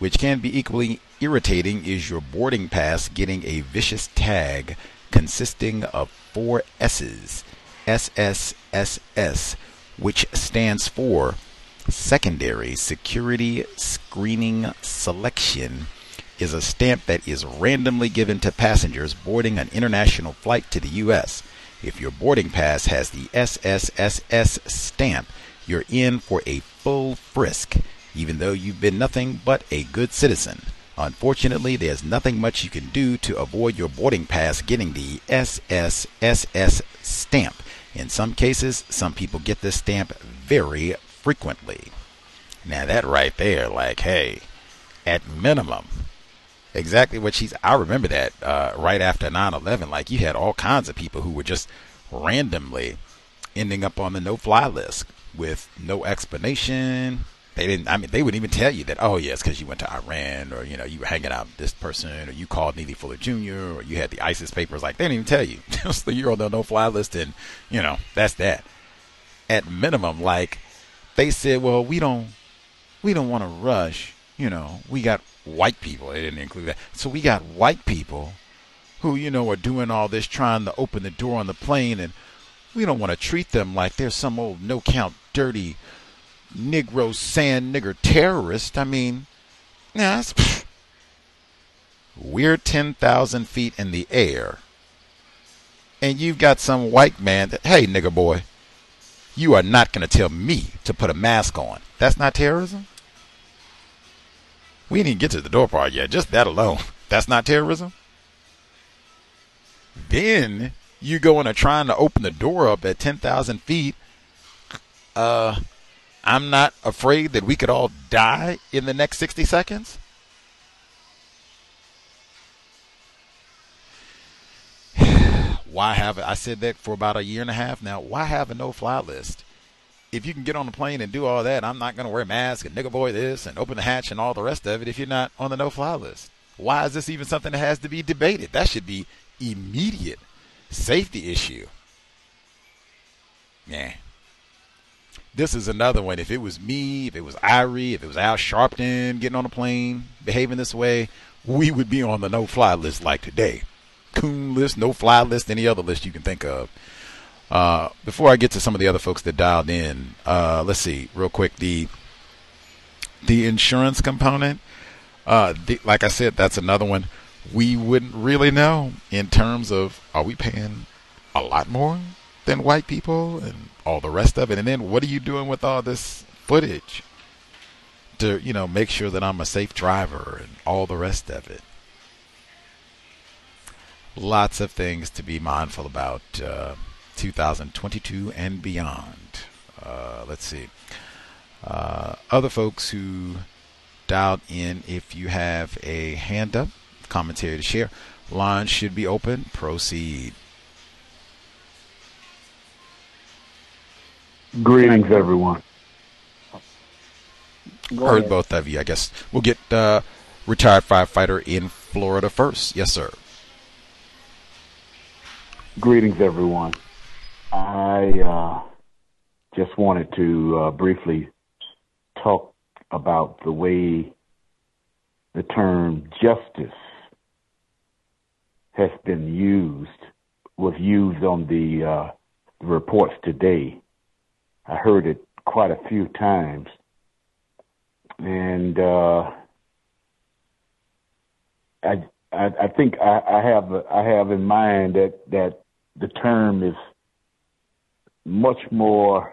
which can be equally irritating is your boarding pass getting a vicious tag consisting of four S's SSSS, which stands for Secondary Security Screening Selection is a stamp that is randomly given to passengers boarding an international flight to the U.S. If your boarding pass has the SSSS stamp, you're in for a full frisk, even though you've been nothing but a good citizen. Unfortunately, there's nothing much you can do to avoid your boarding pass getting the SSSS stamp. In some cases, some people get this stamp very frequently. Now, that right there, like, hey, at minimum, exactly what she's. I remember that uh, right after 9/11. Like you had all kinds of people who were just randomly ending up on the no-fly list with no explanation. They didn't. I mean, they wouldn't even tell you that. Oh, yes, because you went to Iran, or you know, you were hanging out with this person, or you called Neely Fuller Jr., or you had the ISIS papers. Like they didn't even tell you. Just you're on the no-fly list, and you know that's that. At minimum, like they said, well, we don't, we don't want to rush. You know, we got white people. They didn't include that. So we got white people who, you know, are doing all this trying to open the door on the plane, and we don't want to treat them like they're some old no count dirty Negro sand nigger terrorist. I mean, yeah, we're 10,000 feet in the air, and you've got some white man that, hey, nigger boy, you are not going to tell me to put a mask on. That's not terrorism? We didn't get to the door part yet. Just that alone. That's not terrorism. Then you go are trying to open the door up at 10,000 feet. Uh, I'm not afraid that we could all die in the next 60 seconds. why have I said that for about a year and a half now? Why have a no-fly list? If you can get on the plane and do all that, I'm not going to wear a mask and nigga boy this and open the hatch and all the rest of it if you're not on the no fly list. Why is this even something that has to be debated? That should be immediate safety issue. Yeah. This is another one. If it was me, if it was Irie, if it was Al Sharpton getting on a plane, behaving this way, we would be on the no fly list like today. Coon list, no fly list, any other list you can think of. Uh, before I get to some of the other folks that dialed in, uh, let's see real quick the the insurance component. Uh, the, like I said, that's another one we wouldn't really know in terms of are we paying a lot more than white people and all the rest of it, and then what are you doing with all this footage to you know make sure that I'm a safe driver and all the rest of it. Lots of things to be mindful about. Uh, 2022 and beyond. Uh, let's see. Uh, other folks who dialed in, if you have a hand up, commentary to share, line should be open. Proceed. Greetings, everyone. Go Heard ahead. both of you. I guess we'll get uh, retired firefighter in Florida first. Yes, sir. Greetings, everyone. I uh, just wanted to uh, briefly talk about the way the term justice has been used, was used on the, uh, the reports today. I heard it quite a few times. And uh, I, I, I think I, I have I have in mind that that the term is much more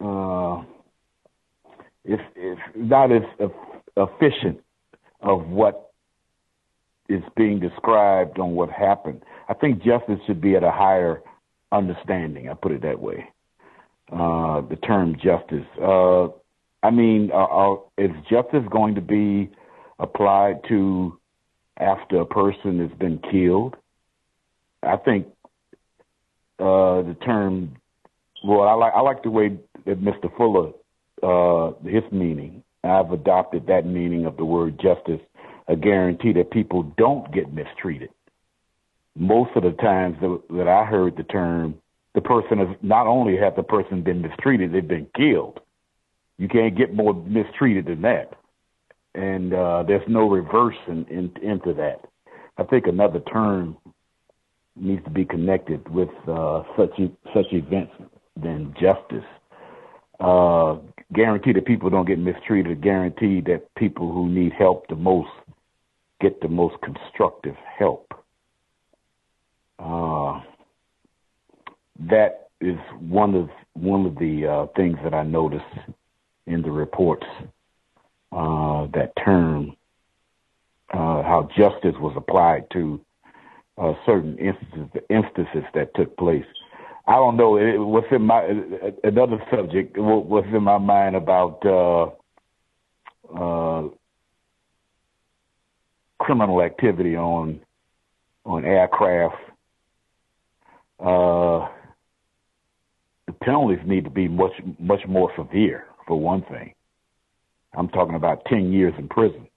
uh, if if not as efficient of what is being described on what happened. I think justice should be at a higher understanding. I put it that way. Uh, the term justice. Uh, I mean, uh, uh, is justice going to be applied to after a person has been killed? I think uh, the term. Well, I like I like the way that Mr. Fuller uh, his meaning. I've adopted that meaning of the word justice, a guarantee that people don't get mistreated. Most of the times that, that I heard the term, the person has not only have the person been mistreated, they've been killed. You can't get more mistreated than that, and uh, there's no reverse in, in, into that. I think another term needs to be connected with uh, such such events than justice. Uh, guarantee that people don't get mistreated. Guarantee that people who need help the most get the most constructive help. Uh, that is one of one of the uh, things that I noticed in the reports. Uh, that term, uh, how justice was applied to uh, certain instances, instances that took place. I don't know. It, what's in my another subject? What's in my mind about uh, uh, criminal activity on on aircraft? Uh, the penalties need to be much much more severe. For one thing, I'm talking about ten years in prison,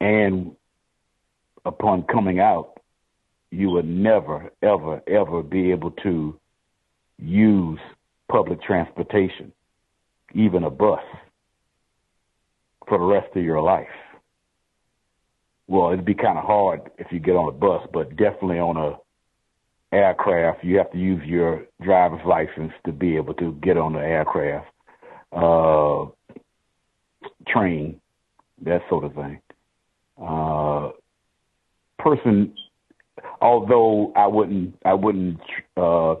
and upon coming out, you would never, ever, ever be able to use public transportation, even a bus, for the rest of your life. Well, it'd be kind of hard if you get on a bus, but definitely on a aircraft, you have to use your driver's license to be able to get on the aircraft, uh, train, that sort of thing. Uh, person although I wouldn't I wouldn't uh,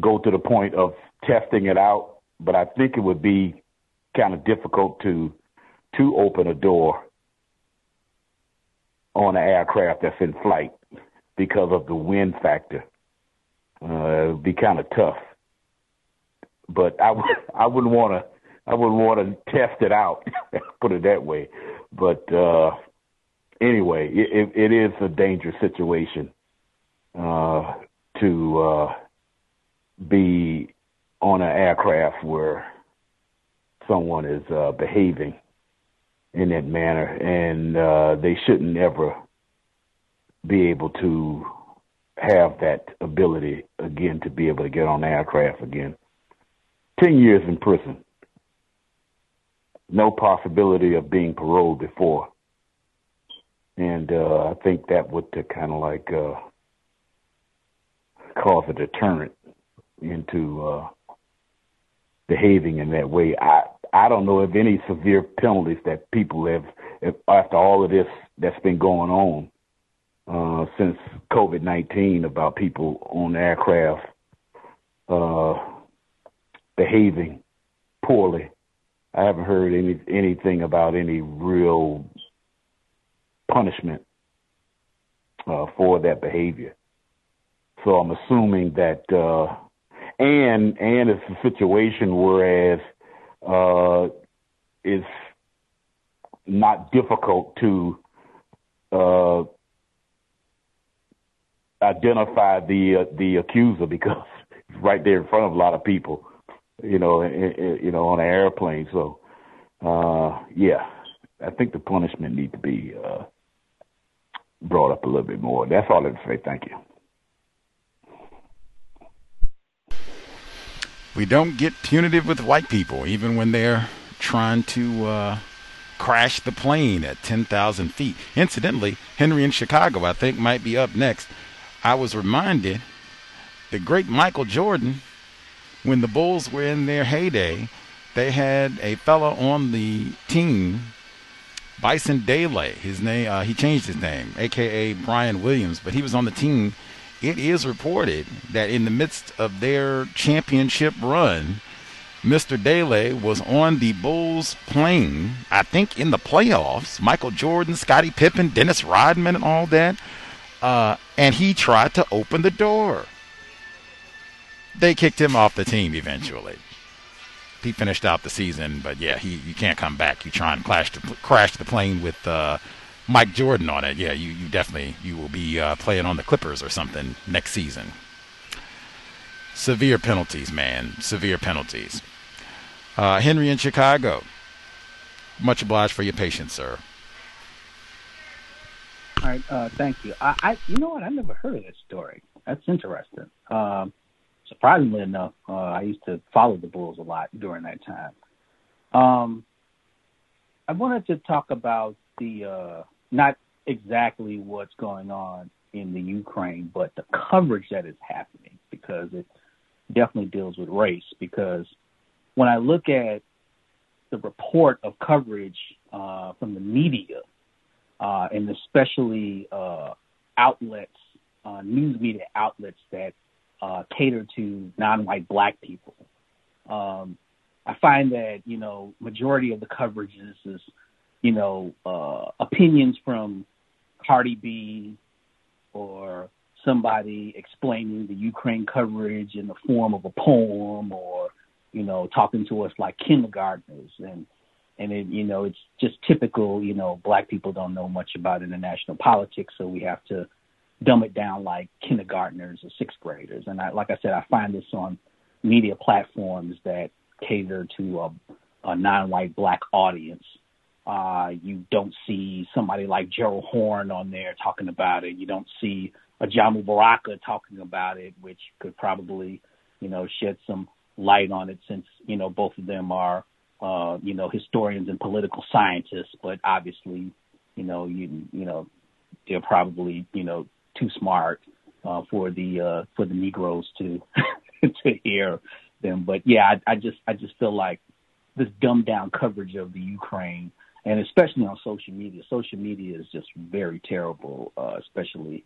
go to the point of testing it out, but I think it would be kind of difficult to to open a door on an aircraft that's in flight because of the wind factor. Uh, it would be kind of tough, but I w- I wouldn't want to I wouldn't want to test it out, put it that way. But uh, anyway, it, it is a dangerous situation uh, to uh, be on an aircraft where someone is uh, behaving in that manner, and uh, they shouldn't ever be able to have that ability again to be able to get on aircraft again. Ten years in prison, no possibility of being paroled before and uh, I think that would kind of like uh, cause a deterrent into uh, behaving in that way. I I don't know of any severe penalties that people have if, after all of this that's been going on uh, since COVID nineteen about people on aircraft uh, behaving poorly. I haven't heard any anything about any real punishment uh, for that behavior. So I'm assuming that, uh, and and it's a situation whereas uh, it's not difficult to uh, identify the uh, the accuser because it's right there in front of a lot of people, you know, you know, on an airplane. So, uh, yeah, I think the punishment need to be uh, brought up a little bit more. That's all I have to say. Thank you. We don't get punitive with white people, even when they're trying to uh, crash the plane at 10,000 feet. Incidentally, Henry in Chicago, I think, might be up next. I was reminded the great Michael Jordan, when the Bulls were in their heyday, they had a fellow on the team Bison Dele. His name, uh, he changed his name, aka Brian Williams, but he was on the team. It is reported that in the midst of their championship run, Mr. Dele was on the Bulls plane, I think in the playoffs. Michael Jordan, Scottie Pippen, Dennis Rodman, and all that. Uh, and he tried to open the door. They kicked him off the team eventually. He finished out the season, but yeah, he you can't come back. You try and crash the crash the plane with uh, Mike Jordan on it. Yeah, you, you definitely you will be uh, playing on the Clippers or something next season. Severe penalties, man. Severe penalties. Uh, Henry in Chicago. Much obliged for your patience, sir. All right, uh, thank you. I, I, you know what? I never heard of this story. That's interesting. Um, surprisingly enough, uh, I used to follow the Bulls a lot during that time. Um, I wanted to talk about the uh, not exactly what's going on in the Ukraine, but the coverage that is happening because it definitely deals with race. Because when I look at the report of coverage uh, from the media, uh, and especially uh, outlets, uh, news media outlets that uh, cater to non-white black people, um, I find that you know majority of the coverage is, is you know uh, opinions from Cardi B or somebody explaining the Ukraine coverage in the form of a poem or you know talking to us like kindergartners. And and it you know it's just typical you know black people don't know much about international politics so we have to dumb it down like kindergartners or sixth graders. And I like I said I find this on media platforms that cater to a, a non-white black audience. Uh, you don't see somebody like Gerald Horne on there talking about it. You don't see Ajamu Baraka talking about it, which could probably, you know, shed some light on it since, you know, both of them are, uh, you know, historians and political scientists, but obviously, you know, you, you know, they're probably, you know, too smart, uh, for the, uh, for the Negroes to, to hear them. But yeah, I, I just, I just feel like this dumbed down coverage of the Ukraine and especially on social media. Social media is just very terrible, uh, especially,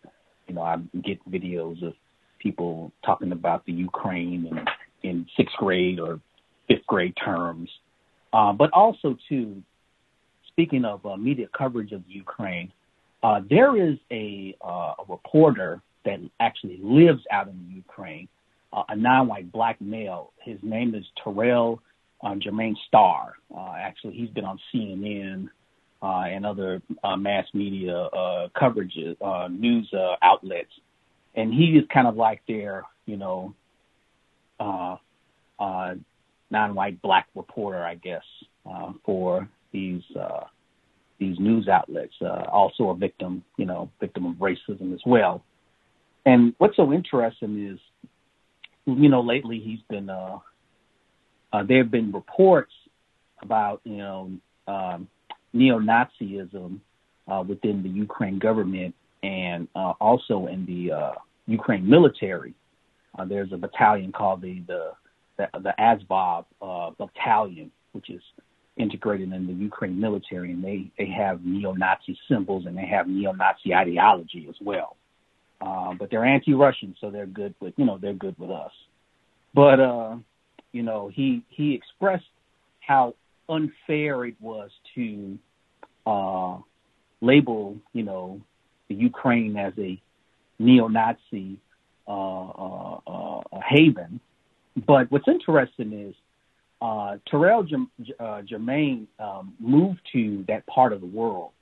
you know, I get videos of people talking about the Ukraine in, in sixth grade or fifth grade terms. Uh, but also, too, speaking of uh, media coverage of Ukraine, uh, there is a, uh, a reporter that actually lives out in Ukraine, uh, a non-white black male. His name is Terrell uh, Jermaine Starr. Uh, actually, he's been on CNN uh, and other uh, mass media uh, coverage, uh, news uh, outlets, and he is kind of like their, you know, uh, uh, non-white black reporter, I guess, uh, for these uh, these news outlets. Uh, also a victim, you know, victim of racism as well. And what's so interesting is, you know, lately he's been uh, uh, there have been reports about you know um, neo-Nazism uh, within the Ukraine government and uh, also in the uh, Ukraine military. Uh, there's a battalion called the the the, the Azov uh, battalion, which is integrated in the Ukraine military, and they they have neo-Nazi symbols and they have neo-Nazi ideology as well. Uh, but they're anti-Russian, so they're good with you know they're good with us. But uh, you know, he he expressed how unfair it was to uh, label, you know, the Ukraine as a neo-Nazi uh, uh, uh, haven. But what's interesting is uh, Terrell J- uh, Jermaine um, moved to that part of the world.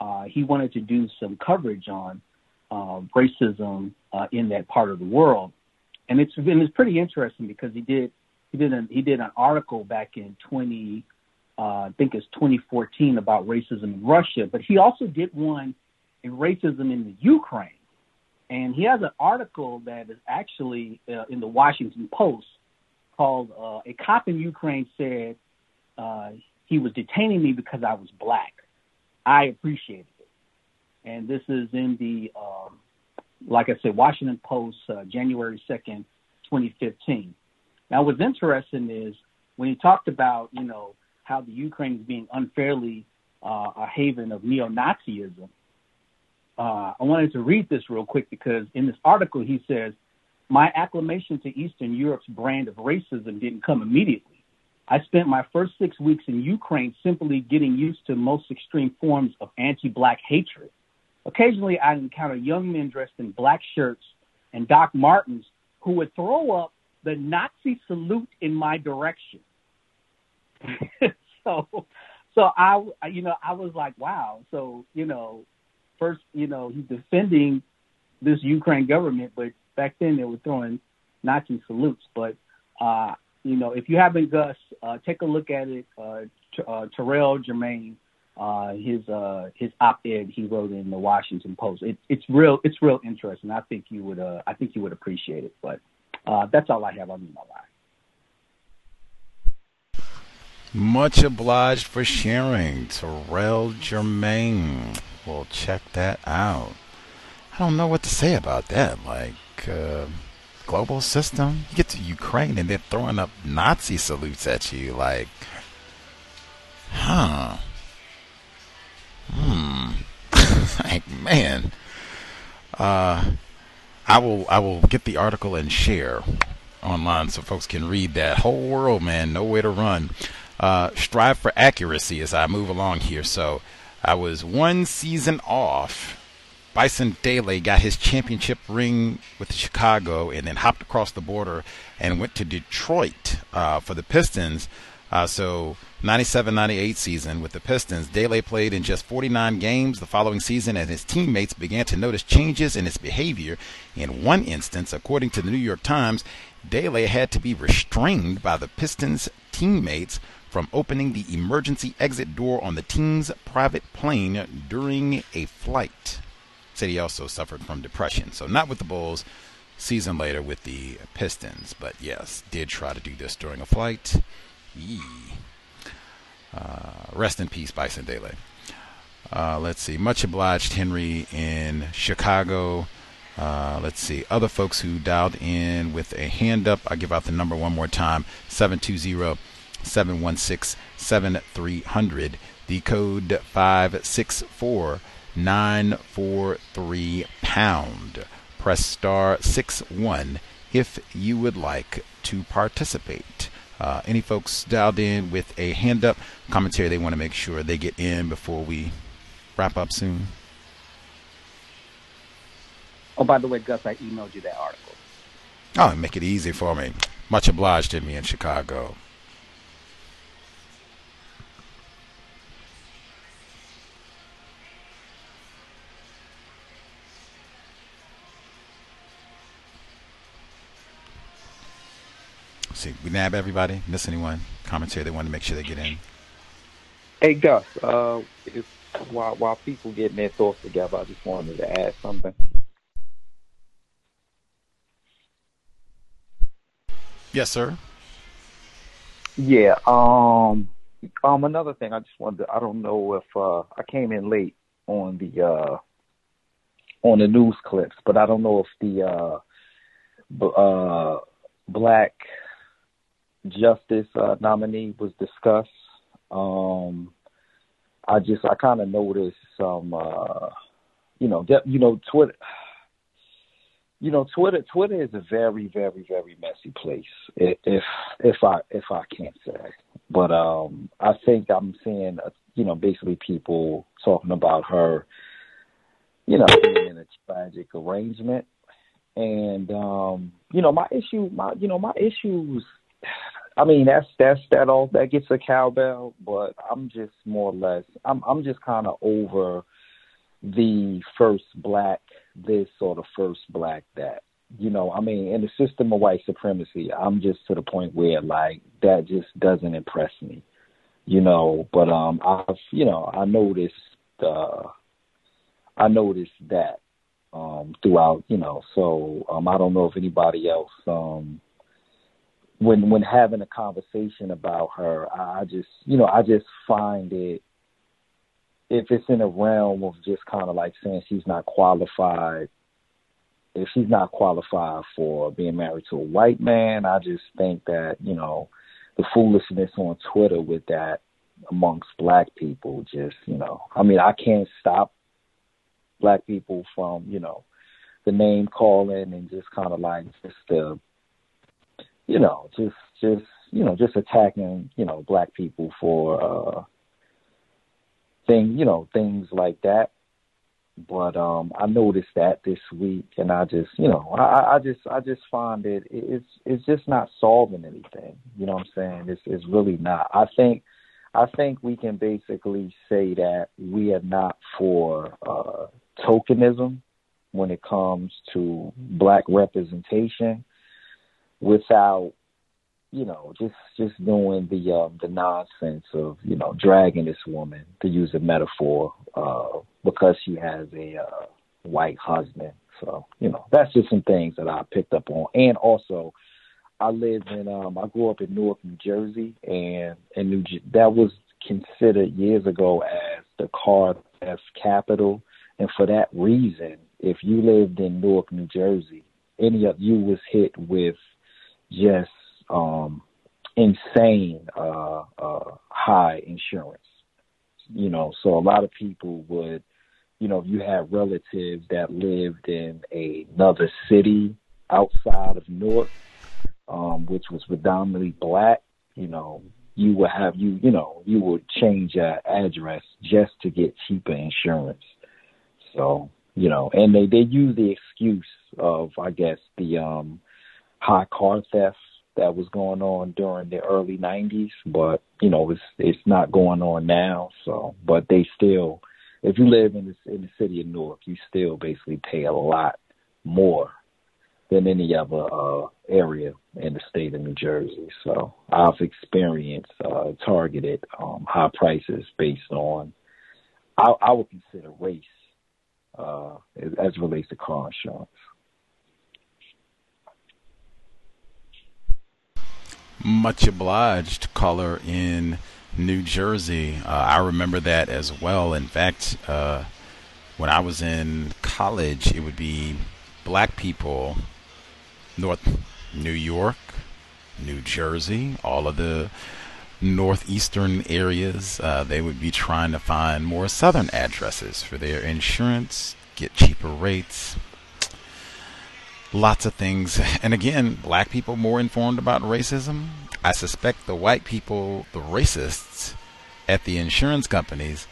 Uh, he wanted to do some coverage on uh, racism uh, in that part of the world, and it's been it's pretty interesting because he did he did an he did an article back in 20 uh, I think it's 2014 about racism in Russia, but he also did one in racism in the Ukraine. And he has an article that is actually in the Washington Post called uh, "A Cop in Ukraine Said uh, He Was Detaining Me Because I Was Black." I appreciated it, and this is in the, um, like I said, Washington Post, uh, January second, 2015. Now, what's interesting is when he talked about, you know, how the Ukraine is being unfairly uh, a haven of neo-Nazism, uh, I wanted to read this real quick because in this article he says, my acclamation to Eastern Europe's brand of racism didn't come immediately. I spent my first six weeks in Ukraine simply getting used to most extreme forms of anti-black hatred. Occasionally, I'd encounter young men dressed in black shirts and Doc Martens who would throw up the Nazi salute in my direction. so, so I, you know, I was like, wow. So, you know, first, you know, he's defending this Ukraine government, but back then they were throwing Nazi salutes. But, uh, you know, if you haven't, Gus, uh, take a look at it. Uh, uh, Terrell Jermaine, uh, his uh, his op-ed he wrote in the Washington Post. It, it's real. It's real interesting. I think you would. Uh, I think you would appreciate it. But uh, that's all I have on my life. Much obliged for sharing, Terrell Jermaine. We'll check that out. I don't know what to say about that. Like, uh, global system. You get to Ukraine and they're throwing up Nazi salutes at you. Like, huh. Hmm. like, man. Uh, I will I will get the article and share online so folks can read that whole world, man. Nowhere to run. Uh, strive for accuracy as I move along here. So I was one season off. Bison Dele got his championship ring with Chicago and then hopped across the border and went to Detroit uh, for the Pistons. Uh, so 97-98 season with the Pistons, Dele played in just 49 games the following season and his teammates began to notice changes in his behavior. In one instance, according to the New York Times, Dele had to be restrained by the Pistons teammates from opening the emergency exit door on the team's private plane during a flight. Said he also suffered from depression. So not with the Bulls, season later with the Pistons, but yes, did try to do this during a flight. Yee. Uh, rest in peace, Bison Dele. Uh, let's see. Much obliged, Henry in Chicago. Uh, let's see. Other folks who dialed in with a hand up. I'll give out the number one more time 720 716 7300. The code 564 943 pound. Press star 6 1 if you would like to participate. Uh, any folks dialed in with a hand up commentary they want to make sure they get in before we wrap up soon? Oh, by the way, Gus, I emailed you that article. Oh, make it easy for me. Much obliged to me in Chicago. See, we nab everybody. Miss anyone? Commentary they want to make sure they get in. Hey Gus, uh, if, while while people getting their thoughts together, I just wanted to add something. Yes, sir. Yeah. Um. Um. Another thing, I just wanted. To, I don't know if uh, I came in late on the uh, on the news clips, but I don't know if the uh, b- uh, black justice uh, nominee was discussed. Um, I just I kind of noticed some, uh, you know, de- you know, Twitter. You know, Twitter. Twitter is a very, very, very messy place. If if I if I can't say, but um, I think I'm seeing, uh, you know, basically people talking about her, you know, being in a tragic arrangement, and um, you know, my issue, my you know, my issues I mean, that's that's that all that gets a cowbell, but I'm just more or less I'm I'm just kind of over the first black this or the first black that. You know, I mean, in the system of white supremacy, I'm just to the point where like that just doesn't impress me. You know, but um I've you know, I noticed uh I noticed that um throughout, you know, so um I don't know if anybody else um when when having a conversation about her, I just you know I just find it if it's in a realm of just kind of like saying she's not qualified, if she's not qualified for being married to a white man, I just think that you know the foolishness on Twitter with that amongst black people just you know I mean I can't stop black people from you know the name calling and just kind of like just the you know, just just you know just attacking you know black people for uh thing you know things like that. But um I noticed that this week and I just you know I I just I just find it it's it's just not solving anything. You know what I'm saying? It's it's really not. I think I think we can basically say that we are not for uh tokenism when it comes to black representation without you know just just doing the um the nonsense of you know dragging this woman to use a metaphor uh because she has a uh white husband. So you know that's just some things that i picked up on. And also i lived in um i grew up in newark new jersey and in new that was considered years ago as the car theft capital. And for that reason if you lived in newark new jersey any of you was hit with just um insane uh uh high insurance. You know so a lot of people would you know if you had relatives that lived in another city outside of Newark um which was predominantly black you know you would have you you know you would change your address just to get cheaper insurance. So you know and they they use the excuse of i guess the um high car theft that was going on during the early 90s, but you know it's it's not going on now. So, but they still, if you live in the in the city of Newark, you still basically pay a lot more than any other uh, area in the state of New Jersey. So, I've experienced uh, targeted um, high prices based on I, I would consider race uh, as, as relates to car insurance. Much obliged, caller in New Jersey. Uh, I remember that as well. In fact, uh, when I was in college, it would be black people, North New York, New Jersey, all of the northeastern areas. Uh, they would be trying to find more southern addresses for their insurance, get cheaper rates, lots of things. And again, black people more informed about racism. I suspect the white people, the racists at the insurance companies,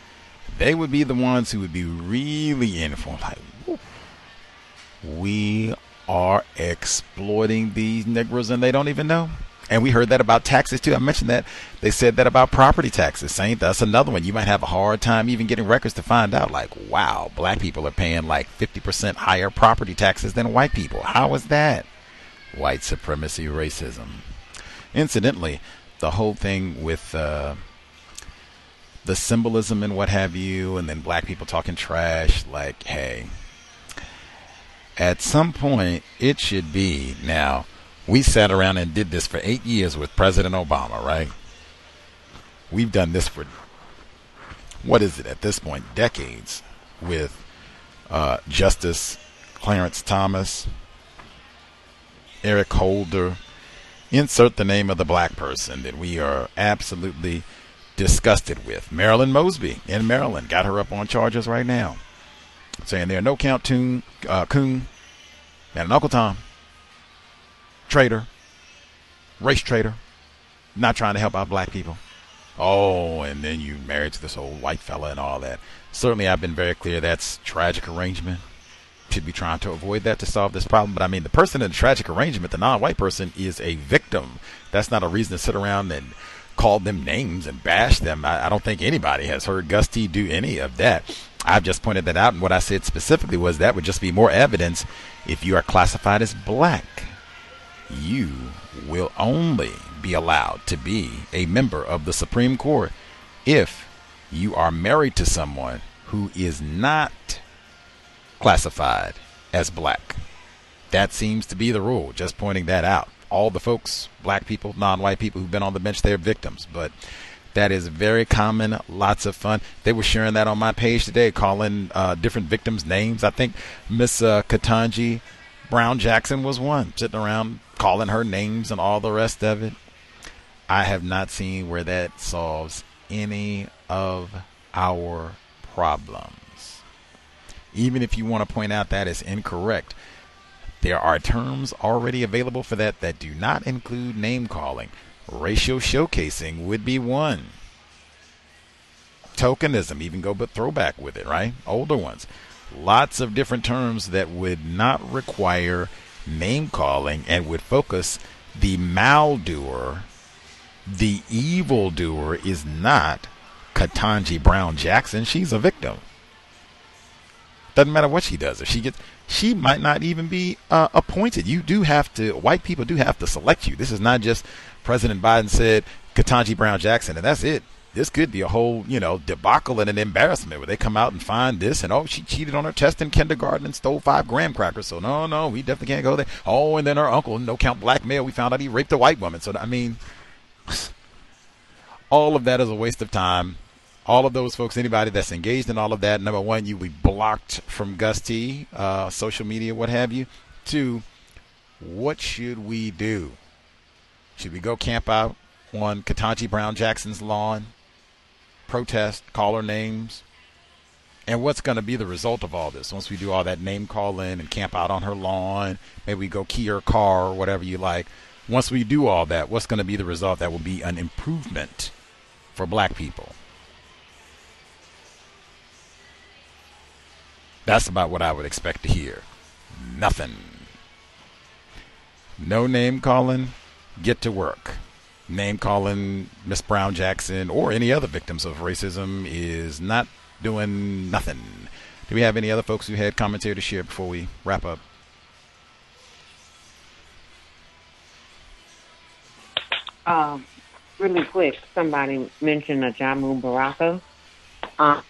they would be the ones who would be really informed. Like, we are exploiting these Negroes and they don't even know. And we heard that about taxes too. I mentioned that they said that about property taxes. Saying that's another one. You might have a hard time even getting records to find out. Like, wow, black people are paying like 50% higher property taxes than white people. How is that? White supremacy, racism. Incidentally, the whole thing with uh, the symbolism and what have you, and then black people talking trash. Like, hey, at some point, it should be now we sat around and did this for eight years with President Obama, right? We've done this for, what is it at this point, decades with uh, Justice Clarence Thomas, Eric Holder. Insert the name of the black person that we are absolutely disgusted with. Marilyn Mosby in Maryland got her up on charges right now, saying there are no count tune, uh, coon, and Uncle Tom traitor, race traitor, not trying to help out black people. Oh, and then you married to this old white fella and all that. Certainly, I've been very clear that's tragic arrangement. Should be trying to avoid that to solve this problem. But I mean, the person in the tragic arrangement, the non-white person, is a victim. That's not a reason to sit around and call them names and bash them. I, I don't think anybody has heard Gus T do any of that. I've just pointed that out, and what I said specifically was that would just be more evidence if you are classified as black you will only be allowed to be a member of the Supreme Court if you are married to someone who is not classified as black. That seems to be the rule, just pointing that out. All the folks, black people, non white people who've been on the bench, they're victims. But that is very common, lots of fun. They were sharing that on my page today, calling uh, different victims names. I think Miss uh, Ketanji Brown Jackson was one, sitting around calling her names and all the rest of it. I have not seen where that solves any of our problems. Even if you want to point out that is incorrect, there are terms already available for that that do not include name calling. Racial showcasing would be one. Tokenism, even go but throwback with it, right? Older ones. Lots of different terms that would not require name calling and would focus the maldoer, the evildoer is not Ketanji Brown Jackson. She's a victim. Doesn't matter what she does. If she gets, she might not even be uh, appointed. You do have to. White people do have to select you. This is not just President Biden said Ketanji Brown Jackson, and that's it. This could be a whole, you know, debacle and an embarrassment where they come out and find this and oh, she cheated on her test in kindergarten and stole five graham crackers. So no, no, we definitely can't go there. Oh, and then her uncle, no count blackmail. We found out he raped a white woman. So I mean, all of that is a waste of time all of those folks, anybody that's engaged in all of that, number one, you will be blocked from Gus T, uh, social media, what have you. Two, what should we do? Should we go camp out on Ketanji Brown Jackson's lawn, protest, call her names? And what's going to be the result of all this? Once we do all that name calling and camp out on her lawn, maybe we go key her car or whatever you like. Once we do all that, what's going to be the result? That will be an improvement for black people. That's about what I would expect to hear. Nothing. No name calling. Get to work. Name calling Miss Brown Jackson or any other victims of racism is not doing nothing. Do we have any other folks who had commentary to share before we wrap up? Um, really quick, somebody mentioned Ajamu Baraka. Um,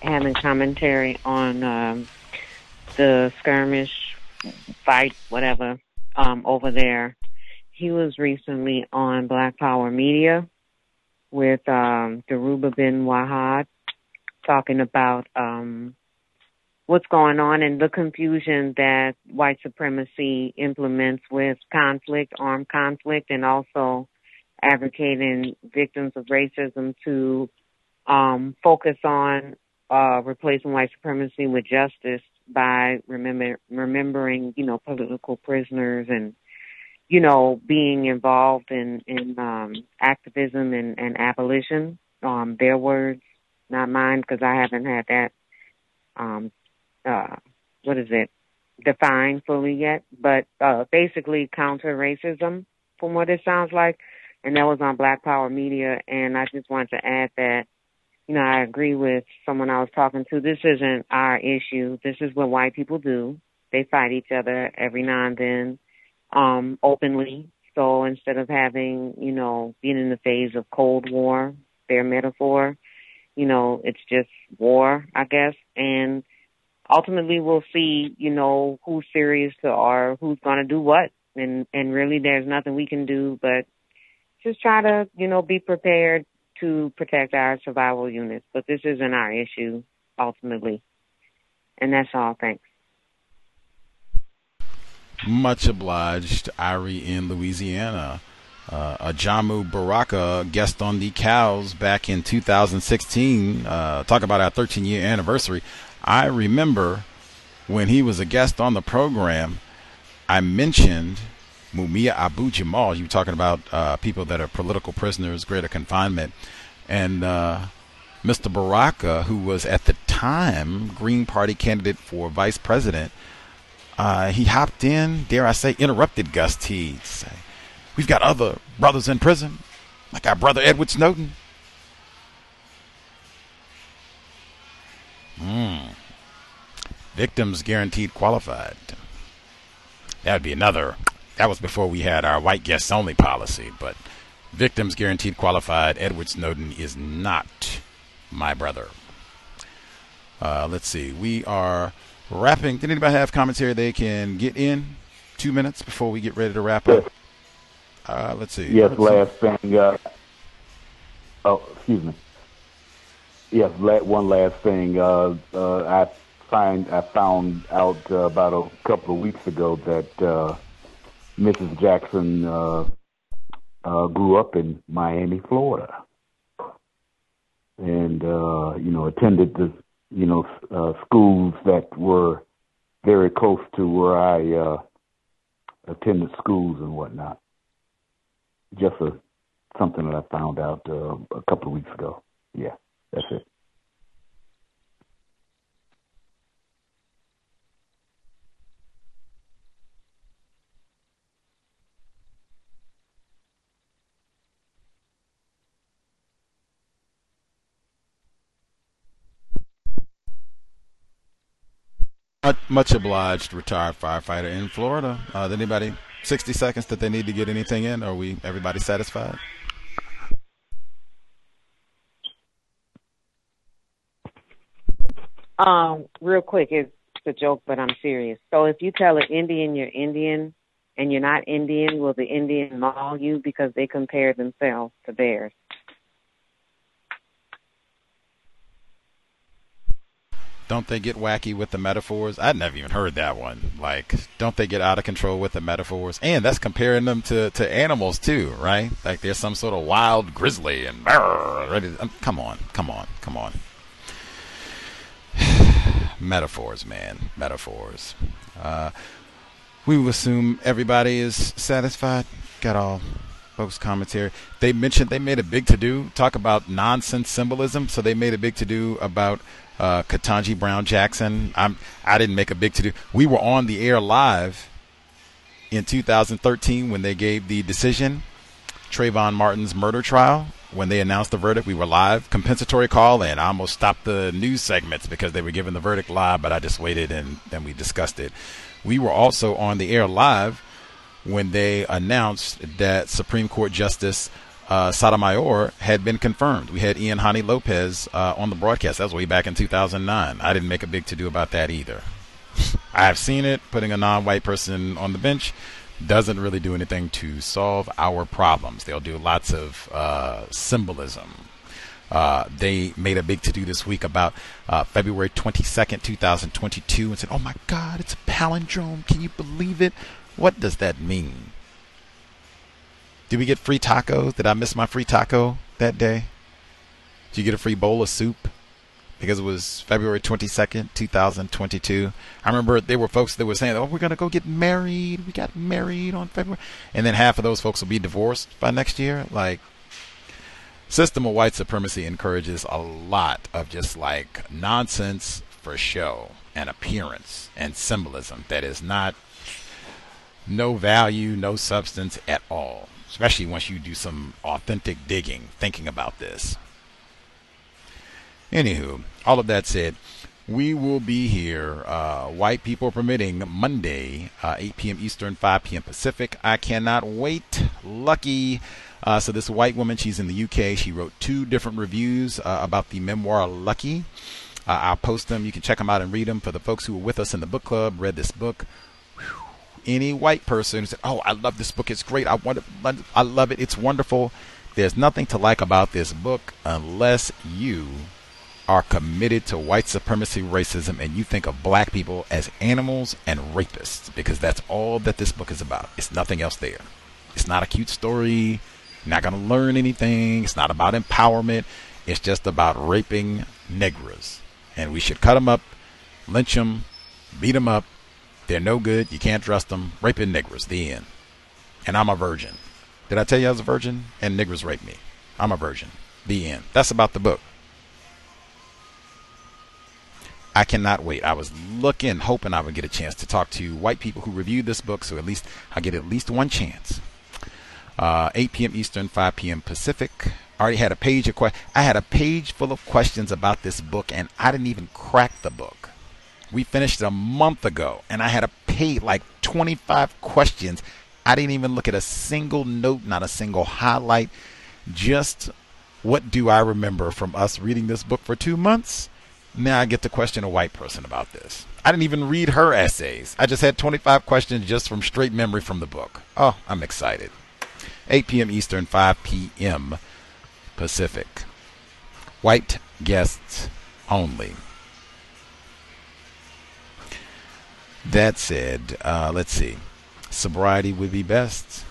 having commentary on um, the skirmish, fight, whatever, um, over there. He was recently on Black Power Media with um, Dhoruba bin Wahad talking about um, what's going on and the confusion that white supremacy implements with conflict, armed conflict, and also advocating victims of racism to um, focus on uh, replacing white supremacy with justice by remember, remembering, you know, political prisoners and, you know, being involved in, in um, activism and, and abolition. Um, their words, not mine, because I haven't had that, um, uh, what is it, defined fully yet. But uh, basically counter racism, from what it sounds like. And that was on Black Power Media. And I just wanted to add that you know, I agree with someone I was talking to. This isn't our issue. This is what white people do. They fight each other every now and then, um, openly. So instead of having, you know, being in the phase of Cold War, their metaphor, you know, it's just war, I guess. And ultimately we'll see, you know, who's serious or who's going to do what. And, and really there's nothing we can do but just try to, you know, be prepared to protect our survival units, but this isn't our issue ultimately. And that's all. Thanks. Much obliged, Ari in Louisiana. Uh, Ajamu Baraka guest on the Cows back in 2016. Uh, talk about our 13 year anniversary. I remember when he was a guest on the program, I mentioned Mumia Abu Jamal. You were talking about uh, people that are political prisoners, greater confinement, and uh, Mr. Baraka, who was at the time Green Party candidate for vice president, uh, he hopped in, dare I say, interrupted Gus T. Say, We've got other brothers in prison, like our brother Edward Snowden. Hmm. Victims guaranteed qualified. That would be another that was before we had our white guests only policy, but victims guaranteed qualified. Edward Snowden is not my brother. Uh, let's see. We are wrapping. Did anybody have commentary they can get in? Two minutes before we get ready to wrap up. Uh, let's see. Yes, let's last see. thing. Uh, oh, excuse me. Yes, one last thing. Uh, uh, I find I found out uh, about a couple of weeks ago that Mrs. Jackson uh, uh, grew up in Miami, Florida, and uh, you know attended the you know uh, schools that were very close to where I uh, attended schools and whatnot. Just a something that I found out uh, a couple of weeks ago. Yeah, that's it. Much obliged, retired firefighter in Florida. Uh, anybody 60 seconds that they need to get anything in? Are we everybody satisfied? Um, real quick, it's a joke, but I'm serious. So if you tell an Indian you're Indian and you're not Indian, will the Indian maul you because they compare themselves to bears? Don't they get wacky with the metaphors? I'd never even heard that one. Like, don't they get out of control with the metaphors? And that's comparing them to, to animals too, right? Like there's some sort of wild grizzly and ready. Um, come on, come on, come on. metaphors, man, metaphors. Uh, we assume everybody is satisfied. Got all folks' commentary. They mentioned they made a big to do talk about nonsense symbolism. So they made a big to do about uh, Ketanji Brown Jackson. I'm I didn't make a big to do. We were on the air live in 2013 when they gave the decision, Trayvon Martin's murder trial. When they announced the verdict, we were live. Compensatory call, and I almost stopped the news segments because they were giving the verdict live, but I just waited and then we discussed it. We were also on the air live when they announced that Supreme Court Justice uh, Sotomayor had been confirmed. We had Ian Haney Lopez uh, on the broadcast. That was way back in 2009. I didn't make a big to do about that either. I've seen it. Putting a non-white person on the bench doesn't really do anything to solve our problems. They'll do lots of uh, symbolism. Uh, they made a big to do this week about uh, February 22nd, 2022, and said, Oh my God, it's a palindrome. Can you believe it? What does that mean? Did we get free tacos? Did I miss my free taco that day? Did you get a free bowl of soup? Because it was February 22nd, 2022. I remember there were folks that were saying, oh, we're going to go get married. We got married on February. And then half of those folks will be divorced by next year. Like, system of white supremacy encourages a lot of just like nonsense for show and appearance and symbolism that is not no value, no substance at all especially once you do some authentic digging, thinking about this. Anywho, all of that said, we will be here, uh, white people permitting, Monday, uh, 8 p.m. Eastern, 5 p.m. Pacific. I cannot wait. Lucky. Uh, so, this white woman, she's in the UK. She wrote two different reviews uh, about the memoir Lucky. Uh, I'll post them. You can check them out and read them. For the folks who were with us in the book club, read this book any white person who said, "Oh, I love this book. It's great. I want it. I love it. It's wonderful." There's nothing to like about this book unless you are committed to white supremacy racism and you think of black people as animals and rapists because that's all that this book is about. It's nothing else there. It's not a cute story. You're not going to learn anything. It's not about empowerment. It's just about raping negras. And we should cut them up, lynch them, beat them up, they're no good. You can't trust them. Raping niggers. The end. And I'm a virgin. Did I tell you I was a virgin? And niggers rape me. I'm a virgin. The end. That's about the book. I cannot wait. I was looking, hoping I would get a chance to talk to white people who reviewed this book, so at least I'll get at least one chance. Uh, 8 p.m. Eastern, 5 p.m. Pacific. I already had a page of que- I had a page full of questions about this book, and I didn't even crack the book. We finished it a month ago, and I had to pay like 25 questions. I didn't even look at a single note, not a single highlight. Just what do I remember from us reading this book for two months? Now I get to question a white person about this. I didn't even read her essays. I just had 25 questions just from straight memory from the book. Oh, I'm excited. 8 p.m. Eastern, 5 p.m. Pacific. White guests only. That said, uh, let's see. Sobriety would be best.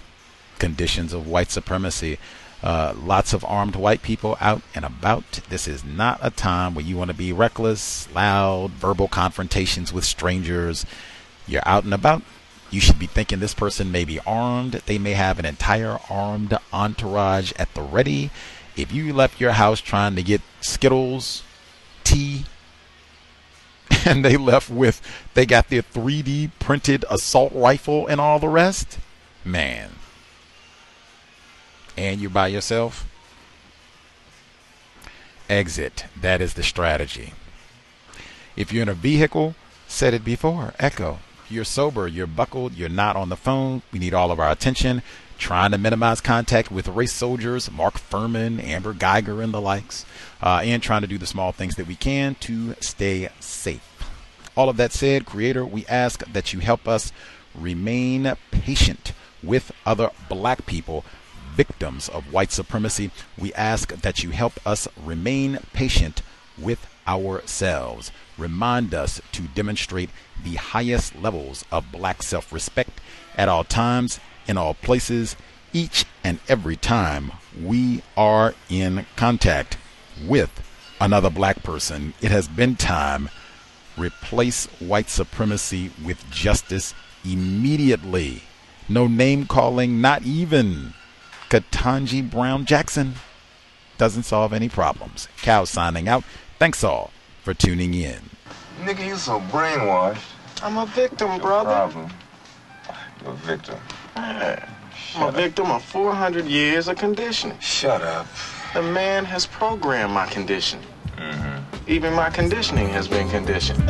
Conditions of white supremacy. Uh, lots of armed white people out and about. This is not a time where you want to be reckless, loud, verbal confrontations with strangers. You're out and about. You should be thinking this person may be armed. They may have an entire armed entourage at the ready. If you left your house trying to get Skittles, tea, and they left with, they got their 3D printed assault rifle and all the rest, man. And you're by yourself? Exit. That is the strategy. If you're in a vehicle, said it before, echo. You're sober, you're buckled, you're not on the phone. We need all of our attention. Trying to minimize contact with race soldiers, Mark Fuhrman, Amber Geiger, and the likes, uh, and trying to do the small things that we can to stay safe. All of that said, Creator, we ask that you help us remain patient with other black people, victims of white supremacy. We ask that you help us remain patient with ourselves. Remind us to demonstrate the highest levels of black self respect at all times, in all places, each and every time we are in contact with another black person. It has been time. Replace white supremacy with justice immediately. No name calling, not even Ketanji Brown Jackson. Doesn't solve any problems. Cow signing out. Thanks all for tuning in. Nigga, you so brainwashed. I'm a victim, brother. Problem. You're a victim. Yeah. I'm a victim of 400 years of conditioning. Shut up. The man has programmed my condition. Mm-hmm. Even my conditioning has been conditioned.